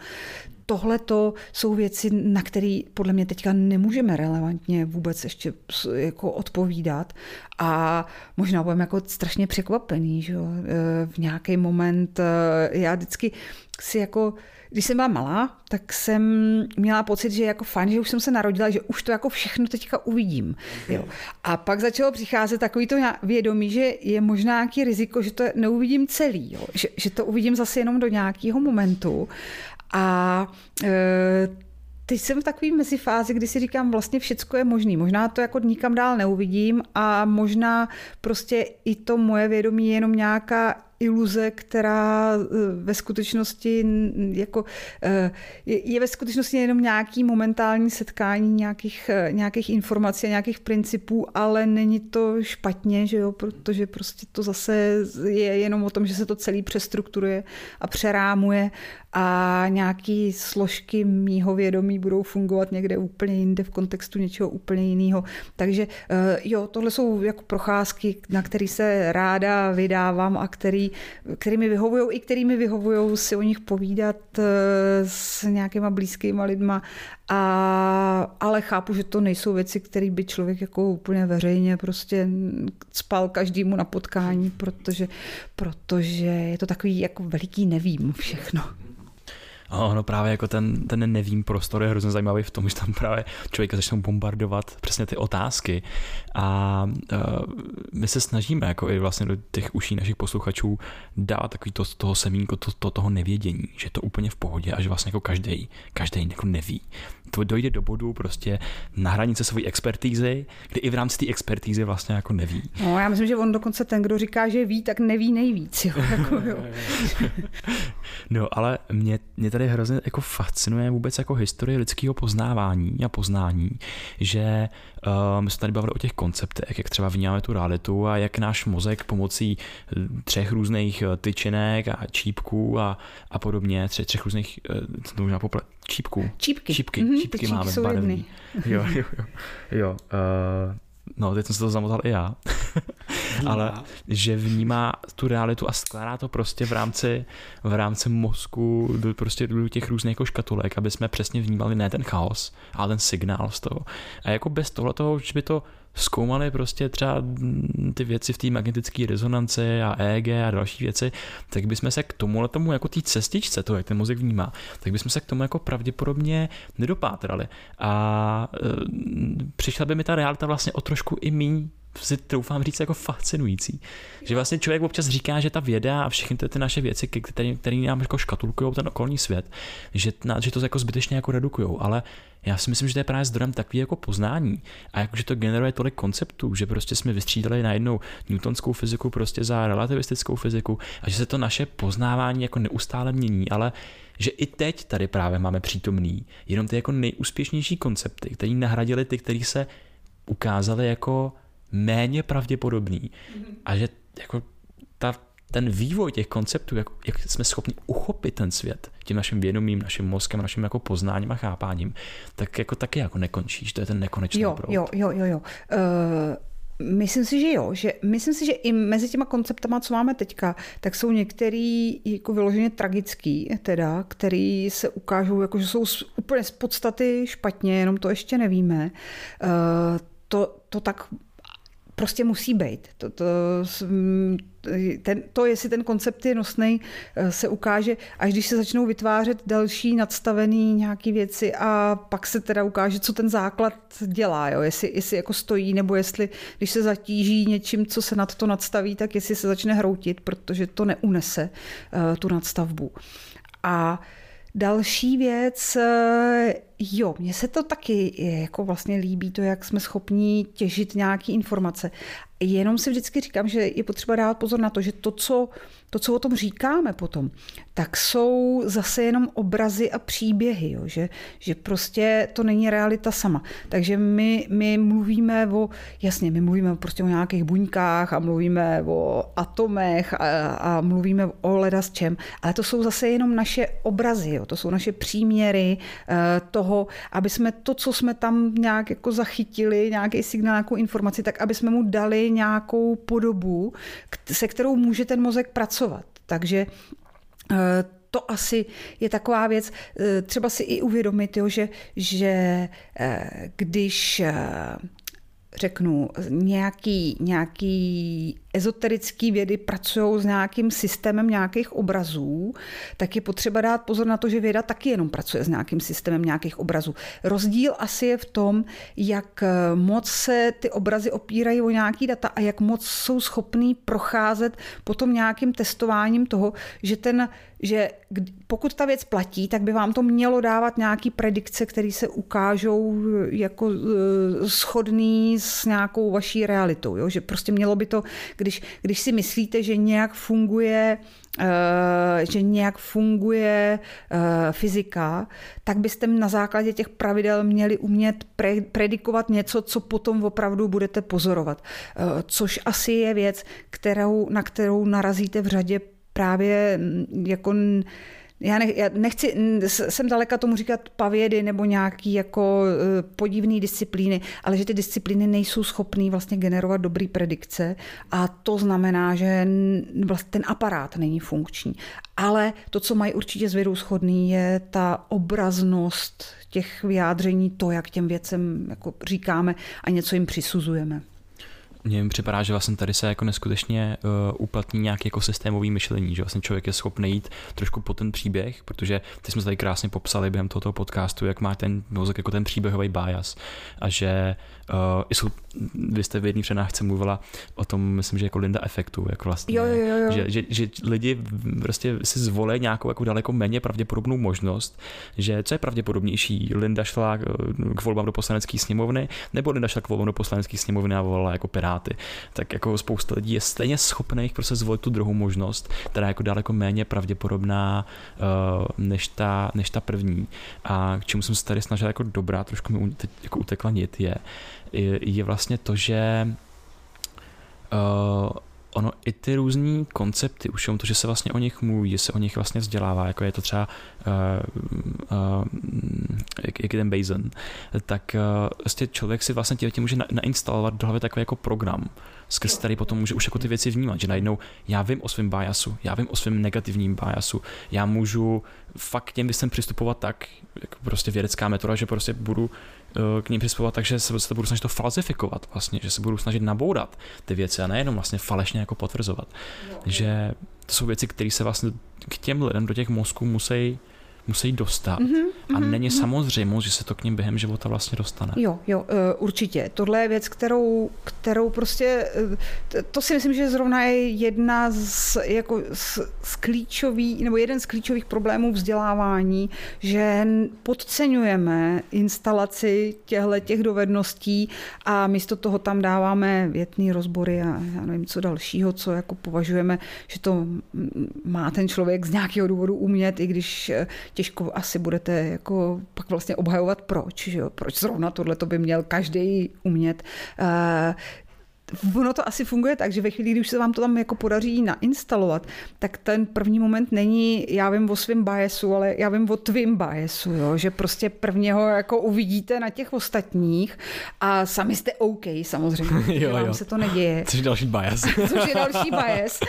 tohle to jsou věci, na které podle mě teďka nemůžeme relevantně vůbec ještě jako odpovídat a možná budeme jako strašně překvapený, že jo? E, v nějaký moment e, já vždycky si jako když jsem byla malá, tak jsem měla pocit, že je jako fajn, že už jsem se narodila, že už to jako všechno teďka uvidím. Jo. A pak začalo přicházet takový to vědomí, že je možná nějaký riziko, že to neuvidím celý, jo. Že, že to uvidím zase jenom do nějakého momentu a e, teď jsem v takové mezifázi, kdy si říkám, vlastně všecko je možný. Možná to jako nikam dál neuvidím a možná prostě i to moje vědomí je jenom nějaká iluze, která eh, ve skutečnosti jako, eh, je ve skutečnosti jenom nějaký momentální setkání nějakých, nějakých informací a nějakých principů, ale není to špatně, že jo, protože prostě to zase je jenom o tom, že se to celý přestrukturuje a přerámuje a nějaký složky mýho vědomí budou fungovat někde úplně jinde v kontextu něčeho úplně jiného. Takže jo, tohle jsou jako procházky, na které se ráda vydávám a který kterými vyhovují i kterými vyhovují si o nich povídat eh, s nějakýma blízkýma lidma, a, ale chápu, že to nejsou věci, které by člověk jako úplně veřejně prostě spal každému na potkání, protože, protože je to takový jako veliký nevím všechno. Ono právě jako ten, ten nevím prostor je hrozně zajímavý v tom, že tam právě člověka začnou bombardovat přesně ty otázky a uh, my se snažíme jako i vlastně do těch uší našich posluchačů dát takový to, toho semínko, to, to, toho nevědění, že to úplně v pohodě a že vlastně jako každý, každý jako neví to dojde do bodu prostě na hranice své expertízy, kdy i v rámci té expertízy vlastně jako neví. No, já myslím, že on dokonce ten, kdo říká, že ví, tak neví nejvíc. Jo, jako, jo. no, ale mě, mě tady hrozně jako fascinuje vůbec jako historie lidského poznávání a poznání, že uh, my jsme tady bavili o těch konceptech, jak třeba vnímáme tu realitu a jak náš mozek pomocí eh, třech různých eh, tyčinek a čípků a, a podobně, tři, třech různých, uh, to možná poplet, čípků. Čípky. Čípky, mm-hmm, čípky máme jsou barevný. Jo, jo, jo. jo uh, no, teď jsem se to zamotal i já. ale že vnímá tu realitu a skládá to prostě v rámci, v rámci mozku do, prostě do těch různých jako škatulek, aby jsme přesně vnímali ne ten chaos, ale ten signál z toho. A jako bez tohle toho, že by to zkoumali prostě třeba ty věci v té magnetické rezonanci a EEG a další věci, tak bychom se k tomu tomu jako té cestičce, to jak ten mozek vnímá, tak bychom se k tomu jako pravděpodobně nedopátrali. A e, přišla by mi ta realita vlastně o trošku i míň si troufám říct jako fascinující. Že vlastně člověk občas říká, že ta věda a všechny ty, ty naše věci, které, které nám jako škatulkují ten okolní svět, že, že to jako zbytečně jako redukují, ale já si myslím, že to je právě zdrojem takový jako poznání a jako, že to generuje tolik konceptů, že prostě jsme vystřídali najednou newtonskou fyziku prostě za relativistickou fyziku a že se to naše poznávání jako neustále mění, ale že i teď tady právě máme přítomný jenom ty jako nejúspěšnější koncepty, které nahradili ty, které se ukázaly jako méně pravděpodobný mm-hmm. a že jako ta, ten vývoj těch konceptů, jak, jak jsme schopni uchopit ten svět tím naším vědomím, naším mozkem, naším jako poznáním a chápáním, tak jako taky jako nekončíš, to je ten nekonečný jo, proud. Jo, jo, jo, jo. Uh... Myslím si, že jo. Že, myslím si, že i mezi těma konceptama, co máme teďka, tak jsou některý jako vyloženě tragický, teda, který se ukážou, jako, že jsou úplně z podstaty špatně, jenom to ještě nevíme. Uh, to, to tak prostě musí být. To, to, ten, to, jestli ten koncept je nosný, eh, se ukáže, až když se začnou vytvářet další nadstavený nějaké věci a pak se teda ukáže, co ten základ dělá, jo? Jestli, jestli jako stojí, nebo jestli, když se zatíží něčím, co se nad to nadstaví, tak jestli se začne hroutit, protože to neunese uh, tu nadstavbu. A uh, Další věc, eh, jo, mně se to taky jako vlastně líbí, to, jak jsme schopni těžit nějaké informace. Jenom si vždycky říkám, že je potřeba dát pozor na to, že to, co to, co o tom říkáme potom, tak jsou zase jenom obrazy a příběhy, jo? Že, že prostě to není realita sama. Takže my, my mluvíme o, jasně, my mluvíme prostě o nějakých buňkách a mluvíme o atomech a, a mluvíme o leda s čem, ale to jsou zase jenom naše obrazy, jo? to jsou naše příměry uh, toho, aby jsme to, co jsme tam nějak jako zachytili, nějaký signál, nějakou informaci, tak aby jsme mu dali nějakou podobu, se kterou může ten mozek pracovat. Takže eh, to asi je taková věc, eh, třeba si i uvědomit, jo, že, že eh, když řeknu, nějaký, nějaký ezoterický vědy pracují s nějakým systémem nějakých obrazů, tak je potřeba dát pozor na to, že věda taky jenom pracuje s nějakým systémem nějakých obrazů. Rozdíl asi je v tom, jak moc se ty obrazy opírají o nějaký data a jak moc jsou schopný procházet potom nějakým testováním toho, že ten že pokud ta věc platí, tak by vám to mělo dávat nějaký predikce, které se ukážou jako e, schodný s nějakou vaší realitou. Jo? Že prostě mělo by to, když, když si myslíte, že nějak funguje e, že nějak funguje e, fyzika, tak byste na základě těch pravidel měli umět pre, predikovat něco, co potom opravdu budete pozorovat. Což asi je věc, kterou, na kterou narazíte v řadě právě mm, jako já, ne, já nechci, jsem daleka tomu říkat pavědy nebo nějaký jako e, podivný disciplíny, ale že ty disciplíny nejsou schopné vlastně generovat dobrý predikce a to znamená, že vlastně ten aparát není funkční. Ale to, co mají určitě s vědou schodný, je ta obraznost těch vyjádření, to, jak těm věcem jako říkáme a něco jim přisuzujeme mně mi připadá, že vlastně tady se jako neskutečně uh, uplatní nějaký jako systémový myšlení, že vlastně člověk je schopný jít trošku po ten příběh, protože ty jsme tady krásně popsali během tohoto podcastu, jak má ten mozek jako ten příběhový bias a že Uh, jsou, vy jste v jedné přednášce mluvila o tom, myslím, že jako Linda efektu, jako vlastně, jo, jo, jo. Že, že, že, lidi prostě si zvolí nějakou jako daleko méně pravděpodobnou možnost, že co je pravděpodobnější, Linda šla eh, k volbám do poslanecké sněmovny, nebo Linda šla k volbám do poslanecké sněmovny a volala jako piráty. Tak jako spousta lidí je stejně schopných prostě zvolit tu druhou možnost, která je jako daleko méně pravděpodobná uh, než, ta, než ta první. A k čemu jsem se tady snažil jako dobrá, trošku mi teď jako utekla nit, je, je vlastně to, že uh, ono i ty různé koncepty, už jenom to, že se vlastně o nich mluví, že se o nich vlastně vzdělává, jako je to třeba uh, uh, jak, jak je ten Bayesian, tak uh, vlastně člověk si vlastně tím může na, nainstalovat do hlavy takový jako program, skrz který potom může už jako ty věci vnímat, že najednou já vím o svém biasu, já vím o svém negativním biasu, já můžu fakt těm věcem přistupovat tak, jako prostě vědecká metoda, že prostě budu k ním přistupovat tak, že se, se budu snažit to falzifikovat vlastně, že se budu snažit nabourat ty věci a nejenom vlastně falešně jako potvrzovat. Že to jsou věci, které se vlastně k těm lidem do těch mozků musí musí dostat. Mm-hmm, a mm-hmm, není mm-hmm. samozřejmost, že se to k ním během života vlastně dostane. Jo, jo, eh, určitě. Tohle je věc, kterou, kterou prostě, eh, to si myslím, že zrovna je jedna z, jako z, z klíčový, nebo jeden z klíčových problémů vzdělávání, že podceňujeme instalaci těchto těch dovedností a místo toho tam dáváme větný rozbory a já nevím, co dalšího, co jako považujeme, že to má ten člověk z nějakého důvodu umět, i když eh, těžko asi budete jako pak vlastně obhajovat proč, že jo? proč zrovna tohle to by měl každý umět. Ono to asi funguje tak, že ve chvíli, když se vám to tam jako podaří nainstalovat, tak ten první moment není já vím o svém biasu, ale já vím o tvým biasu, jo? že prostě prvního jako uvidíte na těch ostatních a sami jste OK samozřejmě, jo, vám jo. se to neděje. Což je další bias. Což je další bias.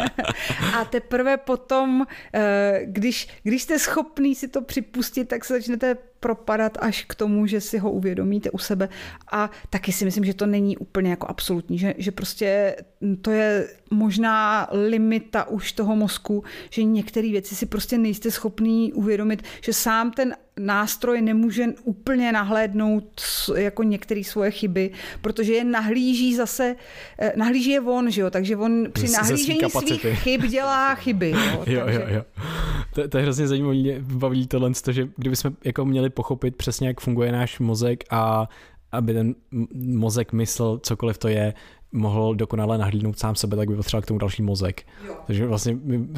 a teprve potom, eh, když, když jste schopný si to připustit, tak se začnete propadat až k tomu, že si ho uvědomíte u sebe. A taky si myslím, že to není úplně jako absolutní, že, že prostě to je možná limita už toho mozku, že některé věci si prostě nejste schopný uvědomit, že sám ten nástroj nemůže úplně nahlédnout jako některé svoje chyby, protože je nahlíží zase, eh, nahlíží je on, že jo, takže on při nahlížení svých chyb dělá chyby. Jo, jo, jo, jo. To, to je hrozně zajímavé, baví tohle, že kdybychom jako měli pochopit přesně, jak funguje náš mozek a aby ten mozek myslel, cokoliv to je, mohl dokonale nahlídnout sám sebe, tak by potřeboval k tomu další mozek. Jo. Takže vlastně my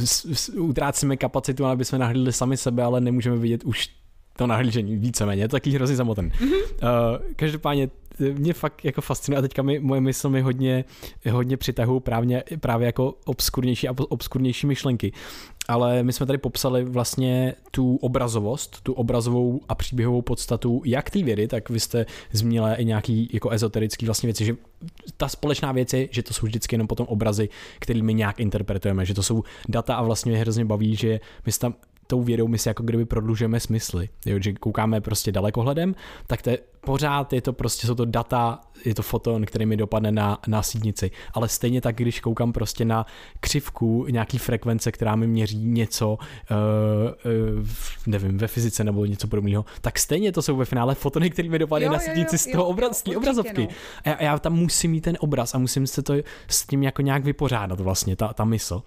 utrácíme kapacitu, aby jsme nahlídli sami sebe, ale nemůžeme vidět už to nahlížení víceméně, je to taky hrozně samotný. Mm-hmm. Uh, každopádně mě fakt jako fascinuje a teďka mi, moje mysl mi hodně, hodně přitahují právě, právě jako obskurnější a obskurnější myšlenky. Ale my jsme tady popsali vlastně tu obrazovost, tu obrazovou a příběhovou podstatu jak té vědy, tak vy jste zmínila i nějaký jako ezoterický vlastně věci, že ta společná věc je, že to jsou vždycky jenom potom obrazy, které my nějak interpretujeme, že to jsou data a vlastně mě hrozně baví, že my tam tou vědou my si jako kdyby prodlužujeme smysly. Jo, že koukáme prostě dalekohledem, tak to je, pořád je to prostě, jsou to data, je to foton, který mi dopadne na, na sídnici. Ale stejně tak, když koukám prostě na křivku nějaký frekvence, která mi měří něco, uh, uh, nevím, ve fyzice nebo něco podobného, tak stejně to jsou ve finále fotony, které mi dopadne jo, na sídnici jo, jo, z toho obraz, z obrazovky. No. A já, já tam musím mít ten obraz a musím se to s tím jako nějak vypořádat vlastně, ta, ta mysl.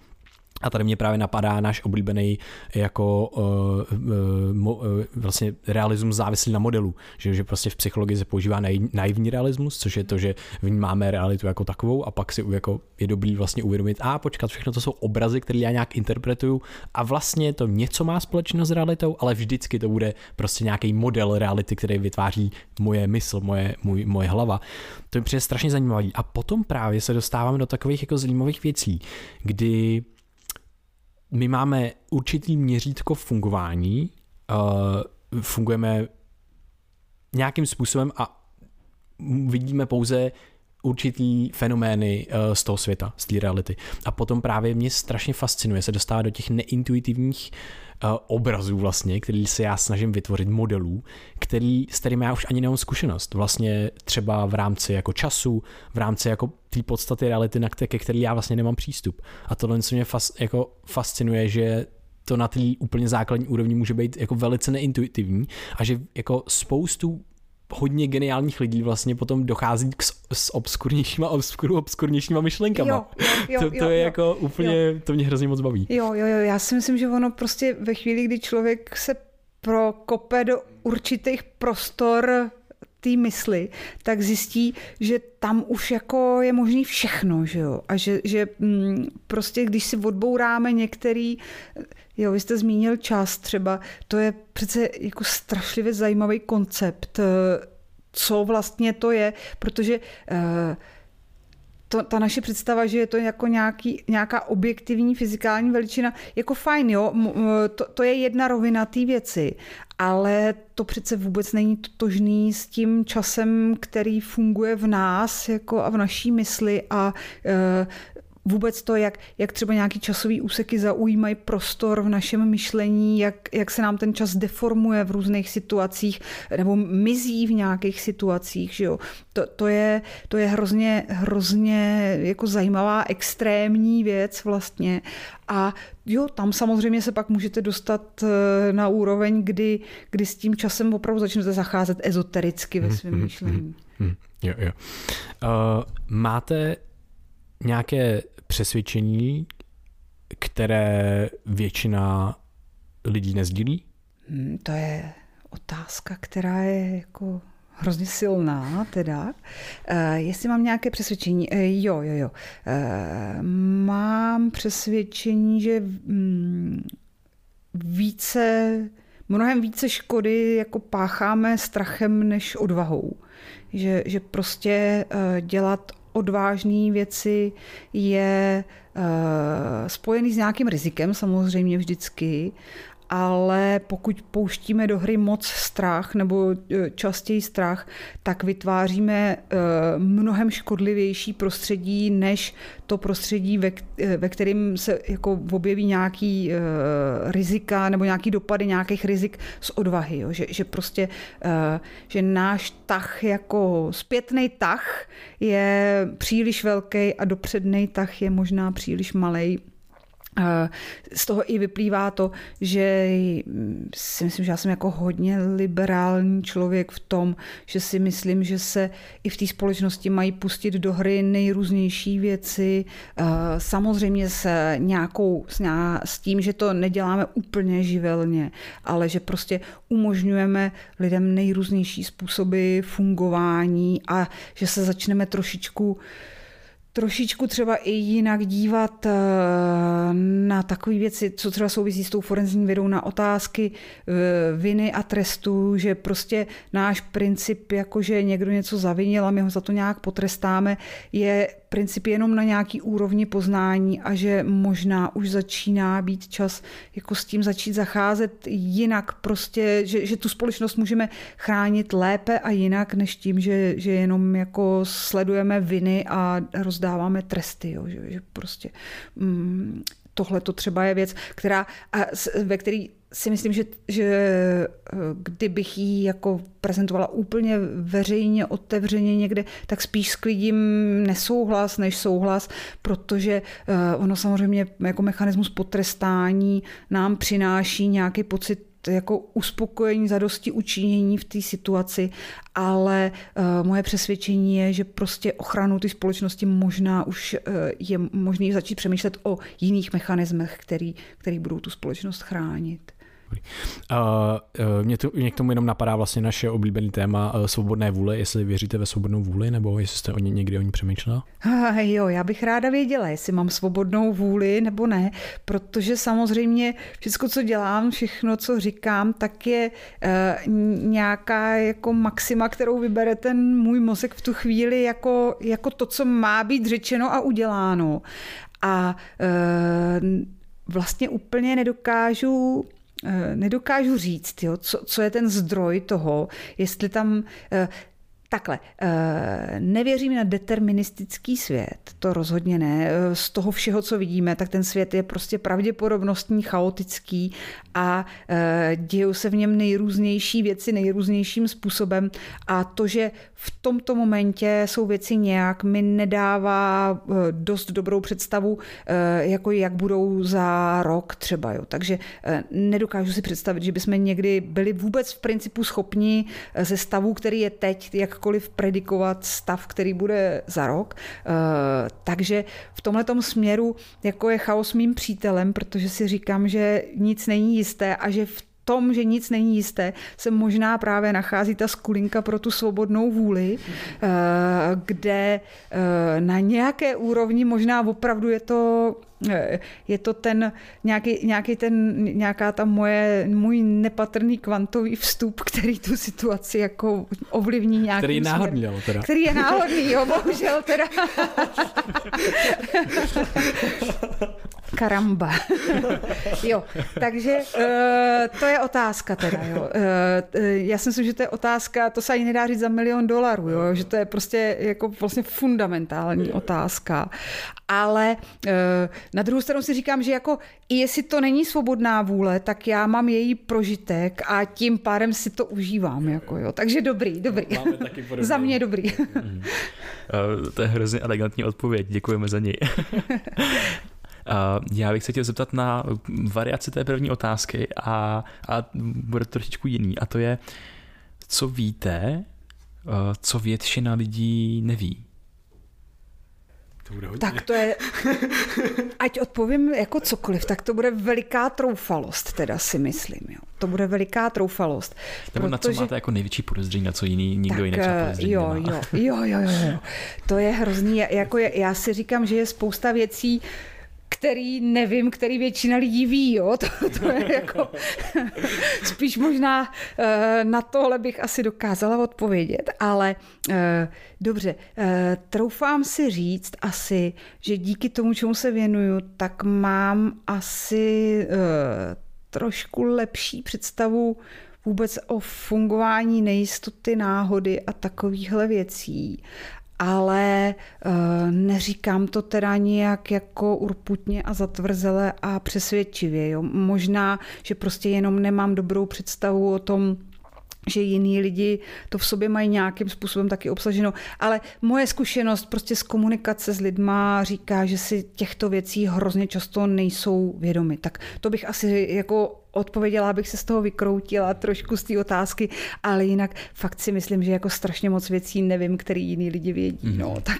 A tady mě právě napadá náš oblíbený jako uh, uh, vlastně realismus závislý na modelu, že, že prostě v psychologii se používá naivní realismus, což je to, že vnímáme realitu jako takovou a pak si jako je dobrý vlastně uvědomit, a počkat, všechno to jsou obrazy, které já nějak interpretuju a vlastně to něco má společného s realitou, ale vždycky to bude prostě nějaký model reality, který vytváří moje mysl, moje, můj, moje hlava. To je přijde strašně zajímavý. A potom právě se dostáváme do takových jako zajímavých věcí, kdy my máme určitý měřítko fungování, uh, fungujeme nějakým způsobem a vidíme pouze určitý fenomény uh, z toho světa, z té reality. A potom právě mě strašně fascinuje se dostává do těch neintuitivních uh, obrazů vlastně, který se já snažím vytvořit modelů, který, s kterými já už ani nemám zkušenost. Vlastně třeba v rámci jako času, v rámci jako té podstaty reality, na ke který já vlastně nemám přístup. A tohle co mě fas, jako fascinuje, že to na té úplně základní úrovni může být jako velice neintuitivní a že jako spoustu hodně geniálních lidí vlastně potom dochází k s obskurnějšíma, obskur, obskurnějšíma myšlenkama. Jo, jo, jo, to, to jo, je jo, jako úplně, jo. to mě hrozně moc baví. Jo, jo, jo, já si myslím, že ono prostě ve chvíli, kdy člověk se prokope do určitých prostor té mysli, tak zjistí, že tam už jako je možný všechno, že jo? A že, že mm, prostě, když si odbouráme některý, jo, vy jste zmínil čas třeba, to je přece jako strašlivě zajímavý koncept, eh, co vlastně to je, protože uh, to, ta naše představa, že je to jako nějaký, nějaká objektivní fyzikální veličina, jako fajn, jo, to, to je jedna rovina té věci, ale to přece vůbec není totožný s tím časem, který funguje v nás jako a v naší mysli a e, vůbec to, jak, jak třeba nějaký časový úseky zaujímají prostor v našem myšlení, jak, jak se nám ten čas deformuje v různých situacích nebo mizí v nějakých situacích. Že jo? To, to, je, to je hrozně, hrozně jako zajímavá extrémní věc vlastně. A jo, tam samozřejmě se pak můžete dostat eh, na úroveň, kdy, kdy s tím časem opravdu začnete zacházet ezotericky ve svém myšlení. Hmm, jo, jo. Uh, máte nějaké přesvědčení, které většina lidí nezdílí? Hmm, to je otázka, která je jako hrozně silná teda. Uh, jestli mám nějaké přesvědčení? Uh, jo, jo, jo. Uh, mám přesvědčení, že um, více, mnohem více škody jako pácháme strachem než odvahou. Že, že prostě dělat odvážné věci je uh, spojený s nějakým rizikem samozřejmě vždycky ale pokud pouštíme do hry moc strach nebo e, častěji strach, tak vytváříme e, mnohem škodlivější prostředí, než to prostředí, ve, e, kterém se jako objeví nějaký rizika nebo nějaký dopady nějakých rizik z odvahy. Jo? Že, že prostě, že náš tah jako zpětný tah je příliš velký a dopředný tah je možná příliš malý z toho i vyplývá to, že si myslím, že já jsem jako hodně liberální člověk v tom, že si myslím, že se i v té společnosti mají pustit do hry nejrůznější věci. Samozřejmě s nějakou, s, s tím, že to neděláme úplně živelně, ale že prostě umožňujeme lidem nejrůznější způsoby fungování a že se začneme trošičku trošičku třeba i jinak dívat eh, na takové věci, co třeba souvisí s tou forenzní vědou, na otázky eh, viny a trestu, že prostě náš princip, jako že někdo něco zavinil a my ho za to nějak potrestáme, je princip jenom na nějaký úrovni poznání a že možná už začíná být čas jako s tím začít zacházet jinak. Prostě, že, že tu společnost můžeme chránit lépe a jinak, než tím, že, že jenom jako sledujeme viny a rozdáváme tresty, jo, že, že prostě mm, tohle to třeba je věc, která, a ve který si myslím, že, že eh, kdybych ji jako prezentovala úplně veřejně, otevřeně někde, tak spíš sklidím nesouhlas než souhlas, protože eh, ono samozřejmě jako mechanismus potrestání nám přináší nějaký pocit jako uspokojení, zadosti učinění v té situaci, ale uh, moje přesvědčení je, že prostě ochranu té společnosti možná už uh, je možné začít přemýšlet o jiných mechanismech, který, který budou tu společnost chránit. Uh, mě, to, mě k tomu jenom napadá vlastně naše oblíbené téma uh, svobodné vůle, jestli věříte ve svobodnou vůli, nebo jestli jste o ně někdy o ní přemýšlela? Jo, já bych ráda věděla, jestli mám svobodnou vůli nebo ne, protože samozřejmě všechno, co dělám, všechno, co říkám, tak je uh, nějaká jako maxima, kterou vybere ten můj mozek v tu chvíli jako, jako to, co má být řečeno a uděláno. A uh, vlastně úplně nedokážu nedokážu říct, jo, co, co je ten zdroj toho, jestli tam eh, Takhle, eh, nevěřím na deterministický svět, to rozhodně ne. Z toho všeho, co vidíme, tak ten svět je prostě pravděpodobnostní, chaotický a dějou se v něm nejrůznější věci nejrůznějším způsobem a to, že v tomto momentě jsou věci nějak, mi nedává dost dobrou představu, jako jak budou za rok třeba. Jo. Takže nedokážu si představit, že bychom někdy byli vůbec v principu schopni ze stavu, který je teď, jak jakkoliv predikovat stav, který bude za rok. Eh, takže v tomhle směru jako je chaos mým přítelem, protože si říkám, že nic není jisté a že v tom, že nic není jisté, se možná právě nachází ta skulinka pro tu svobodnou vůli, eh, kde eh, na nějaké úrovni možná opravdu je to je to ten nějaký, nějaký ten, nějaká ta moje, můj nepatrný kvantový vstup, který tu situaci jako ovlivní nějaký Který je náhodný, ale teda. Který je náhodný, jo, bohužel teda. Karamba. jo, takže uh, to je otázka teda, jo. Uh, já si myslím, že to je otázka, to se ani nedá říct za milion dolarů, jo, že to je prostě jako vlastně fundamentální otázka. Ale uh, na druhou stranu si říkám, že jako i jestli to není svobodná vůle, tak já mám její prožitek a tím pádem si to užívám. Jako jo. Takže dobrý, dobrý. Máme taky za mě dobrý. Uh, to je hrozně elegantní odpověď, děkujeme za něj. Uh, já bych se chtěl zeptat na variaci té první otázky a, a bude to trošičku jiný. A to je, co víte, uh, co většina lidí neví? To bude hodně. Tak to je, ať odpovím jako cokoliv, tak to bude veliká troufalost, teda si myslím. Jo. To bude veliká troufalost. Nebo protože... na co máte jako největší podezření, na co jiný, nikdo jiný třeba eh, podezření jo, nemá. jo, jo, jo, jo. To je hrozný. Jako je, já si říkám, že je spousta věcí, který nevím, který většina lidí ví, jo, to, to je jako spíš možná eh, na tohle bych asi dokázala odpovědět, ale eh, dobře, eh, troufám si říct asi, že díky tomu, čemu se věnuju, tak mám asi trošku lepší představu vůbec o fungování nejistoty, náhody a takovýchhle věcí ale uh, neříkám to teda nijak jako urputně a zatvrzele a přesvědčivě. Jo. Možná, že prostě jenom nemám dobrou představu o tom, že jiní lidi to v sobě mají nějakým způsobem taky obsaženo. Ale moje zkušenost prostě z komunikace s lidma říká, že si těchto věcí hrozně často nejsou vědomi. Tak to bych asi jako odpověděla, abych se z toho vykroutila trošku z té otázky, ale jinak fakt si myslím, že jako strašně moc věcí nevím, který jiný lidi vědí. Mm-hmm. No, tak.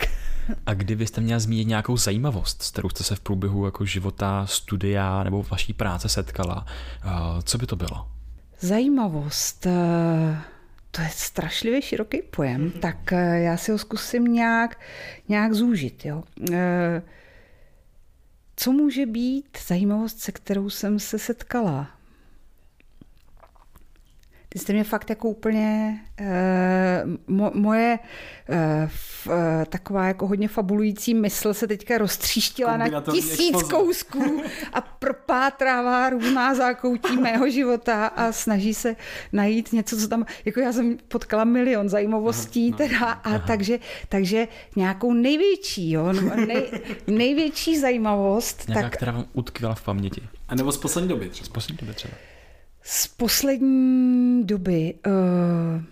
A kdybyste měla zmínit nějakou zajímavost, s kterou jste se v průběhu jako života, studia nebo vaší práce setkala, co by to bylo? Zajímavost. Eh, to je strašlivě široký pojem, mm-hmm. tak eh, já si ho zkusím nějak, nějak zúžit. Jo. Eh, co může být zajímavost, se kterou jsem se setkala? Ty jste mě fakt jako úplně uh, mo, moje uh, f, uh, taková jako hodně fabulující mysl se teďka roztříštila na tisíc expoze. kousků a propátrává různá zákoutí mého života a snaží se najít něco, co tam, jako já jsem potkala milion zajímavostí aha, teda a aha. takže, takže nějakou největší, jo, nej, největší zajímavost. Nějaká, tak, která vám utkvěla v paměti. A nebo z poslední doby třeba. Z poslední doby třeba. Z poslední doby. Uh,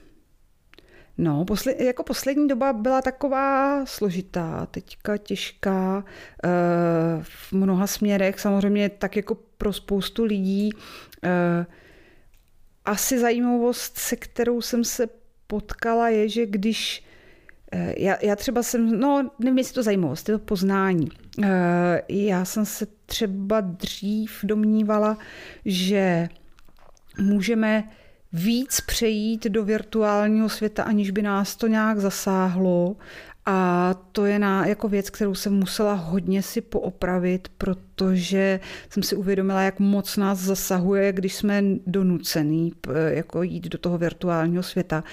no, posle, jako poslední doba byla taková složitá, teďka těžká uh, v mnoha směrech, samozřejmě tak jako pro spoustu lidí. Uh, asi zajímavost, se kterou jsem se potkala, je, že když já, já třeba jsem, no nevím, jestli to zajímavost, je to poznání. Já jsem se třeba dřív domnívala, že můžeme víc přejít do virtuálního světa, aniž by nás to nějak zasáhlo. A to je na, jako věc, kterou jsem musela hodně si poopravit, protože protože jsem si uvědomila, jak moc nás zasahuje, když jsme donucený jako jít do toho virtuálního světa.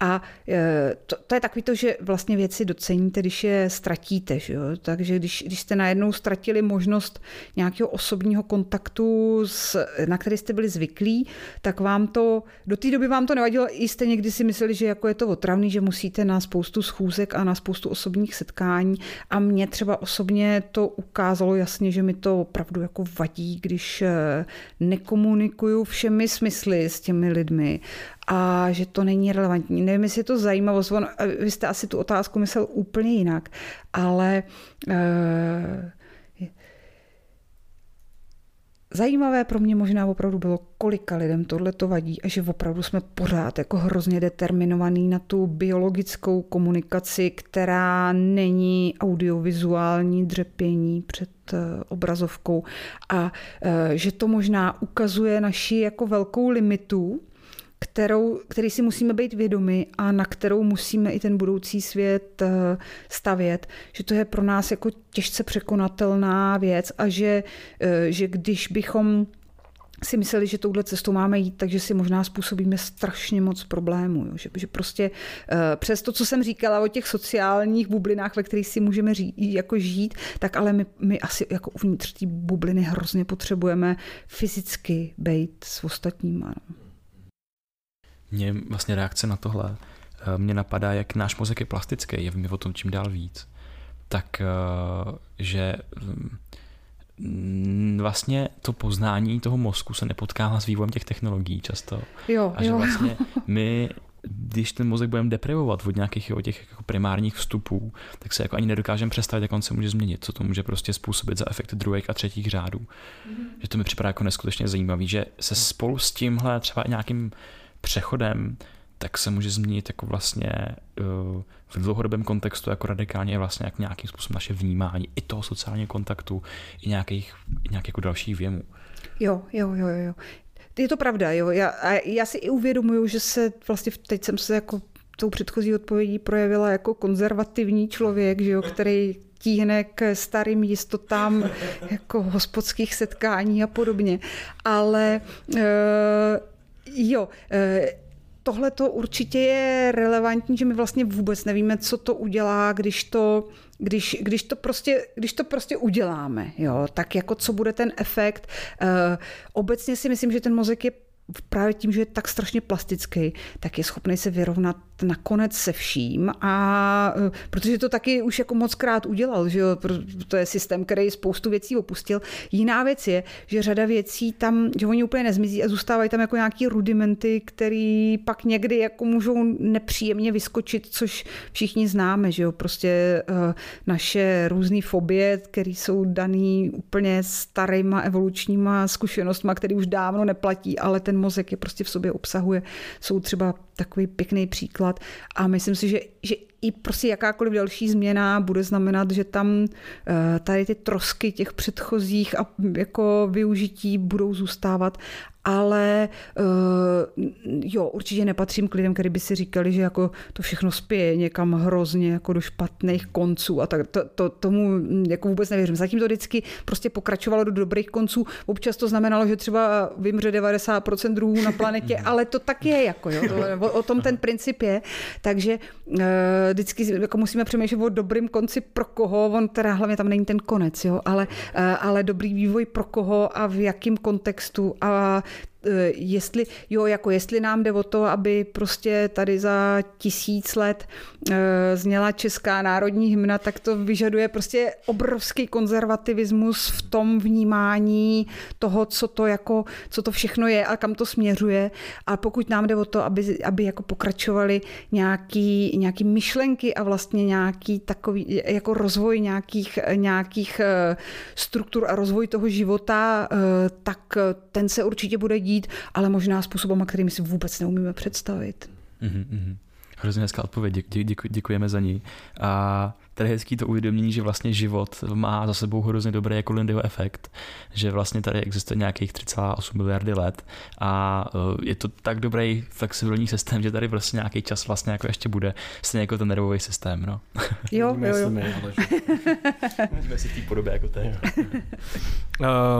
A e, to, to je takový to, že vlastně věci doceníte, když je ztratíte. Že jo? Takže když, když jste najednou ztratili možnost nějakého osobního kontaktu, s, na který jste byli zvyklí, tak vám to, do té doby vám to nevadilo, i jste někdy si mysleli, že jako je to otravný, že musíte na spoustu schůzek a na spoustu osobních setkání. A mě třeba osobně to ukázalo jasně, že mi to to opravdu jako vadí, když eh, nekomunikuju všemi smysly s těmi lidmi a že to není relevantní. Nevím, jestli je to zajímavost. Eh, vy jste asi tu otázku myslel úplně jinak, ale uh, Zajímavé pro mě možná opravdu bylo, kolika lidem tohle to vadí a že opravdu jsme pořád jako hrozně determinovaný na tu biologickou komunikaci, která není audiovizuální dřepění před eh, obrazovkou. A eh, že to možná ukazuje naši jako velkou limitu kterou, který si musíme být vědomi a na kterou musíme i ten budoucí svět eh, stavět, že to je pro nás jako těžce překonatelná věc a že, eh, že když bychom si mysleli, že touhle cestou máme jít, takže si možná způsobíme strašně moc problémů. Že, že prostě uh, přes to, co jsem říkala o těch sociálních bublinách, ve kterých si můžeme ří, jako žít, tak ale my, my asi jako uvnitř té bubliny hrozně potřebujeme fyzicky být s ostatníma. No. Mě vlastně reakce na tohle eh, mě napadá, jak náš mozek je plastický, je o tom čím dál víc, tak eh, že mm, vlastně to poznání toho mozku se nepotkává s vývojem těch technologií často. Jo, a že jo. vlastně my když ten mozek budeme deprivovat od nějakých od těch jako primárních vstupů, tak se jako ani nedokážeme představit, jak on se může změnit, co to může prostě způsobit za efekty druhých a třetích řádů. Mm-hmm. Že to mi připadá jako neskutečně zajímavý, že se spolu s tímhle třeba nějakým přechodem, tak se může změnit jako vlastně uh, v dlouhodobém kontextu jako radikálně vlastně jak nějakým způsobem naše vnímání i toho sociálního kontaktu, i nějakých, i nějakých jako dalších věmů. Jo, jo, jo, jo. Je to pravda, jo. Já, já si i uvědomuju, že se vlastně teď jsem se jako tou předchozí odpovědí projevila jako konzervativní člověk, že jo, který tíhne k starým jistotám jako hospodských setkání a podobně. Ale uh, Jo, eh, tohle to určitě je relevantní, že my vlastně vůbec nevíme, co to udělá, když to, když, když to, prostě, když to prostě uděláme. Jo? Tak jako co bude ten efekt. Eh, obecně si myslím, že ten mozek je právě tím, že je tak strašně plastický, tak je schopný se vyrovnat nakonec se vším a e, protože to taky už jako moc krát udělal, že jo, to je systém, který spoustu věcí opustil. Jiná věc je, že řada věcí tam, že oni úplně nezmizí a zůstávají tam jako nějaký rudimenty, který pak někdy jako můžou nepříjemně vyskočit, což všichni známe, že jo, prostě uh, naše různé fobie, které jsou dané úplně starýma evolučníma zkušenostma, které už dávno neplatí, ale ten mozek je prostě v sobě obsahuje, jsou třeba takový pěkný příklad a myslím si, že, že i prostě jakákoliv další změna bude znamenat, že tam eh, tady ty trosky těch předchozích a jako využití budou zůstávat ale uh, jo, určitě nepatřím k lidem, kteří by si říkali, že jako to všechno spěje někam hrozně jako do špatných konců a tak to, to, tomu jako vůbec nevěřím. Zatím to vždycky prostě pokračovalo do dobrých konců. Občas to znamenalo, že třeba vymře 90% druhů na planetě, ale to tak je, jako jo, to, o, o tom ten princip je. Takže uh, vždycky jako musíme přemýšlet o dobrým konci pro koho, on teda hlavně tam není ten konec, jo, ale, uh, ale dobrý vývoj pro koho a v jakém kontextu a Eh, jestli, jo, jako jestli nám jde o to, aby prostě tady za tisíc let e, zněla česká národní hymna, tak to vyžaduje prostě obrovský konzervativismus v tom vnímání toho, co to jako, co to všechno je a kam to směřuje. A pokud nám jde o to, aby, aby jako pokračovali nějaký, nějaký myšlenky a vlastně nějaký takový jako rozvoj nějakých, nějakých eh, struktur a rozvoj toho života, tak ten se určitě bude dít dít, ale možná způsobem, kterými si vůbec neumíme představit. Mm-hmm. Hrozně hezká odpověď, děkuji, děkuji, děkujeme za ní. A tady je hezký to uvědomění, že vlastně život má za sebou hrozně dobrý jako Lindyho efekt, že vlastně tady existuje nějakých 3,8 miliardy let a e, je to tak dobrý flexibilní systém, že tady vlastně nějaký čas vlastně jako ještě bude, stejně jako ten nervový systém, no. Jo, jo, jo. Jsme si v té podobě jako to.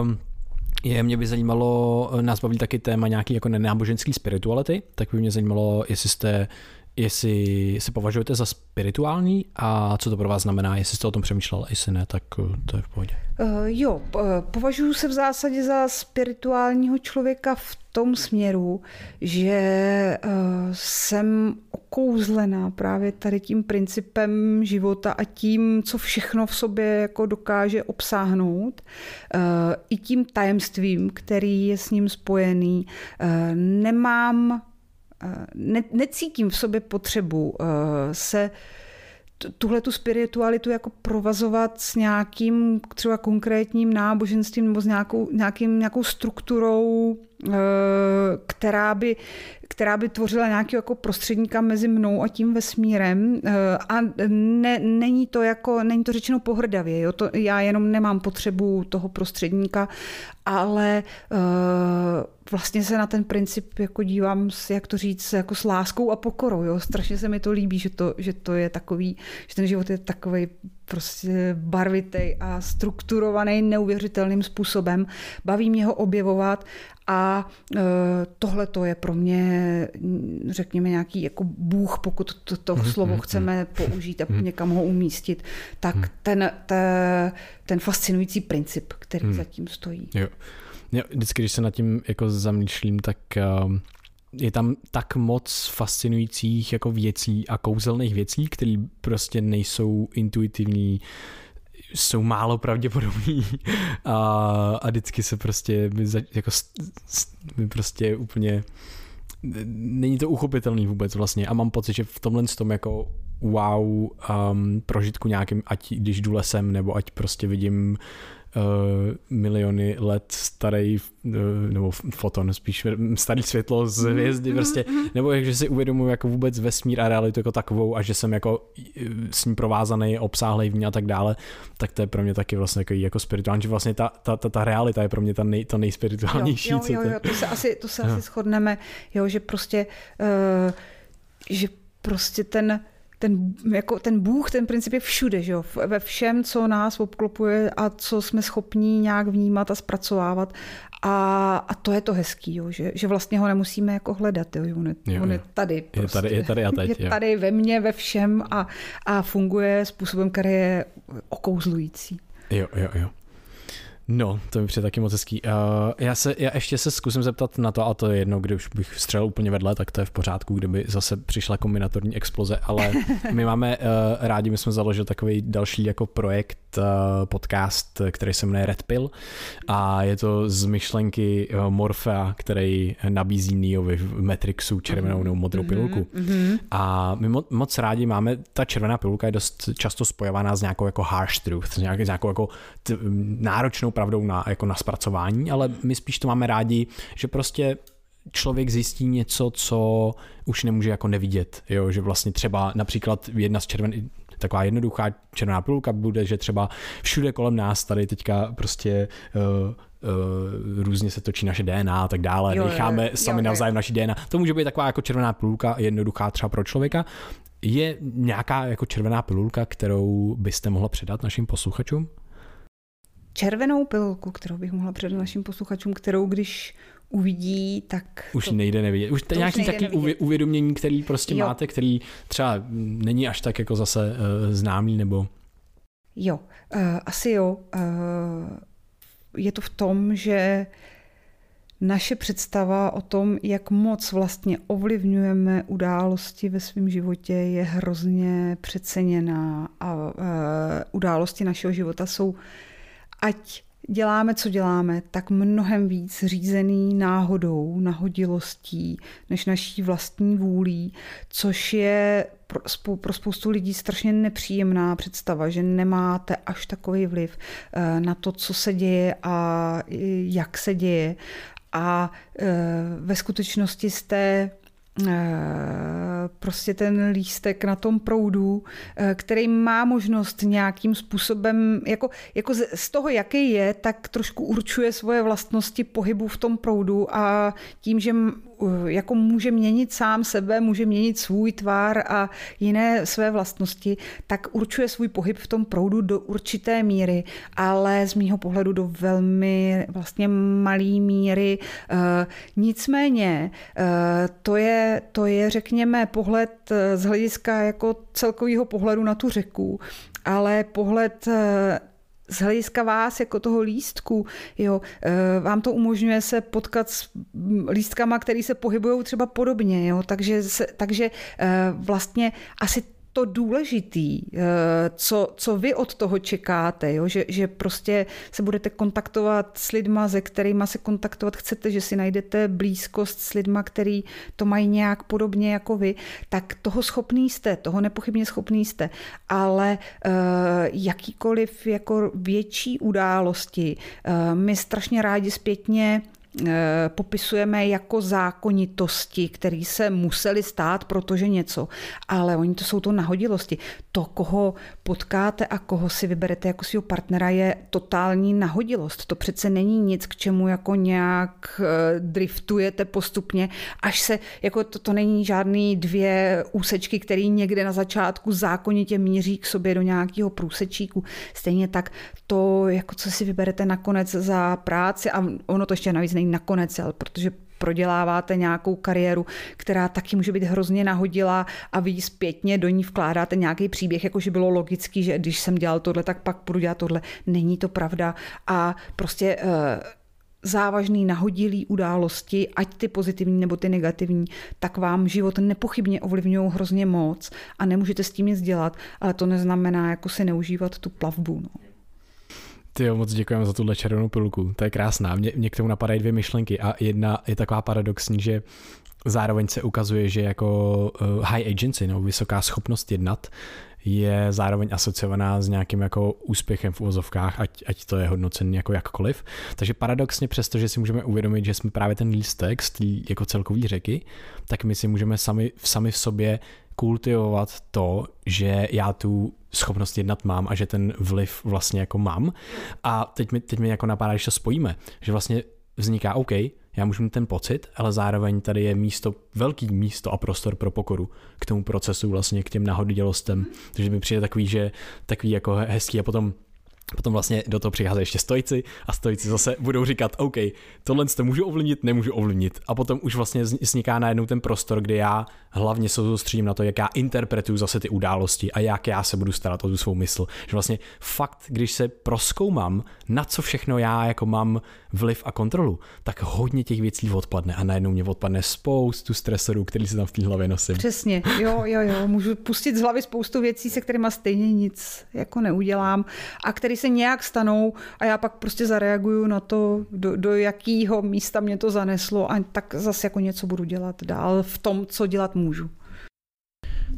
um, je, mě by zajímalo, eh, nás baví taky téma nějaký jako nenáboženský spirituality, tak by mě zajímalo, jestli jste jestli se považujete za spirituální a co to pro vás znamená, jestli jste o tom přemýšlel, jestli ne, tak eh, to je v pohodě. Uh, jo, považuji se v zásadě za spirituálního člověka v tom směru, že uh, jsem okouzlená právě tady tím principem života a tím, co všechno v sobě jako dokáže obsáhnout, uh, i tím tajemstvím, který je s ním spojený. Nemám ne, necítím v sobě potřebu uh, se tuhle tu spiritualitu jako provazovat s nějakým třeba konkrétním náboženstvím nebo s nějakou, nějakým, nějakou strukturou, která by, která by tvořila nějaký jako prostředníka mezi mnou a tím vesmírem uh, a ne, není to jako, není to řečeno pohrdavě, jo? To, já jenom nemám potřebu toho prostředníka, ale uh, vlastně se na ten princip jako dívám, s, jak to říct, jako s láskou a pokorou. Jo? Strašně se mi to líbí, že to, že to je takový, že ten život je takový prostě barvitý a strukturovaný neuvěřitelným způsobem. Baví mě ho objevovat a e, tohle to je pro mě, řekněme, nějaký jako bůh, pokud to, to mm-hmm. slovo mhm, chceme použít a mm-hmm. někam ho umístit, tak ten, te, ten fascinující princip, který mm. zatím stojí. Jo. Jo, vždycky, když se nad tím jako zamýšlím, tak uh, je tam tak moc fascinujících jako věcí a kouzelných věcí, které prostě nejsou intuitivní, jsou málo pravděpodobný. A, a vždycky se prostě my, za, jako, my prostě úplně není to uchopitelný vůbec vlastně. A mám pocit, že v tomhle tom jako wow um, prožitku nějakým, ať když jdu lesem, nebo ať prostě vidím miliony let starý, uh, nebo foton, spíš starý světlo z mhm, hvězdy, mm, prostě, mm, nebo jak, že si uvědomuji jako vůbec vesmír a realitu jako takovou a že jsem jako eh, s ním provázaný, obsáhlý v ní a tak dále, tak to je pro mě taky vlastně jako, jako spirituální, že vlastně ta, ta, ta, ta realita je pro mě ta nej, to nejspirituálnější. Jo, jo, jo, jo, to se asi, to se asi shodneme, jo, že prostě, uh, že prostě ten ten, jako ten Bůh, ten princip je všude, že jo? ve všem, co nás obklopuje a co jsme schopní nějak vnímat a zpracovávat. A, a to je to hezký, jo? Že, že vlastně ho nemusíme jako hledat. Jo? On, je, jo, on je tady. Prostě. Je tady, je tady a teď. Je jo. tady ve mně, ve všem a, a funguje způsobem, který je okouzlující. Jo, jo, jo. No, to mi přijde taky moc hezký. Uh, já, se, já ještě se zkusím zeptat na to, a to je jedno, když bych střelil úplně vedle, tak to je v pořádku, kdyby zase přišla kombinatorní exploze, ale my máme uh, rádi, my jsme založili takový další jako projekt, uh, podcast, který se jmenuje Red Pill a je to z myšlenky uh, Morfea, který nabízí Neovi v Matrixu červenou nebo modrou mm-hmm, pilulku. Mm-hmm. A my mo- moc rádi máme, ta červená pilulka je dost často spojovaná s nějakou jako harsh truth, s nějakou jako t- náročnou pravdou na, jako na zpracování, ale my spíš to máme rádi, že prostě člověk zjistí něco, co už nemůže jako nevidět, jo? že vlastně třeba například jedna z červených, taková jednoduchá červená pilulka bude, že třeba všude kolem nás tady teďka prostě uh, Uh, různě se točí naše DNA a tak dále, jo, necháme jo, sami jo, navzájem jo. naši DNA. To může být taková jako červená pilulka, jednoduchá třeba pro člověka. Je nějaká jako červená pilulka, kterou byste mohla předat našim posluchačům? Červenou pilulku, kterou bych mohla předat našim posluchačům, kterou když uvidí, tak... Už to, nejde nevidět. Už to, nějaký takový nevidět. uvědomění, který prostě jo. máte, který třeba není až tak jako zase uh, známý, nebo... Jo, uh, asi jo. Uh, je to v tom, že naše představa o tom, jak moc vlastně ovlivňujeme události ve svém životě, je hrozně přeceněná a uh, události našeho života jsou, ať děláme, co děláme, tak mnohem víc řízený náhodou, nahodilostí, než naší vlastní vůlí, což je pro, spoustu lidí strašně nepříjemná představa, že nemáte až takový vliv eh, na to, co se děje a jak se děje. A eh, ve skutečnosti jste prostě ten lístek na tom proudu, eh, který má možnost nějakým způsobem, jako, jako z toho, jaký je, tak trošku určuje svoje vlastnosti pohybu v tom proudu a tím, že jako může měnit sám sebe, může měnit svůj tvar a jiné své vlastnosti, tak určuje svůj pohyb v tom proudu do určité míry, ale z mýho pohledu do velmi vlastně malý míry. Eh, nicméně to je to je, řekněme, pohled eh, z hlediska jako celkového pohledu na tu řeku, ale pohled eh, z hlediska vás, jako toho lístku, jo, eh, vám to umožňuje se potkat s mm, lístkama, které se pohybují třeba podobně, jo, takže, takže vlastně asi to důležitý, eh, co, co vy od toho čekáte, jo? Že, že prostě se budete kontaktovat s lidma, se kterými se kontaktovat chcete, že si najdete blízkost s lidma, který to mají nějak podobně jako vy, tak toho schopný jste, toho nepochybně schopný jste, ale uh, jakýkoliv jako větší události, uh, my strašně rádi zpětně popisujeme jako zákonitosti, které se museli stát, protože něco. Ale oni to jsou to nahodilosti. To, koho potkáte a koho si vyberete jako svého partnera, je totální nahodilost. To přece není nic, k čemu jako nějak eh, driftujete postupně, až se, jako to, to není žádný dvě úsečky, které někde na začátku zákonitě míří k sobě do nějakého průsečíku. Stejně tak to, jako co si vyberete nakonec za práci a ono to ještě navíc není nakonec, ale protože proděláváte nějakou kariéru, která taky může být hrozně nahodila a vy zpětně do ní vkládáte nějaký příběh, jakože bylo logický, že když jsem dělal tohle, tak pak budu dělat tohle. Není to pravda a prostě uh, závažný nahodilý události, ať ty pozitivní nebo ty negativní, tak vám život nepochybně ovlivňují hrozně moc a nemůžete s tím nic dělat, ale to neznamená jako si neužívat tu plavbu. No. Ty jo, moc děkujeme za tuhle červenou pilulku. To je krásná. Mě, mě k tomu napadají dvě myšlenky a jedna je taková paradoxní, že zároveň se ukazuje, že jako uh, high agency, no, vysoká schopnost jednat, je zároveň asociovaná s nějakým jako úspěchem v uvozovkách, ať, ať to je hodnocený jako jakkoliv. Takže paradoxně přesto, že si můžeme uvědomit, že jsme právě ten lístek z jako celkový řeky, tak my si můžeme sami, sami v sobě kultivovat to, že já tu schopnost jednat mám a že ten vliv vlastně jako mám. A teď mi, teď mi jako napadá, když to spojíme, že vlastně vzniká OK, já můžu mít ten pocit, ale zároveň tady je místo, velký místo a prostor pro pokoru k tomu procesu, vlastně k těm náhodidělostem. Takže mi přijde takový, že takový jako hezký a potom Potom vlastně do toho přicházejí ještě stojci a stojci zase budou říkat, OK, tohle to můžu ovlivnit, nemůžu ovlivnit. A potom už vlastně vzniká najednou ten prostor, kde já hlavně se soustředím na to, jak já interpretuju zase ty události a jak já se budu starat o tu svou mysl. Že vlastně fakt, když se proskoumám, na co všechno já jako mám vliv a kontrolu, tak hodně těch věcí odpadne a najednou mě odpadne spoustu stresorů, který se tam v té hlavě nosím. Přesně, jo, jo, jo, můžu pustit z hlavy spoustu věcí, se kterými stejně nic jako neudělám a který se nějak stanou a já pak prostě zareaguju na to, do, do jakého místa mě to zaneslo a tak zase jako něco budu dělat dál v tom, co dělat můžu.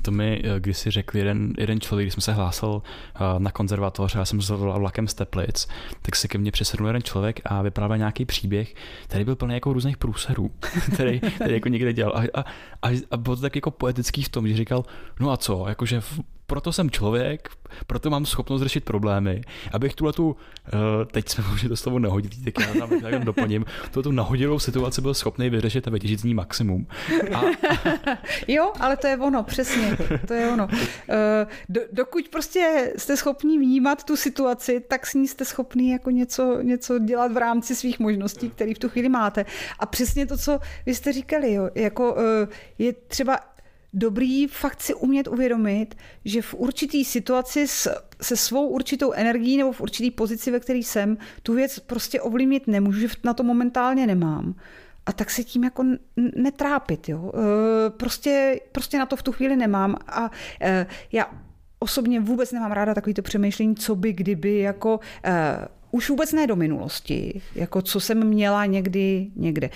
To mi eh, když si řekl jeden, jeden člověk, když jsem se hlásil eh, na konzervatoř a jsem zvolal vlakem z Teplic, tak se ke mně přesedl jeden člověk a vyprávěl nějaký příběh, který byl plný jako různých průserů, který, který jako někde dělal. A, a, a, a bylo to tak jako poetický v tom, že říkal, no a co, jakože proto jsem člověk, proto mám schopnost řešit problémy, abych tuhle tu, uh, teď jsme možná to slovo nahodili, tak já tam tak doplním, tuhle tu nahodilou situaci byl schopný vyřešit a vytěžit z ní maximum. A, jo, ale to je ono, přesně, to je ono. Uh, do, dokud prostě jste schopni vnímat tu situaci, tak s ní jste schopni jako něco, něco dělat v rámci svých možností, které v tu chvíli máte. A přesně to, co vy jste říkali, jo, jako uh, je třeba dobrý fakt si umět uvědomit, že v určitý situaci s, se svou určitou energií nebo v určitý pozici, ve které jsem, tu věc prostě ovlivnit nemůžu, že na to momentálně nemám. A tak se tím jako netrápit. Jo? E, prostě, prostě na to v tu chvíli nemám. A e, já osobně vůbec nemám ráda takovýto přemýšlení, co by, kdyby, jako e, už vůbec ne do minulosti, jako co jsem měla někdy někde.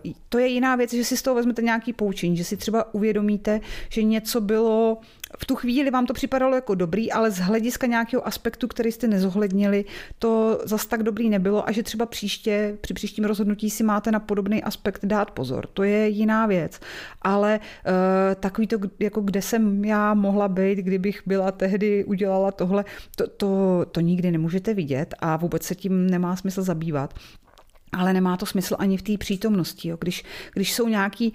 Uh, to je jiná věc, že si z toho vezmete nějaký poučení, že si třeba uvědomíte, že něco bylo v tu chvíli vám to připadalo jako dobrý, ale z hlediska nějakého aspektu, který jste nezohlednili, to zas tak dobrý nebylo a že třeba příště, při příštím rozhodnutí si máte na podobný aspekt dát pozor. To je jiná věc. Ale uh, takový to, jako kde jsem já mohla být, kdybych byla tehdy udělala tohle, to, to, to nikdy nemůžete vidět a vůbec se tím nemá smysl zabývat ale nemá to smysl ani v té přítomnosti. Jo. Když, když jsou nějaké uh,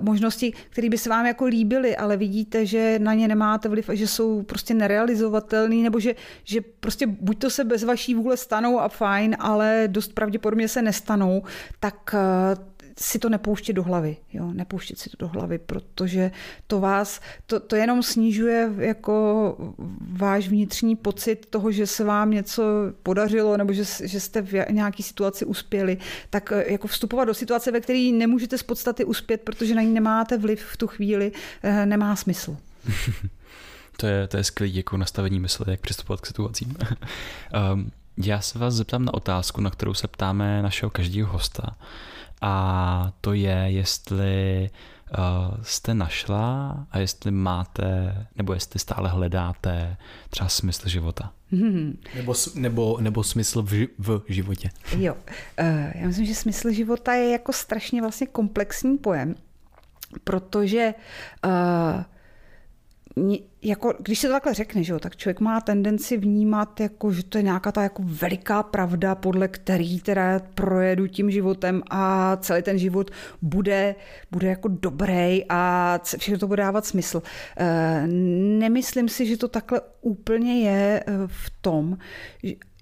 možnosti, které by se vám jako líbily, ale vidíte, že na ně nemáte vliv a že jsou prostě nerealizovatelné, nebo že, že prostě buď to se bez vaší vůle stanou a fajn, ale dost pravděpodobně se nestanou, tak uh, si to nepouštět do hlavy. Jo? Nepouštět si to do hlavy, protože to vás, to, to jenom snižuje jako váš vnitřní pocit toho, že se vám něco podařilo nebo že, že jste v nějaké situaci uspěli. Tak eh, jako vstupovat do situace, ve které nemůžete z podstaty uspět, protože na ní nemáte vliv v tu chvíli, eh, nemá smysl. to je, to je skvělý jako nastavení mysli, jak přistupovat k situacím. um, já se vás zeptám na otázku, na kterou se ptáme našeho každého hosta a to je, jestli uh, jste našla a jestli máte, nebo jestli stále hledáte třeba smysl života. Hmm. Nebo, nebo, nebo smysl v, v životě. Jo, uh, já myslím, že smysl života je jako strašně vlastně komplexní pojem, protože uh, jako, když se to takhle řekne, že jo, tak člověk má tendenci vnímat, jako, že to je nějaká ta jako veliká pravda, podle který teda projedu tím životem a celý ten život bude, bude jako dobrý a všechno to bude dávat smysl. Eh, nemyslím si, že to takhle úplně je eh, v tom,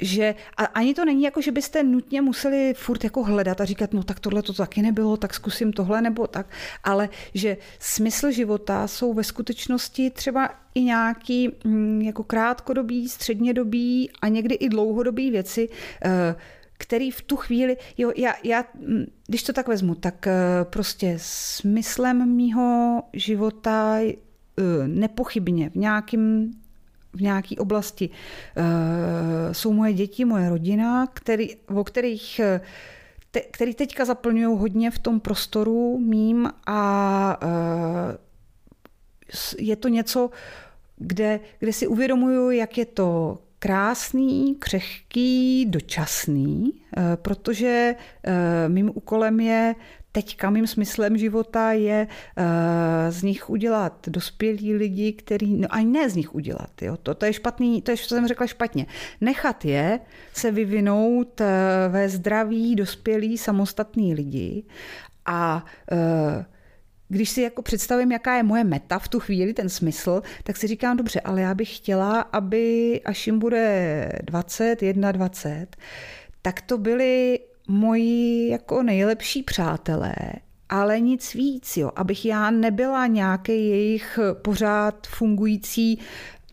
že a ani to není jako, že byste nutně museli furt jako hledat a říkat, no tak tohle to taky nebylo, tak zkusím tohle nebo tak, ale že smysl života jsou ve skutečnosti třeba i nějaký mm, jako krátkodobý, střednědobý a někdy i dlouhodobý věci, eh, který v tu chvíli, jo, já, já, mm, když to tak vezmu, tak eh, prostě smyslem mýho života eh, nepochybně v nějakým v nějaké oblasti. Jsou moje děti, moje rodina, který, o kterých te, který teďka zaplňují hodně v tom prostoru mým a je to něco, kde, kde si uvědomuju, jak je to krásný, křehký, dočasný, eh, protože eh, mým úkolem je teďka mým smyslem života je uh, z nich udělat dospělí lidi, který, no ani ne z nich udělat, jo, to, to je špatný, to je, co jsem řekla špatně. Nechat je se vyvinout uh, ve zdraví, dospělí, samostatní lidi a uh, když si jako představím, jaká je moje meta v tu chvíli, ten smysl, tak si říkám, dobře, ale já bych chtěla, aby až jim bude 20, 21, tak to byli moji jako nejlepší přátelé, ale nic víc, jo. Abych já nebyla nějaký jejich pořád fungující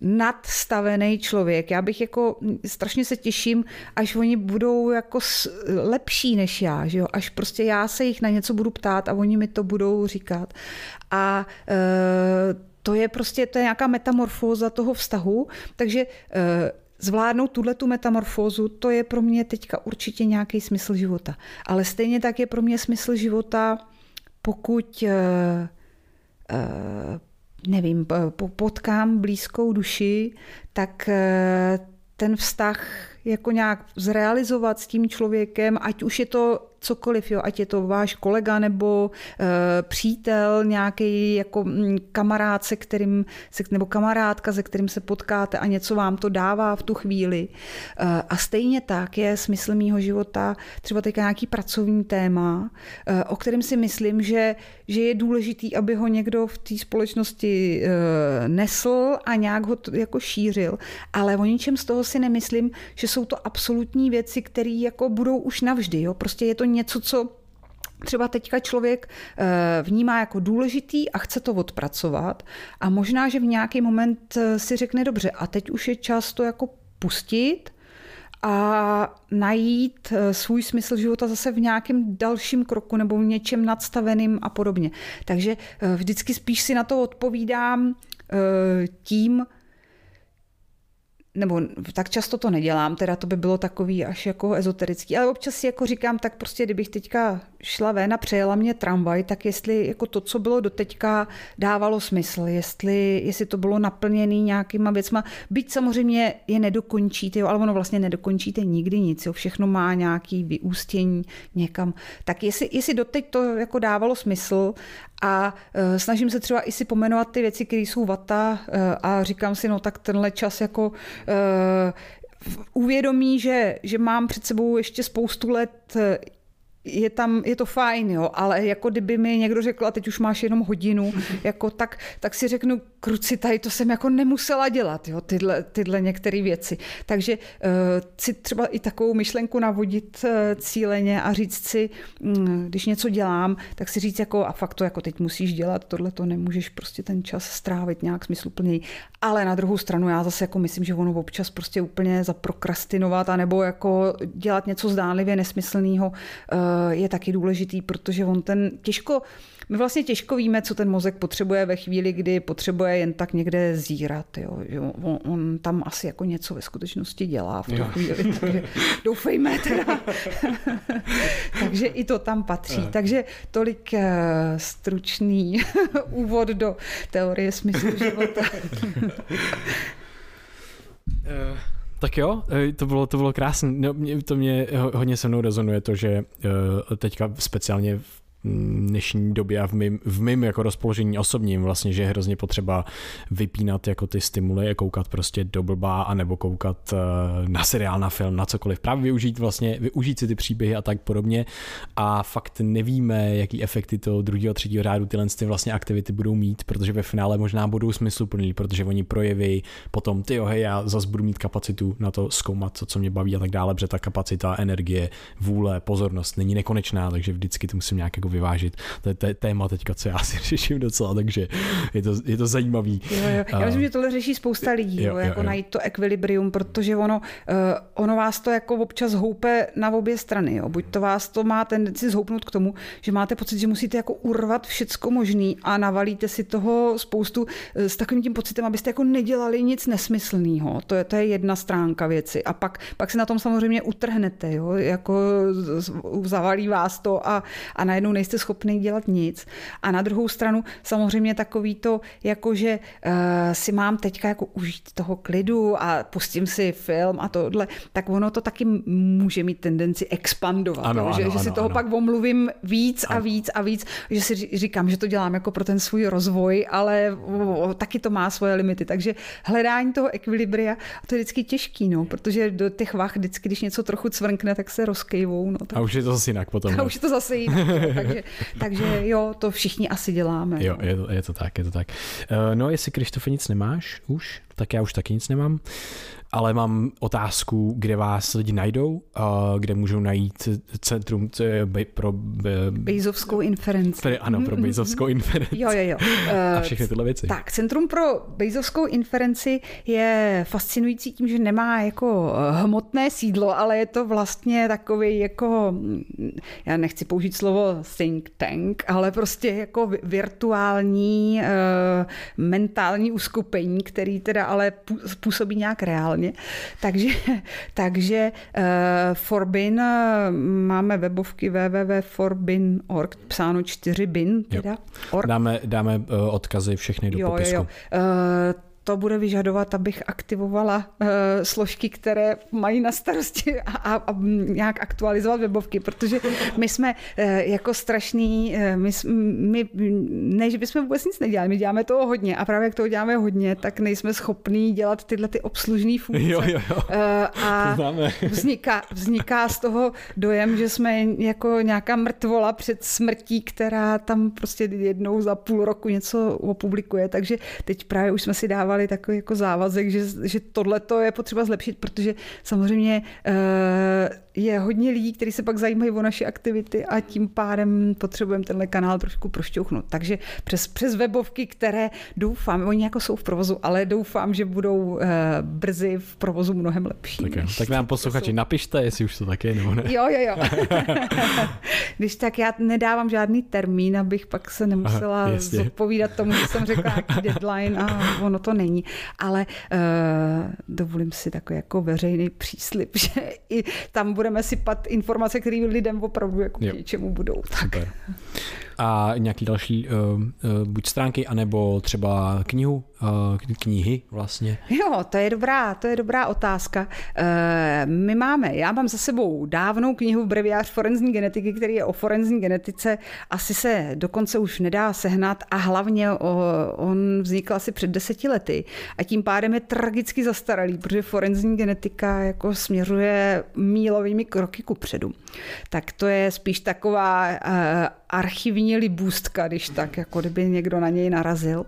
nadstavený člověk. Já bych jako strašně se těším, až oni budou jako lepší než já, že jo? až prostě já se jich na něco budu ptát a oni mi to budou říkat. A e, to je prostě to je nějaká metamorfóza toho vztahu, takže e, zvládnout tuhle tu metamorfózu, to je pro mě teďka určitě nějaký smysl života. Ale stejně tak je pro mě smysl života, pokud e, e, nevím, potkám blízkou duši, tak eh, ten vztah jako nějak zrealizovat s tím člověkem, ať už je to cokoliv, jo, ať je to váš kolega nebo uh, přítel, nějaký jako mm, kamarád, se kterým, se, nebo kamarádka, se kterým se potkáte a něco vám to dává v tu chvíli. Uh, a stejně tak je smysl mýho života třeba teďka nějaký pracovní téma, uh, o kterém si myslím, že, že je důležitý, aby ho někdo v té společnosti uh, nesl a nějak ho to, jako šířil, ale o ničem z toho si nemyslím, že jsou to absolutní věci, které jako budou už navždy. Jo? Prostě je to něco, co třeba teďka člověk eh, vnímá jako důležitý a chce to odpracovat a možná, že v nějaký moment eh, si řekne dobře a teď už je čas to jako pustit a najít eh, svůj smysl života zase v nějakém dalším kroku nebo v něčem nadstaveným a podobně. Takže vždycky spíš si na to odpovídám tím, nebo tak často to nedělám, teda to by bylo takový až jako ezoterický, ale občas si jako říkám, tak prostě kdybych teďka šla ven a přejela mě tramvaj, tak jestli jako to, co bylo doteďka, dávalo smysl, jestli, jestli to bylo naplněné nějakýma věcma, byť samozřejmě je nedokončíte, jo, ale ono vlastně nedokončíte nikdy nic, jo, všechno má nějaký vyústění někam, tak jestli, jestli doteď to jako dávalo smysl a uh, snažím se třeba i si pomenovat ty věci, které jsou vata uh, a říkám si, no tak tenhle čas jako uvědomí, že, že mám před sebou ještě spoustu let je tam, je to fajn, jo, ale jako kdyby mi někdo řekl, a teď už máš jenom hodinu, jako tak, tak si řeknu, kruci, tady to jsem jako nemusela dělat, jo, tyhle, tyhle některé věci. Takže uh, si třeba i takovou myšlenku navodit uh, cíleně a říct si, um, když něco dělám, tak si říct jako, a fakt to jako teď musíš dělat, tohle to nemůžeš prostě ten čas strávit nějak smysluplněji. Ale na druhou stranu já zase jako myslím, že ono občas prostě úplně zaprokrastinovat, anebo jako dělat něco zdánlivě nesmyslného uh, je taky důležitý, protože on ten těžko my vlastně těžko víme, co ten mozek potřebuje ve chvíli, kdy potřebuje jen tak někde zírat. Jo. On, on tam asi jako něco ve skutečnosti dělá v tu chvíli, takže doufejme teda. takže i to tam patří. Jo. Takže tolik uh, stručný úvod do teorie smyslu života. Tak jo, eh, to bylo, to bylo krásné. No, to mě hodně se mnou rezonuje to, že teďka speciálně v dnešní době a v mým, v jako rozpoložení osobním vlastně, že je hrozně potřeba vypínat jako ty stimuly a koukat prostě do blbá a nebo koukat uh, na seriál, na film, na cokoliv. Právě využít vlastně, využít si ty příběhy a tak podobně a fakt nevíme, jaký efekty to druhého, třetího řádu tyhle ty vlastně aktivity budou mít, protože ve finále možná budou smysluplný, protože oni projeví potom, ty hej, já zase budu mít kapacitu na to zkoumat, co, co mě baví a tak dále, protože ta kapacita, energie, vůle, pozornost není nekonečná, takže vždycky to musím nějak jako vyvážit. To je, to je téma teďka, co já si řeším docela, takže je to, je to zajímavý. Jo, jo. Já myslím, že tohle řeší spousta lidí, jo, jo, jako jo. najít to ekvilibrium, protože ono, uh, ono vás to jako občas houpe na obě strany. Jo. Buď to vás to má tendenci zhoupnout k tomu, že máte pocit, že musíte jako urvat všecko možný a navalíte si toho spoustu uh, s takovým tím pocitem, abyste jako nedělali nic nesmyslného. To je, to je jedna stránka věci. A pak, pak se na tom samozřejmě utrhnete, jo. jako zavalí vás to a, a najednou nejste schopný dělat nic. A na druhou stranu samozřejmě takový to, jako že uh, si mám teďka jako užít toho klidu a pustím si film a tohle, tak ono to taky může mít tendenci expandovat. Ano, ano, že, ano, že si ano, toho ano. pak omluvím víc a víc a víc, že si říkám, že to dělám jako pro ten svůj rozvoj, ale o, taky to má svoje limity. Takže hledání toho ekvilibria, to je vždycky těžký, no, protože do těch vach vždycky, když něco trochu cvrnkne, tak se rozkejvou. No, tak... A už je to zase jinak potom. A už je to zase jinak. takže takže, takže jo, to všichni asi děláme. Jo, je to, je to tak, je to tak. Uh, no, jestli Krištofe nic nemáš už, tak já už taky nic nemám ale mám otázku, kde vás lidi najdou, kde můžou najít centrum pro... Bejzovskou inferenci. Ano, pro Bejzovskou inferenci. jo, jo, jo. A všechny tyhle věci. Tak, Centrum pro Bejzovskou inferenci je fascinující tím, že nemá jako eh, hmotné sídlo, ale je to vlastně takový jako, mm, já nechci použít slovo think tank, ale prostě jako virtuální eh, mentální uskupení, který teda ale působí nějak reálně hlavně. Takže, takže uh, Forbin, uh, máme webovky www.forbin.org, psáno 4bin, teda. Org. Dáme, dáme uh, odkazy všechny do jo, popisku. Jo, jo. Uh, to bude vyžadovat, abych aktivovala uh, složky, které mají na starosti a, a, a nějak aktualizovat webovky, protože my jsme uh, jako strašný, uh, my, my, ne, že bychom vůbec nic nedělali, my děláme toho hodně a právě jak toho děláme hodně, tak nejsme schopní dělat tyhle ty obslužné funkce. Jo, jo, jo. Uh, a vzniká, vzniká z toho dojem, že jsme jako nějaká mrtvola před smrtí, která tam prostě jednou za půl roku něco opublikuje, takže teď právě už jsme si dávali takový jako závazek, že, že tohle to je potřeba zlepšit, protože samozřejmě uh, je hodně lidí, kteří se pak zajímají o naše aktivity a tím pádem potřebujeme tenhle kanál trošku prošťouchnout. Takže přes, přes webovky, které doufám, oni jako jsou v provozu, ale doufám, že budou uh, brzy v provozu mnohem lepší. Tak, jo. tak nám posluchači napište, jestli už to tak je nebo ne. Jo, jo, jo. Když tak já nedávám žádný termín, abych pak se nemusela Aha, zodpovídat tomu, že jsem řekla nějaký deadline a ono to není. Ale uh, dovolím si takový jako veřejný příslip, že i tam budeme sypat informace, které lidem opravdu jako k něčemu budou. Tak. Super a nějaký další uh, uh, buď stránky, anebo třeba knihu, uh, knihy vlastně? Jo, to je dobrá, to je dobrá otázka. Uh, my máme, já mám za sebou dávnou knihu Breviář forenzní genetiky, který je o forenzní genetice. Asi se dokonce už nedá sehnat a hlavně o, on vznikl asi před deseti lety a tím pádem je tragicky zastaralý, protože forenzní genetika jako směřuje mílovými kroky ku předu. Tak to je spíš taková uh, archivní libůstka, když tak, jako kdyby někdo na něj narazil.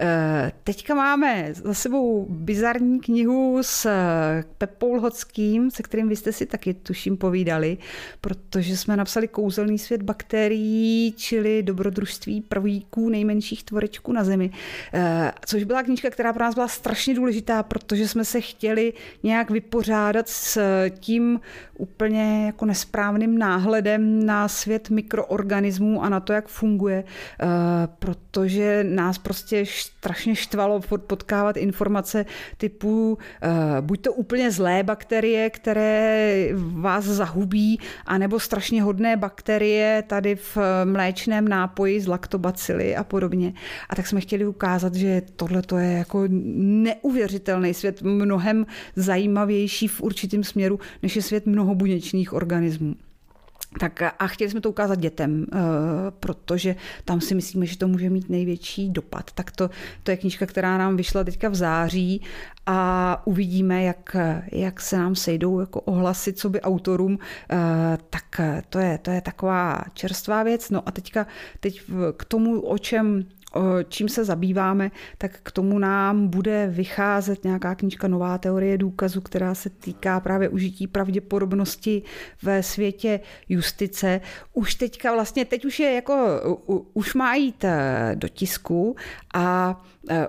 Eh, teďka máme za sebou bizarní knihu s eh, Pepou Lhockým, se kterým vy jste si taky tuším povídali, protože jsme napsali Kouzelný svět bakterií, čili dobrodružství prvíků nejmenších tvorečků na Zemi. Eh, což byla knížka, která pro nás byla strašně důležitá, protože jsme se chtěli nějak vypořádat s tím úplně jako nesprávným náhledem na svět mikroorganismů a na to, jak funguje, eh, protože nás prostě strašně štvalo potkávat informace typu eh, buď to úplně zlé bakterie, které vás zahubí, anebo strašně hodné bakterie tady v mléčném nápoji z laktobacily a podobně. A tak jsme chtěli ukázat, že tohle to je jako neuvěřitelný svět, mnohem zajímavější v určitém směru, než je svět mnohobuněčných organismů. Tak a chtěli jsme to ukázat dětem, eh, protože tam si myslíme, že to může mít největší dopad. Tak to, to je knížka, která nám vyšla teďka v září a uvidíme, jak, jak se nám sejdou jako ohlasy, co by autorům, eh, tak to je, to je taková čerstvá věc. No a teďka teď k tomu, o čem čím se zabýváme, tak k tomu nám bude vycházet nějaká knížka Nová teorie důkazu, která se týká právě užití pravděpodobnosti ve světě justice. Už teďka vlastně, teď už je jako, už má jít eh, do tisku a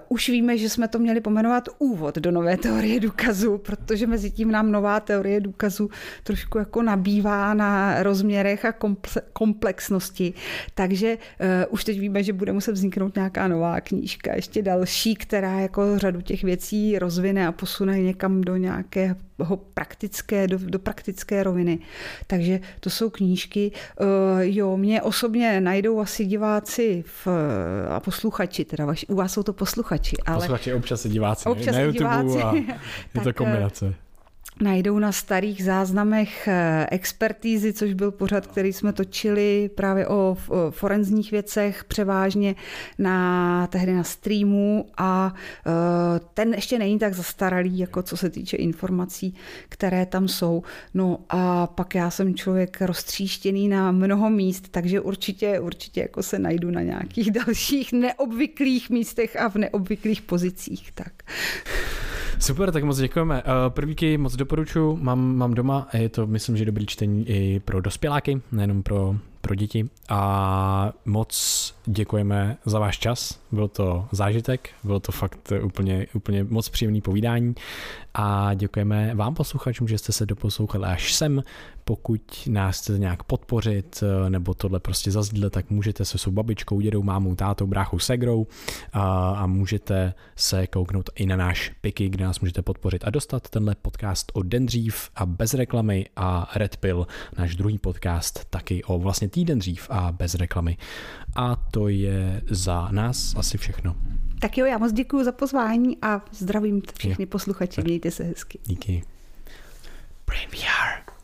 už víme, že jsme to měli pomenovat úvod do nové teorie důkazu, protože mezi tím nám nová teorie důkazu trošku jako nabývá na rozměrech a komplexnosti. Takže uh, už teď víme, že bude muset vzniknout nějaká nová knížka, ještě další, která jako řadu těch věcí rozvine a posune někam do nějakého praktické, do, do praktické roviny. Takže to jsou knížky. Uh, jo, mě osobně najdou asi diváci v, a posluchači, teda vaši, u vás jsou to posluchači. Ale... Posluchači občas se diváci občas na YouTube diváci. a je to kombinace najdou na starých záznamech eh, expertízy, což byl pořad, který jsme točili právě o forenzních věcech, převážně na tehdy na streamu a eh, ten ještě není tak zastaralý, jako co se týče informací, které tam jsou. No a pak já jsem člověk roztříštěný na mnoho míst, takže určitě, určitě jako se najdu na nějakých dalších neobvyklých místech a v neobvyklých pozicích. Tak. Super, tak moc děkujeme. Eh, Prvíky moc doporučuji, mám, mám doma a je to, myslím, že dobrý čtení i pro dospěláky, nejenom pro, pro děti. A moc děkujeme za váš čas, byl to zážitek, bylo to fakt úplně, úplně moc příjemný povídání a děkujeme vám posluchačům, že jste se doposlouchali až sem. Pokud nás chcete nějak podpořit nebo tohle prostě zazdílet, tak můžete se svou babičkou, dědou, mámou, tátou, bráchou, segrou a, a můžete se kouknout i na náš piky, kde nás můžete podpořit a dostat tenhle podcast o den dřív a bez reklamy a Red Pill, náš druhý podcast taky o vlastně týden dřív a bez reklamy. A to je za nás asi všechno. Tak jo, já moc děkuji za pozvání a zdravím všechny posluchače. Mějte se hezky. Díky. Premier.